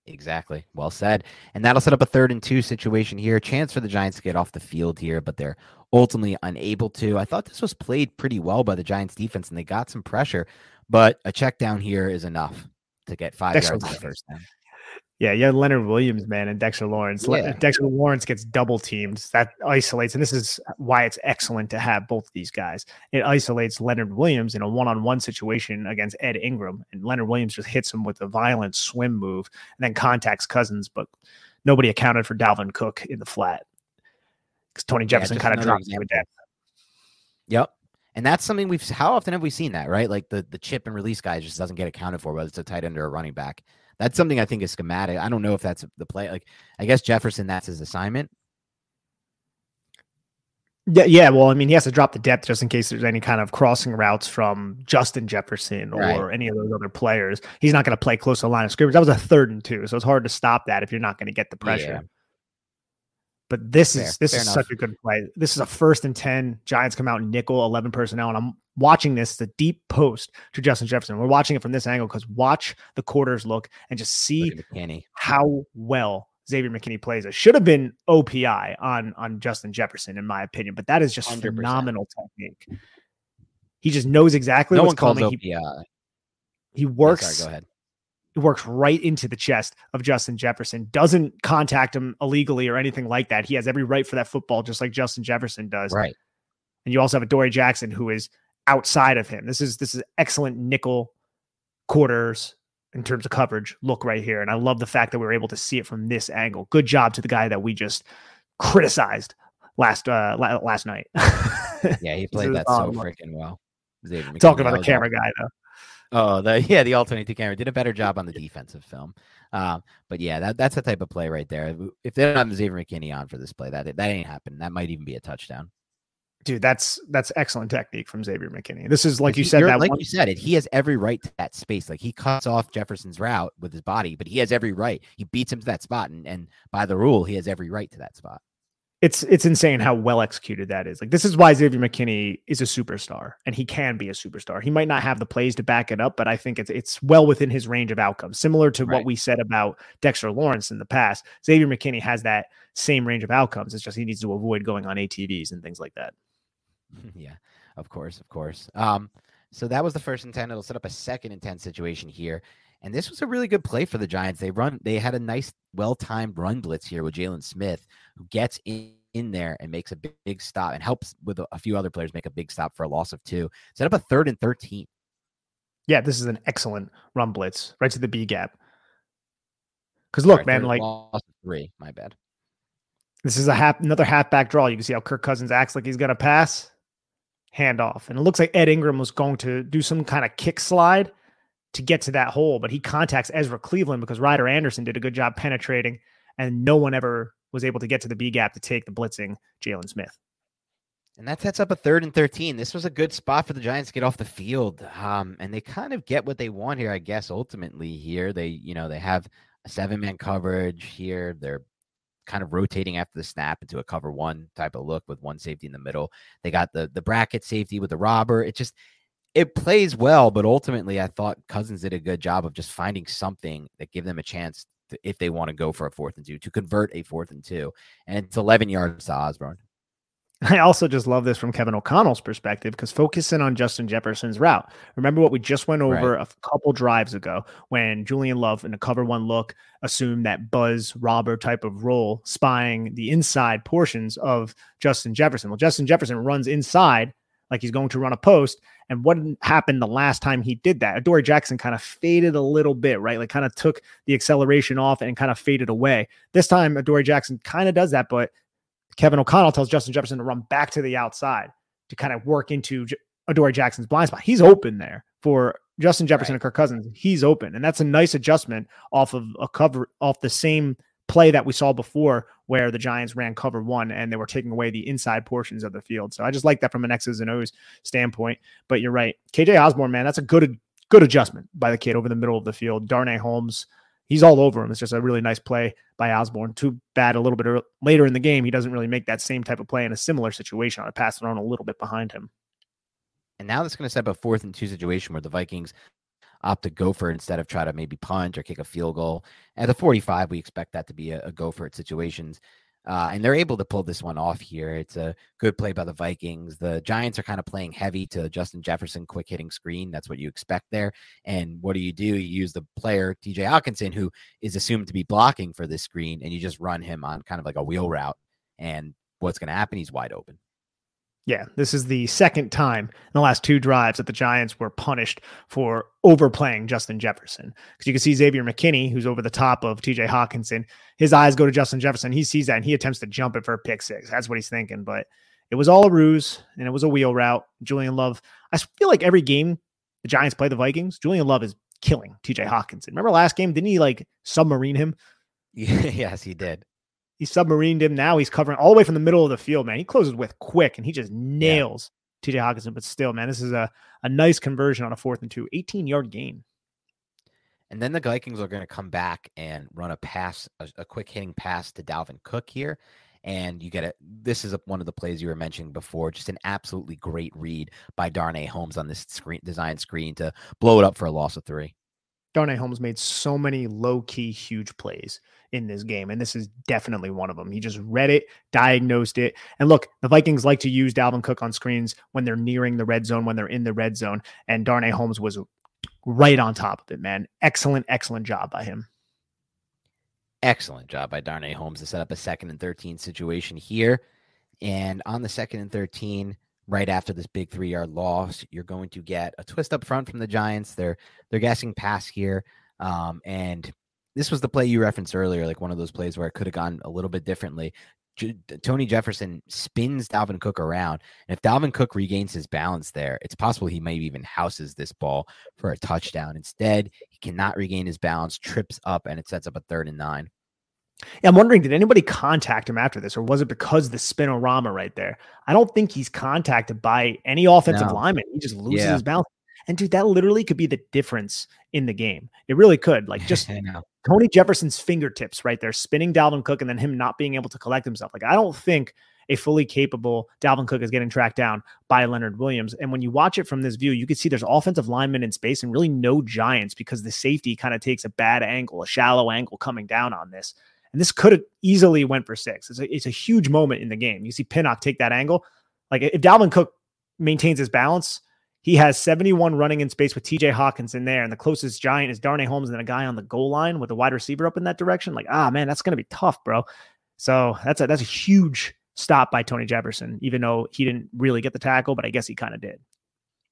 Exactly. Well said. And that'll set up a third and two situation here. Chance for the Giants to get off the field here, but they're ultimately unable to. I thought this was played pretty well by the Giants defense and they got some pressure, but a check down here is enough to get five yards the first down. Yeah, yeah, Leonard Williams, man, and Dexter Lawrence. Yeah. Dexter Lawrence gets double teamed. That isolates, and this is why it's excellent to have both these guys. It isolates Leonard Williams in a one-on-one situation against Ed Ingram, and Leonard Williams just hits him with a violent swim move, and then contacts Cousins, but nobody accounted for Dalvin Cook in the flat because Tony Jefferson yeah, kind of drops to death. Yep. And that's something we've how often have we seen that, right? Like the the chip and release guy just doesn't get accounted for, whether it's a tight end or a running back. That's something I think is schematic. I don't know if that's the play. Like, I guess Jefferson, that's his assignment. Yeah, yeah. Well, I mean, he has to drop the depth just in case there's any kind of crossing routes from Justin Jefferson or right. any of those other players. He's not going to play close to the line of scrimmage. That was a third and two, so it's hard to stop that if you're not going to get the pressure. But this Fair. is this is enough. such a good play. This is a first and ten. Giants come out nickel, eleven personnel, and I'm watching this, the deep post to Justin Jefferson. We're watching it from this angle because watch the quarters look and just see how well Xavier McKinney plays. It should have been OPI on on Justin Jefferson, in my opinion, but that is just 100%. phenomenal technique. He just knows exactly no what's coming. OPI. He, he works. Sorry, go ahead. He works right into the chest of Justin Jefferson. Doesn't contact him illegally or anything like that. He has every right for that football, just like Justin Jefferson does. Right. And you also have Adoree Jackson, who is outside of him. This is this is excellent nickel quarters in terms of coverage look right here. And I love the fact that we were able to see it from this angle. Good job to the guy that we just criticized last uh last night. yeah, he played that so freaking well. Talking about the camera guy though. Oh, the yeah, the alternating camera did a better job on the defensive film. Um, but yeah, that, that's the type of play right there. If they don't have Xavier McKinney on for this play, that that ain't happening. That might even be a touchdown dude, that's that's excellent technique from Xavier McKinney. This is like you said, that like one- you said it. He has every right to that space. Like he cuts off Jefferson's route with his body, but he has every right. He beats him to that spot, and and by the rule, he has every right to that spot. It's it's insane how well executed that is. Like this is why Xavier McKinney is a superstar, and he can be a superstar. He might not have the plays to back it up, but I think it's it's well within his range of outcomes. Similar to right. what we said about Dexter Lawrence in the past, Xavier McKinney has that same range of outcomes. It's just he needs to avoid going on ATVs and things like that. yeah, of course, of course. Um, so that was the first intent. It'll set up a second intent situation here. And this was a really good play for the Giants. They run, they had a nice, well-timed run blitz here with Jaylon Smith, who gets in, in there and makes a big, big stop and helps with a, a, few other players make a big stop for a loss of two. Set up a third and 13. Yeah, this is an excellent run blitz right to the B gap. Because look, man, like three, my bad. This is a half another halfback draw. You can see how Kirk Cousins acts like he's gonna pass handoff. And it looks like Ed Ingram was going to do some kind of kick slide to get to that hole, but he contacts Ezra Cleveland because Ryder Anderson did a good job penetrating, and no one ever was able to get to the B gap to take the blitzing Jaylon Smith. And that sets up a third and 13. This was a good spot for the Giants to get off the field. Um, and they kind of get what they want here, I guess, ultimately here. They, you know, they have a seven man coverage here. They're kind of rotating after the snap into a cover one type of look with one safety in the middle. They got the the bracket safety with the robber. It just it plays well, but ultimately I thought Cousins did a good job of just finding something that give them a chance to, if they want to go for a fourth and two to convert a fourth and two. And it's 11 yards to Osborn. I also just love this from Kevin O'Connell's perspective because focusing on Justin Jefferson's route. Remember what we just went over right. a couple drives ago when Julian Love in a cover one look assumed that buzz robber type of role, spying the inside portions of Justin Jefferson. Well, Justin Jefferson runs inside like he's going to run a post. And what happened the last time he did that? Adoree Jackson kind of faded a little bit, right? Like kind of took the acceleration off and kind of faded away. This time, Adoree Jackson kind of does that, but Kevin O'Connell tells Justin Jefferson to run back to the outside to kind of work into Adoree Jackson's blind spot. He's open there for Justin Jefferson right. and Kirk Cousins. He's open, and that's a nice adjustment off of a cover off the same play that we saw before where the Giants ran cover one and they were taking away the inside portions of the field. So I just like that from an X's and O's standpoint. But you're right. KJ Osborn, man, that's a good good adjustment by the kid over the middle of the field. Darnay Holmes he's all over him. It's just a really nice play by Osborn. Too bad a little bit early, later in the game, he doesn't really make that same type of play in a similar situation on a pass thrown a little bit behind him. And now that's going to set up a fourth and two situation where the Vikings opt to go for it instead of try to maybe punt or kick a field goal. At the 45, we expect that to be a, a go for it situations. Uh, and they're able to pull this one off here. It's a good play by the Vikings. The Giants are kind of playing heavy to Justin Jefferson, quick hitting screen. That's what you expect there. And what do you do? You use the player, TJ Hockenson, who is assumed to be blocking for this screen, and you just run him on kind of like a wheel route. And what's going to happen? He's wide open. Yeah, this is the second time in the last two drives that the Giants were punished for overplaying Justin Jefferson. Because you can see Xavier McKinney, who's over the top of TJ Hockenson, his eyes go to Justin Jefferson. He sees that and he attempts to jump it for a pick six. That's what he's thinking. But it was all a ruse and it was a wheel route. Julian Love, I feel like every game the Giants play the Vikings, Julian Love is killing TJ Hockenson. Remember last game? Didn't he like submarine him? yes, he did. He submarined him. Now he's covering all the way from the middle of the field, man. He closes with quick and he just nails yeah. TJ Hockenson. But still, man, this is a, a nice conversion on a fourth and two, 18 yard gain. And then the Vikings are going to come back and run a pass, a, a quick hitting pass to Dalvin Cook here. And you get it. This is a, one of the plays you were mentioning before. Just an absolutely great read by Darnay Holmes on this screen design screen to blow it up for a loss of three. Darnay Holmes made so many low key, huge plays in this game. And this is definitely one of them. He just read it, diagnosed it. And look, the Vikings like to use Dalvin Cook on screens when they're nearing the red zone, when they're in the red zone. And Darnay Holmes was right on top of it, man. Excellent, excellent job by him. Excellent job by Darnay Holmes to set up a second and 13 situation here. And on the second and 13, right after this big three yard loss, you're going to get a twist up front from the Giants. They're they're guessing pass here. Um, and this was the play you referenced earlier, like one of those plays where it could have gone a little bit differently. J- Tony Jefferson spins Dalvin Cook around. And if Dalvin Cook regains his balance there, it's possible he maybe even houses this ball for a touchdown. Instead, he cannot regain his balance, trips up, and it sets up a third and nine. Yeah, I'm wondering, did anybody contact him after this, or was it because the spinorama right there? I don't think he's contacted by any offensive no. lineman. He just loses yeah. his balance. And dude, that literally could be the difference in the game. It really could. Like just Tony Jefferson's fingertips right there, spinning Dalvin Cook and then him not being able to collect himself. Like, I don't think a fully capable Dalvin Cook is getting tracked down by Leonard Williams. And when you watch it from this view, you can see there's offensive linemen in space and really no giants because the safety kind of takes a bad angle, a shallow angle coming down on this. And this could have easily went for six. It's a, it's a huge moment in the game. You see Pinnock take that angle. Like if Dalvin Cook maintains his balance, he has 71 running in space with TJ Hockenson there, and the closest giant is Darnay Holmes and a guy on the goal line with a wide receiver up in that direction. Like, ah, man, that's going to be tough, bro. So that's a that's a huge stop by Tony Jefferson, even though he didn't really get the tackle, but I guess he kind of did.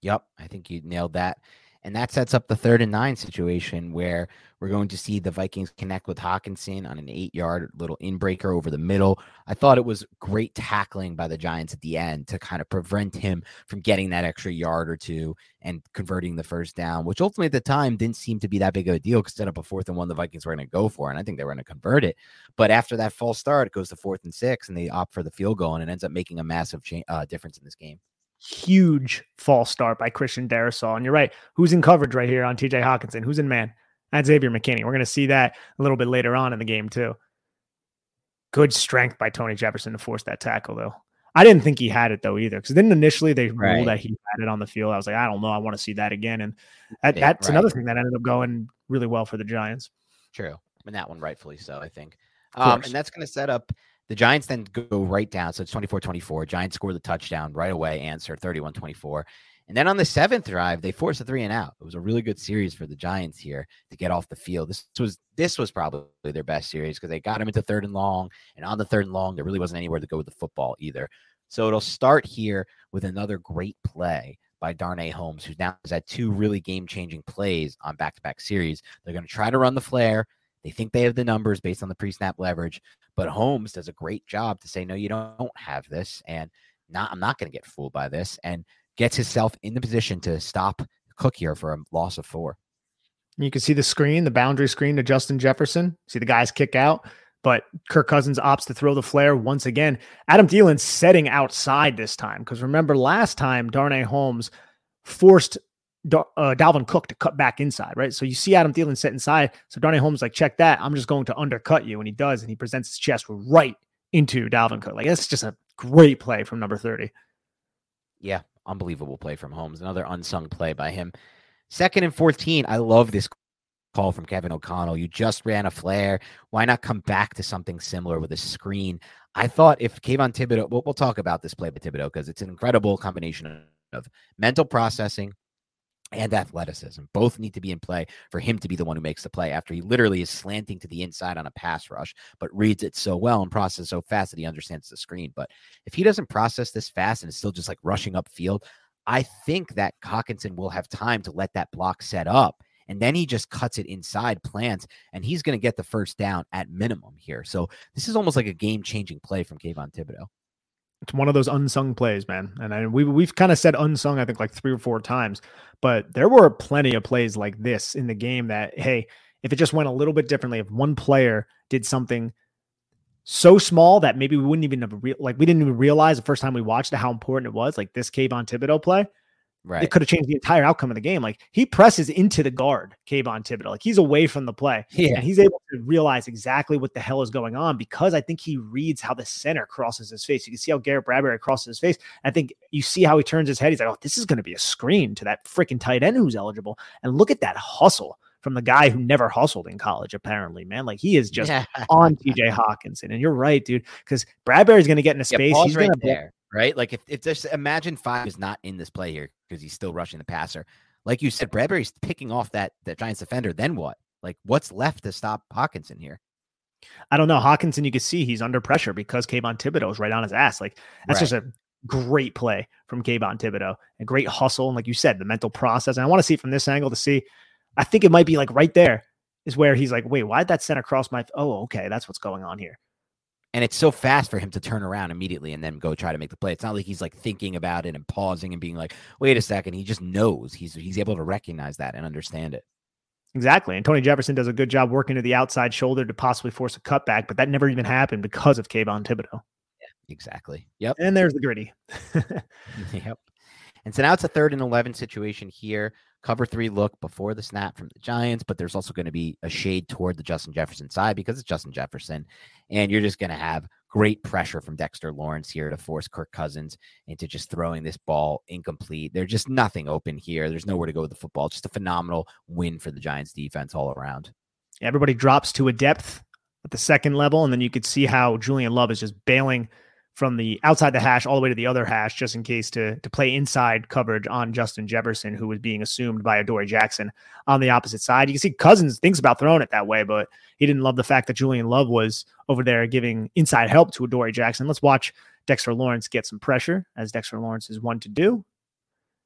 Yep, I think you nailed that. And that sets up the third and nine situation where we're going to see the Vikings connect with Hockenson on an eight yard little inbreaker over the middle. I thought it was great tackling by the Giants at the end to kind of prevent him from getting that extra yard or two and converting the first down, which ultimately at the time didn't seem to be that big of a deal because set up a fourth and one, the Vikings were going to go for. And I think they were going to convert it. But after that false start, it goes to fourth and six and they opt for the field goal and it ends up making a massive cha- uh, difference in this game huge false start by Christian Darrisaw. And you're right. Who's in coverage right here on TJ Hockenson? Who's in man? That's Xavier McKinney. We're going to see that a little bit later on in the game, too. Good strength by Tony Jefferson to force that tackle, though. I didn't think he had it though either, because then initially they right. ruled that he had it on the field. I was like, I don't know, I want to see that again, and that, that's right. another thing that ended up going really well for the Giants. True, and that one rightfully so, I think. Um, and that's going to set up the Giants then go right down. So it's 24 24. Giants score the touchdown right away, answer 31 24. And then on the seventh drive, they force a three and out. It was a really good series for the Giants here to get off the field. This was this was probably their best series because they got them into third and long, and on the third and long, there really wasn't anywhere to go with the football either. So it'll start here with another great play by Darnay Holmes, who now has had two really game-changing plays on back-to-back series. They're going to try to run the flare. They think they have the numbers based on the pre-snap leverage, but Holmes does a great job to say, no, you don't have this, and not I'm not going to get fooled by this, and gets himself in the position to stop Cook here for a loss of four. You can see the screen, the boundary screen to Justin Jefferson. See the guys kick out, but Kirk Cousins opts to throw the flare once again. Adam Thielen setting outside this time because remember last time Darnay Holmes forced uh, Dalvin Cook to cut back inside, right? So you see Adam Thielen set inside. So Darnay Holmes like, check that. I'm just going to undercut you. And he does. And he presents his chest right into Dalvin Cook. Like, that's just a great play from number 30. Yeah. Unbelievable play from Holmes. Another unsung play by him. Second and 14. I love this call from Kevin O'Connell. You just ran a flare. Why not come back to something similar with a screen? I thought if Kayvon Thibodeaux, we'll, we'll talk about this play by Thibodeaux because it's an incredible combination of mental processing, and athleticism. Both need to be in play for him to be the one who makes the play after he literally is slanting to the inside on a pass rush, but reads it so well and processes so fast that he understands the screen. But if he doesn't process this fast and is still just like rushing up field, I think that Hockenson will have time to let that block set up. And then he just cuts it inside, plants, and he's going to get the first down at minimum here. So this is almost like a game changing play from Kayvon Thibodeaux. It's one of those unsung plays, man. And I, we we've kind of said unsung, I think, like three or four times. But there were plenty of plays like this in the game that, hey, if it just went a little bit differently, if one player did something so small that maybe we wouldn't even have re- like we didn't even realize the first time we watched it how important it was, like this Kayvon Thibodeaux play, Right. It could have changed the entire outcome of the game. Like he presses into the guard, Kayvon Thibodeaux. Like he's away from the play. Yeah. And he's able to realize exactly what the hell is going on because I think he reads how the center crosses his face. You can see how Garrett Bradbury crosses his face. I think you see how he turns his head. He's like, oh, this is going to be a screen to that freaking tight end who's eligible. And look at that hustle from the guy who never hustled in college, apparently, man. Like he is just yeah. on TJ Hockenson. And you're right, dude, because Bradbury's going to get in a space. He's right gonna, there right? Like if, if just imagine five is not in this play here because he's still rushing the passer. Like you said, Bradbury's picking off that that Giants defender. Then what? Like what's left to stop Hockenson here? I don't know. Hockenson, you can see he's under pressure because Kayvon Thibodeaux is right on his ass. Like that's right. just a great play from Kayvon Thibodeaux. A great hustle. And like you said, the mental process. And I want to see from this angle to see. I think it might be like right there is where he's like, wait, why did that center cross my? Oh, okay, that's what's going on here and it's so fast for him to turn around immediately and then go try to make the play. It's not like he's like thinking about it and pausing and being like, "Wait a second. He just knows. He's he's able to recognize that and understand it. Exactly. And Tony Jefferson does a good job working to the outside shoulder to possibly force a cutback, but that never even happened because of Kayvon Thibodeaux. Yeah, exactly. Yep. And there's the gritty. yep. And so now it's a third and 11 situation here cover three look before the snap from the Giants, but there's also going to be a shade toward the Justin Jefferson side because it's Justin Jefferson. And you're just going to have great pressure from Dexter Lawrence here to force Kirk Cousins into just throwing this ball incomplete. There's just nothing open here. There's nowhere to go with the football. Just a phenomenal win for the Giants defense all around. Everybody drops to a depth at the second level, and then you could see how Julian Love is just bailing from the outside the hash all the way to the other hash, just in case to to play inside coverage on Justin Jefferson, who was being assumed by Adoree Jackson on the opposite side. You can see Cousins thinks about throwing it that way, but he didn't love the fact that Julian Love was over there giving inside help to Adoree Jackson. Let's watch Dexter Lawrence get some pressure, as Dexter Lawrence is one to do.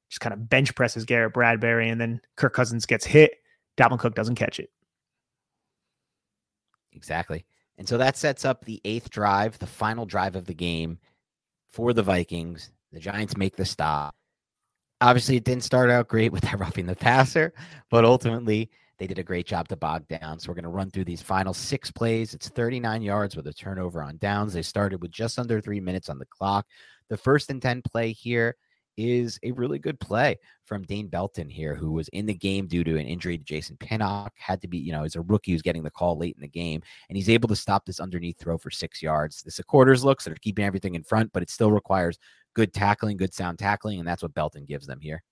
just kind of bench presses Garrett Bradbury, and then Kirk Cousins gets hit. Dalvin Cook doesn't catch it. Exactly. And so that sets up the eighth drive, the final drive of the game for the Vikings. The Giants make the stop. Obviously, it didn't start out great with that roughing the passer, but ultimately they did a great job to bog down. So we're going to run through these final six plays. It's 39 yards with a turnover on downs. They started with just under three minutes on the clock. The first and 10 play here is a really good play from Dane Belton here, who was in the game due to an injury to Jason Pinnock. Had to be, you know, as a rookie who's getting the call late in the game, and he's able to stop this underneath throw for six yards. This a quarters look, so they're keeping everything in front, but it still requires good tackling, good sound tackling, and that's what Belton gives them here.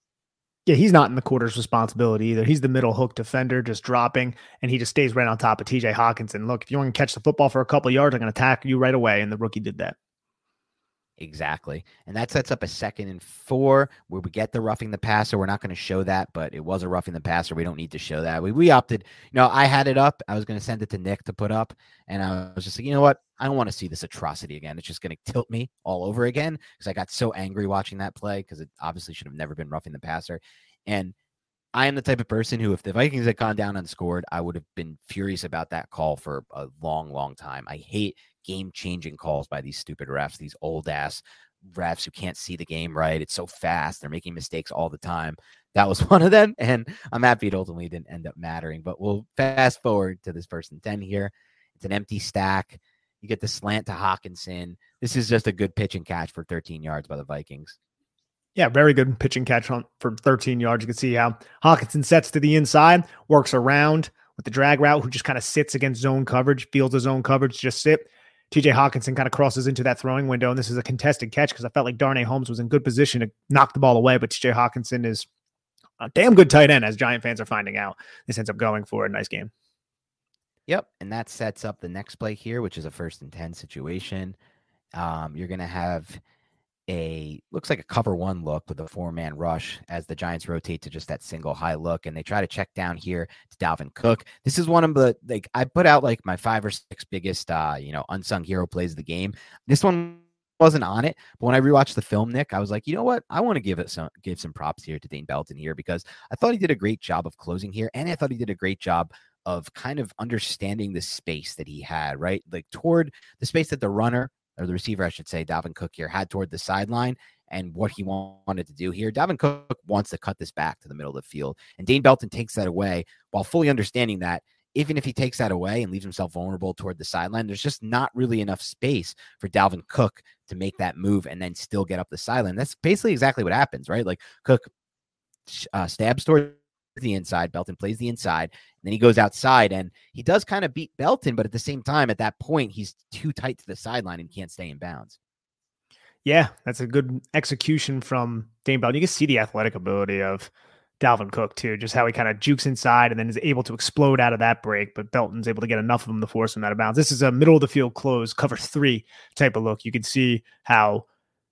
Yeah, he's not in the quarter's responsibility either. He's the middle hook defender, just dropping, and he just stays right on top of TJ Hockenson. Look, if you want to catch the football for a couple yards, I'm going to tackle you right away. And the rookie did that. Exactly. And that sets up a second and four where we get the roughing the passer. We're not going to show that, but it was a roughing the passer. We don't need to show that. We, we opted, you know, I had it up. I was going to send it to Nick to put up. And I was just like, you know what? I don't want to see this atrocity again. It's just going to tilt me all over again because I got so angry watching that play because it obviously should have never been roughing the passer. And I am the type of person who, if the Vikings had gone down unscored, I would have been furious about that call for a long, long time. I hate game changing calls by these stupid refs, these old ass refs who can't see the game right. It's so fast. They're making mistakes all the time. That was one of them. And I'm happy it ultimately didn't end up mattering. But we'll fast forward to this first and 10 here. It's an empty stack. You get the slant to Hockenson. This is just a good pitch and catch for 13 yards by the Vikings. Yeah, very good pitch and catch on, for 13 yards. You can see how Hockenson sets to the inside, works around with the drag route, who just kind of sits against zone coverage, feels his own coverage, just sit. TJ Hockenson kind of crosses into that throwing window, and this is a contested catch because I felt like Darnay Holmes was in good position to knock the ball away, but TJ Hockenson is a damn good tight end, as Giant fans are finding out. This ends up going for a nice game. Yep, and that sets up the next play here, which is a first and ten situation. Um, you're going to have a looks like a cover one look with a four man rush as the Giants rotate to just that single high look and they try to check down here to Dalvin Cook. This is one of the like I put out like my five or six biggest uh you know unsung hero plays of the game. This one wasn't on it, but when I rewatched the film, Nick, I was like, you know what? I want to give it some give some props here to Dane Belton here because I thought he did a great job of closing here, and I thought he did a great job of kind of understanding the space that he had, right? Like toward the space that the runner or the receiver, I should say, Dalvin Cook here had toward the sideline and what he wanted to do here. Dalvin Cook wants to cut this back to the middle of the field, and Dane Belton takes that away while fully understanding that even if he takes that away and leaves himself vulnerable toward the sideline, there's just not really enough space for Dalvin Cook to make that move and then still get up the sideline. That's basically exactly what happens, right? Like Cook uh, stabs toward the inside. Belton plays the inside, and then he goes outside, and he does kind of beat Belton, but at the same time, at that point, he's too tight to the sideline and can't stay in bounds. Yeah, that's a good execution from Dane Belton. You can see the athletic ability of Dalvin Cook too, just how he kind of jukes inside and then is able to explode out of that break. But Belton's able to get enough of him to force him out of bounds. This is a middle of the field close, cover three type of look. You can see how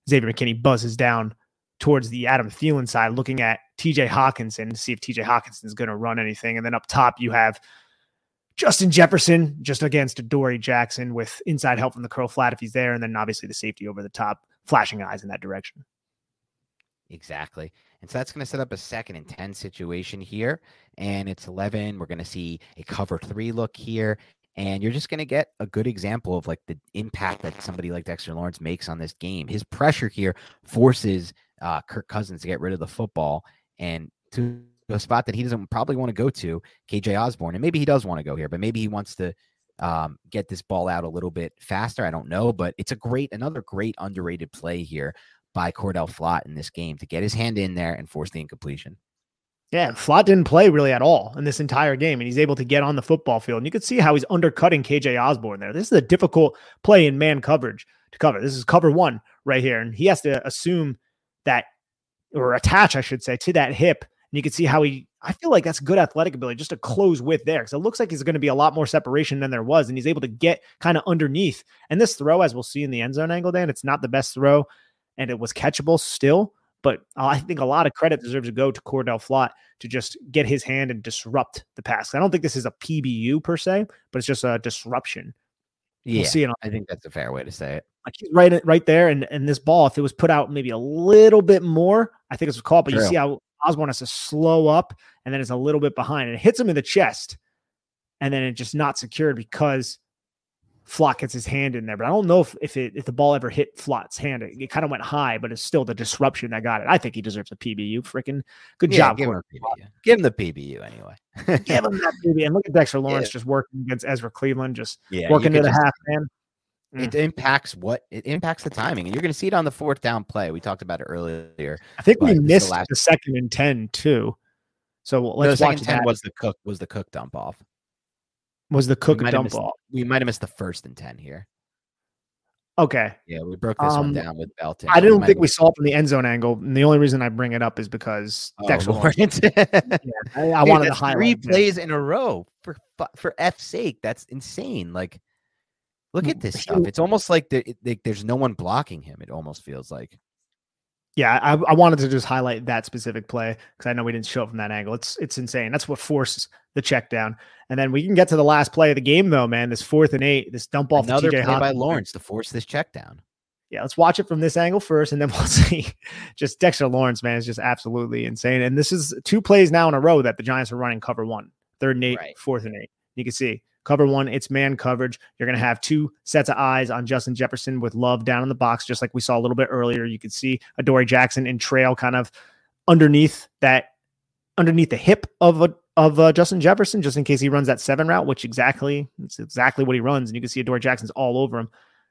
Xavier McKinney buzzes down towards the Adam Thielen side, looking at TJ Hockenson to see if TJ Hockenson is going to run anything. And then up top, you have Justin Jefferson just against Adoree Jackson with inside help from the curl flat if he's there. And then obviously the safety over the top, flashing eyes in that direction. Exactly. And so that's going to set up a second and 10 situation here. And it's 11. We're going to see a cover three look here. And you're just going to get a good example of like the impact that somebody like Dexter Lawrence makes on this game. His pressure here forces uh, Kirk Cousins to get rid of the football and to a spot that he doesn't probably want to go to, KJ Osborn. And maybe he does want to go here, but maybe he wants to um, get this ball out a little bit faster. I don't know, but it's a great, another great underrated play here by Cordell Flott in this game to get his hand in there and force the incompletion. Yeah, Flott didn't play really at all in this entire game, and he's able to get on the football field. And you can see how he's undercutting KJ Osborn there. This is a difficult play in man coverage to cover. This is cover one right here, and he has to assume that or attach, I should say, to that hip. And you can see how he, I feel like that's good athletic ability just to close with there because it looks like he's going to be a lot more separation than there was. And he's able to get kind of underneath. And this throw, as we'll see in the end zone angle, Dan, it's not the best throw and it was catchable still. But I think a lot of credit deserves to go to Cordell Flott to just get his hand and disrupt the pass. I don't think this is a PBU per se, but it's just a disruption. Yeah, we'll see it. I think that's a fair way to say it. Like he's right, right there, and and this ball, if it was put out maybe a little bit more, I think it's called, but True. you see how Osborn has to slow up and then it's a little bit behind and it hits him in the chest. And then it just not secured because Flott gets his hand in there. But I don't know if, if it if the ball ever hit Flott's hand. It, it kind of went high, but it's still the disruption that got it. I think he deserves a PBU. Freaking good Yeah, job. Give him, give him the PBU anyway. Give him that PBU. And look at Dexter Lawrence just working against Ezra Cleveland, just yeah, working to the just- half man. It mm. impacts what it impacts the timing, and you're going to see it on the fourth down play. We talked about it earlier. I think we is the missed last- the second and ten too. So let's the watch second ten that. was the cook was the cook dump off. Was the cook a dump missed- off? We might have missed the first and ten here. Okay. Yeah, we broke this Um, one down with Belton. I didn't think we saw it from the end zone angle. And the only reason I bring it up is because Oh, Dexter Lawrence. Lawrence. I, I Dude, wanted to highlight three plays in a row for for F's sake. That's insane. Like, look at this stuff. It's almost like, there, it- like there's no one blocking him. It almost feels like. Yeah, I, I wanted to just highlight that specific play because I know we didn't show it from that angle. It's it's insane. That's what forces the check down. And then we can get to the last play of the game, though, man. This fourth and eight, this dump off Another to TJ play by Lawrence to force this check down. Yeah, let's watch it from this angle first, and then we'll see. Just Dexter Lawrence, man, is just absolutely insane. And this is two plays now in a row that the Giants are running cover one, third and eight, Right. fourth and eight. You can see cover one, it's man coverage. You're going to have two sets of eyes on Justin Jefferson with Love down in the box, just like we saw a little bit earlier. You could see Adoree Jackson and Trail kind of underneath that, underneath the hip of a, of uh, Justin Jefferson, just in case he runs that seven route, which exactly it's exactly what he runs. And you can see Adoree Jackson's all over him.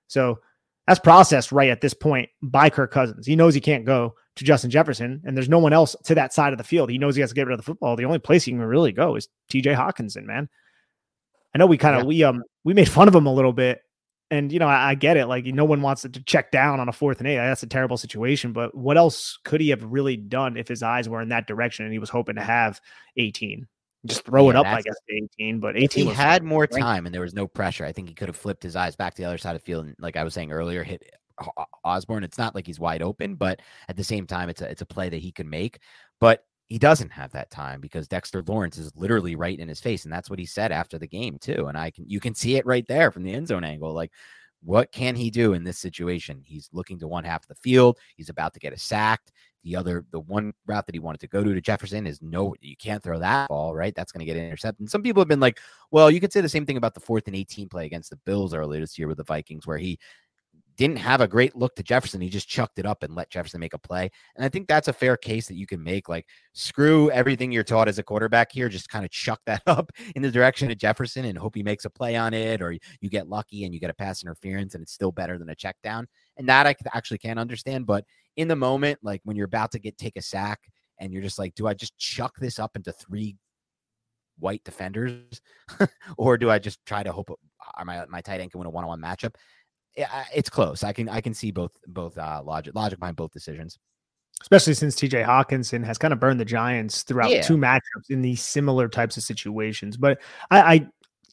So that's processed right at this point by Kirk Cousins. He knows he can't go to Justin Jefferson, and there's no one else to that side of the field. He knows he has to get rid of the football. The only place he can really go is TJ Hockenson, man. I know we kind of Yeah. we um we made fun of him a little bit, and you know I, I get it. Like no one wants to check down on a fourth and eight. That's a terrible situation. But what else could he have really done if his eyes were in that direction and he was hoping to have 18? Just throw it up, I guess, 18. But If 18 he had more great. time and there was no pressure, I think he could have flipped his eyes back to the other side of the field. And like I was saying earlier, hit Osborn. It's not like he's wide open, but at the same time, it's a it's a play that he can make. But he doesn't have that time because Dexter Lawrence is literally right in his face, and that's what he said after the game too. And I can you can see it right there from the end zone angle. Like, what can he do in this situation? He's looking to one half of the field. He's about to get a sacked. The other, the one route that he wanted to go to to Jefferson is no, you can't throw that ball, right? That's going to get intercepted. And some people have been like, well, you could say the same thing about the fourth and 18 play against the Bills earlier this year with the Vikings, where he didn't have a great look to Jefferson. He just chucked it up and let Jefferson make a play. And I think that's a fair case that you can make. Like, screw everything you're taught as a quarterback here. Just kind of chuck that up in the direction of Jefferson and hope he makes a play on it, or you get lucky and you get a pass interference and it's still better than a check down. And that I actually can understand. But in the moment, like when you're about to get take a sack and you're just like, do I just chuck this up into three white defenders, or do I just try to hope uh, my my tight end can win a one on one matchup? Yeah, it's close. I can I can see both both uh, logic logic behind both decisions. especially since TJ Hockenson has kind of burned the Giants throughout Yeah. two matchups in these similar types of situations. But I, I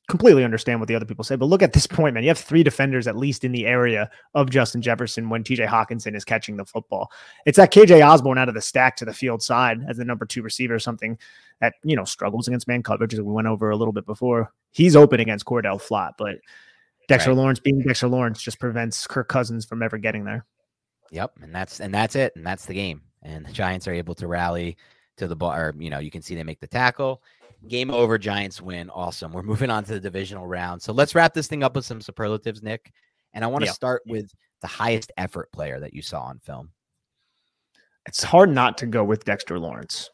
completely understand what the other people say. But look at this point, man. You have three defenders at least in the area of Justin Jefferson when TJ Hockenson is catching the football. It's that KJ Osborn out of the stack to the field side as the number two receiver, something that, you know, struggles against man coverage as we went over a little bit before. He's open against Cordell Flott, but Dexter Right. Lawrence being Dexter Lawrence just prevents Kirk Cousins from ever getting there. Yep, and that's and that's it, and that's the game. And the Giants are able to rally to the bar. You know, you can see they make the tackle. Game over. Giants win. Awesome. We're moving on to the divisional round. So let's wrap this thing up with some superlatives, Nick. And I want to Yeah. start with the highest effort player that you saw on film. It's hard not to go with Dexter Lawrence.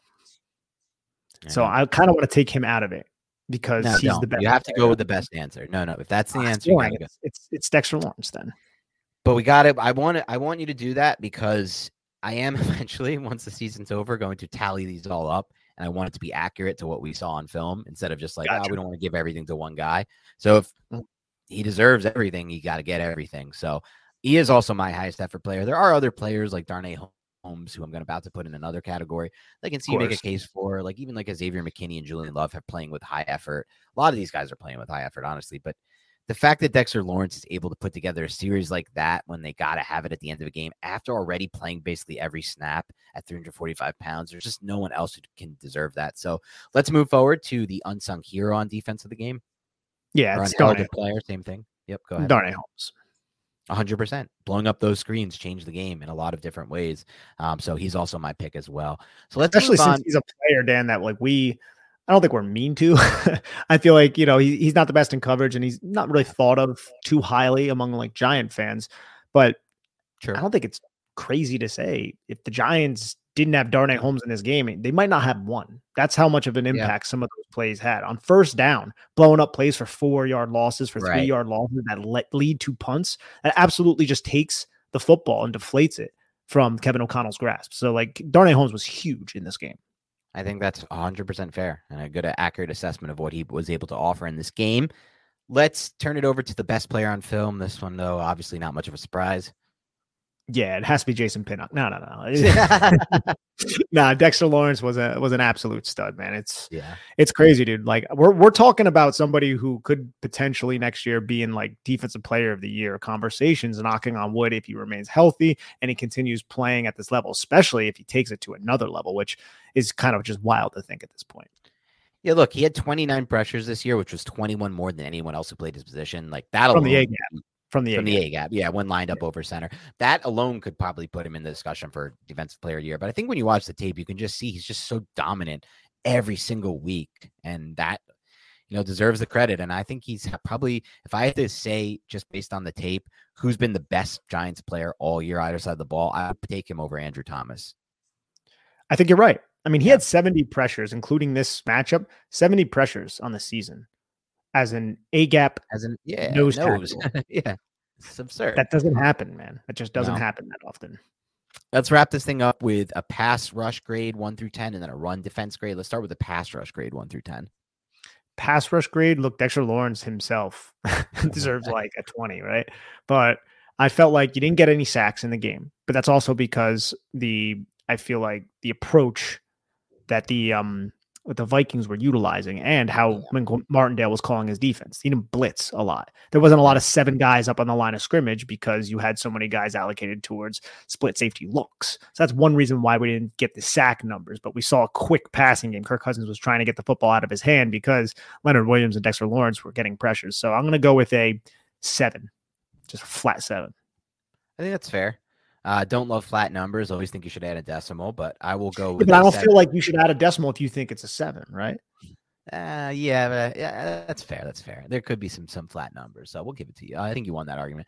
So. Mm-hmm. I kind of want to take him out of it because No, he's the best. You have to go with the best answer. No, no. If that's the Ah, it's answer, go. It's, it's it's Dexter Lawrence then. But we got it. I want it. I want you to do that because I am eventually, once the season's over, going to tally these all up, and I want it to be accurate to what we saw on film instead of just like, oh, we don't want to give everything to one guy. So if Mm. he deserves everything, he got to get everything. So he is also my highest effort player. There are other players like Darnay Holmes, who I'm going to about to put in another category. I can see you make a case for, like even like a Xavier McKinney and Julian Love have playing with high effort. A lot of these guys are playing with high effort, honestly, but the fact that Dexter Lawrence is able to put together a series like that when they got to have it at the end of a game after already playing basically every snap at 345 pounds, there's just no one else who can deserve that. So let's move forward to the unsung hero on defense of the game. Yeah, or it's Darnay, player, same thing. Yep, go ahead. Darnay Holmes. 100%. Blowing up those screens changed the game in a lot of different ways. Um, so he's also my pick as well. So let's especially since he's a player, Dan, that like we I don't think we're mean to. I feel like, you know, he, he's not the best in coverage and he's not really thought of too highly among like Giant fans. But I don't think it's crazy to say if the Giants didn't have Darnay Holmes in this game, they might not have won. That's how much of an impact yeah. some of those plays had on first down, blowing up plays for four yard losses, for right. three yard losses that let, lead to punts. That absolutely just takes the football and deflates it from Kevin O'Connell's grasp. So, like, Darnay Holmes was huge in this game. I think that's 100% fair and a good, accurate assessment of what he was able to offer in this game. Let's turn it over to the best player on film. This one, though, obviously not much of a surprise. Yeah, it has to be Jason Pinnock. No, no, no. nah, Dexter Lawrence was a was an absolute stud, man. It's yeah, it's crazy, dude. Like we're we're talking about somebody who could potentially next year be in like defensive player of the year conversations, knocking on wood if he remains healthy and he continues playing at this level, especially if he takes it to another level, which is kind of just wild to think at this point. Yeah, look, he had 29 pressures this year, which was 21 more than anyone else who played his position. Like that from alone, the A gap from the from A the A gap. Yeah, when lined up yeah. over center. That alone could probably put him in the discussion for defensive player of the year. But I think when you watch the tape, you can just see he's just so dominant every single week, and that you know deserves the credit. And I think he's probably, if I had to say, just based on the tape, who's been the best Giants player all year either side of the ball, I would take him over Andrew Thomas. I think you're right. I mean, he yeah. had 70 pressures, including this matchup, 70 pressures on the season as an A gap, as an yeah nose, nose. yeah, it's absurd. That doesn't happen, man. That just doesn't no. happen that often. Let's wrap this thing up with a pass rush grade one through ten, and then a run defense grade. Let's start with a pass rush grade one through ten. Pass rush grade. Look, Dexter Lawrence himself deserves like a twenty, right? But I felt like you didn't get any sacks in the game, but that's also because the I feel like the approach that the um the Vikings were utilizing and how Martindale was calling his defense. He didn't blitz a lot. There wasn't a lot of seven guys up on the line of scrimmage because you had so many guys allocated towards split safety looks. So that's one reason why we didn't get the sack numbers, but we saw a quick passing game. Kirk Cousins was trying to get the football out of his hand because Leonard Williams and Dexter Lawrence were getting pressures. So I'm going to go with a seven, just a flat seven. I think that's fair. Uh, don't love flat numbers. Always think you should add a decimal, but I will go with. but I don't seven. feel like you should add a decimal if you think it's a seven, right? Uh, yeah, but, yeah, that's fair. That's fair. There could be some some flat numbers, so we'll give it to you. I think you won that argument.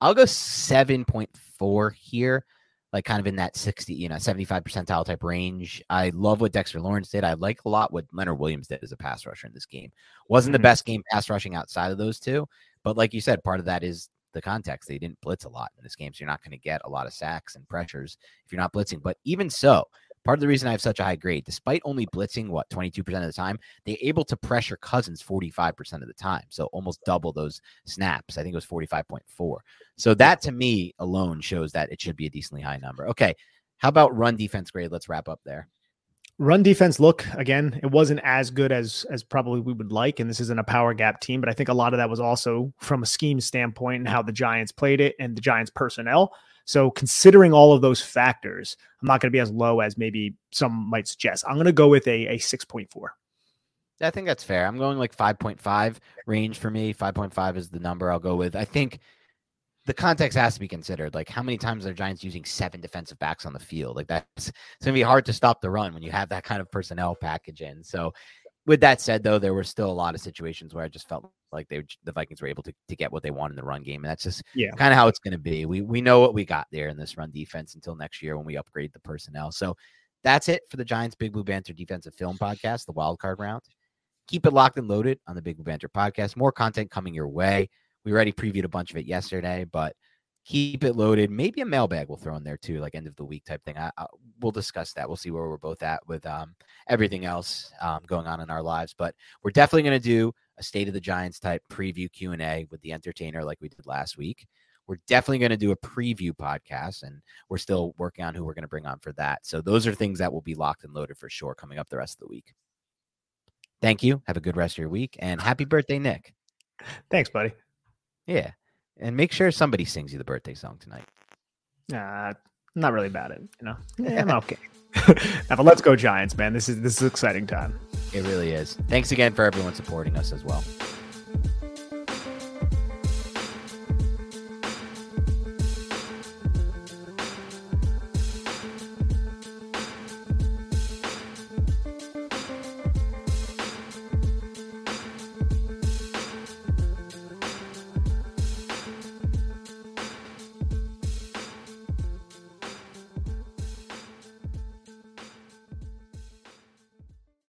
I'll go seven point four here, like kind of in that sixty, you know, seventy five percentile type range. I love what Dexter Lawrence did. I like a lot what Leonard Williams did as a pass rusher in this game. Wasn't mm-hmm. the best game pass rushing outside of those two, but like you said, part of that is the context. They didn't blitz a lot in this game, so you're not going to get a lot of sacks and pressures if you're not blitzing. But even so, part of the reason I have such a high grade, despite only blitzing what 22% of the time, they're able to pressure Cousins 45% of the time. So almost double those snaps. I think it was 45.4. So that to me alone shows that it should be a decently high number. Okay. How about run defense grade? Let's wrap up there run defense look again it wasn't as good as as probably we would like and this isn't a power gap team but i think a lot of that was also from a scheme standpoint and how the giants played it and the giants personnel so considering all of those factors i'm not going to be as low as maybe some might suggest i'm going to go with a, a 6.4 I think that's fair. I'm going like 5.5 range for me. 5.5 is the number I'll go with. I think the context has to be considered. Like, how many times are Giants using seven defensive backs on the field? Like, that's it's gonna be hard to stop the run when you have that kind of personnel package in. So, with that said, though, there were still a lot of situations where I just felt like they the Vikings were able to, to get what they want in the run game, and that's just yeah. kind of how it's going to be. We we know what we got there in this run defense until next year when we upgrade the personnel. So that's it for the Giants Big Blue Banter Defensive Film Podcast, the wild card round. Keep it locked and loaded on the Big Blue Banter Podcast. More content coming your way. We already previewed a bunch of it yesterday, but keep it loaded. Maybe a mailbag we'll throw in there too, like end of the week type thing. I, I, we'll discuss that. We'll see where we're both at with um, everything else um, going on in our lives. But we're definitely going to do a state of the Giants type preview Q and A with the entertainer, like we did last week. We're definitely going to do a preview podcast, and we're still working on who we're going to bring on for that. So those are things that will be locked and loaded for sure coming up the rest of the week. Thank you. Have a good rest of your week, and happy birthday, Nick. Thanks, buddy. Yeah. And make sure somebody sings you the birthday song tonight. Uh, not really bad at you know. Yeah, I'm okay. now, but let's go Giants, man. This is this is exciting time. It really is. Thanks again for everyone supporting us as well.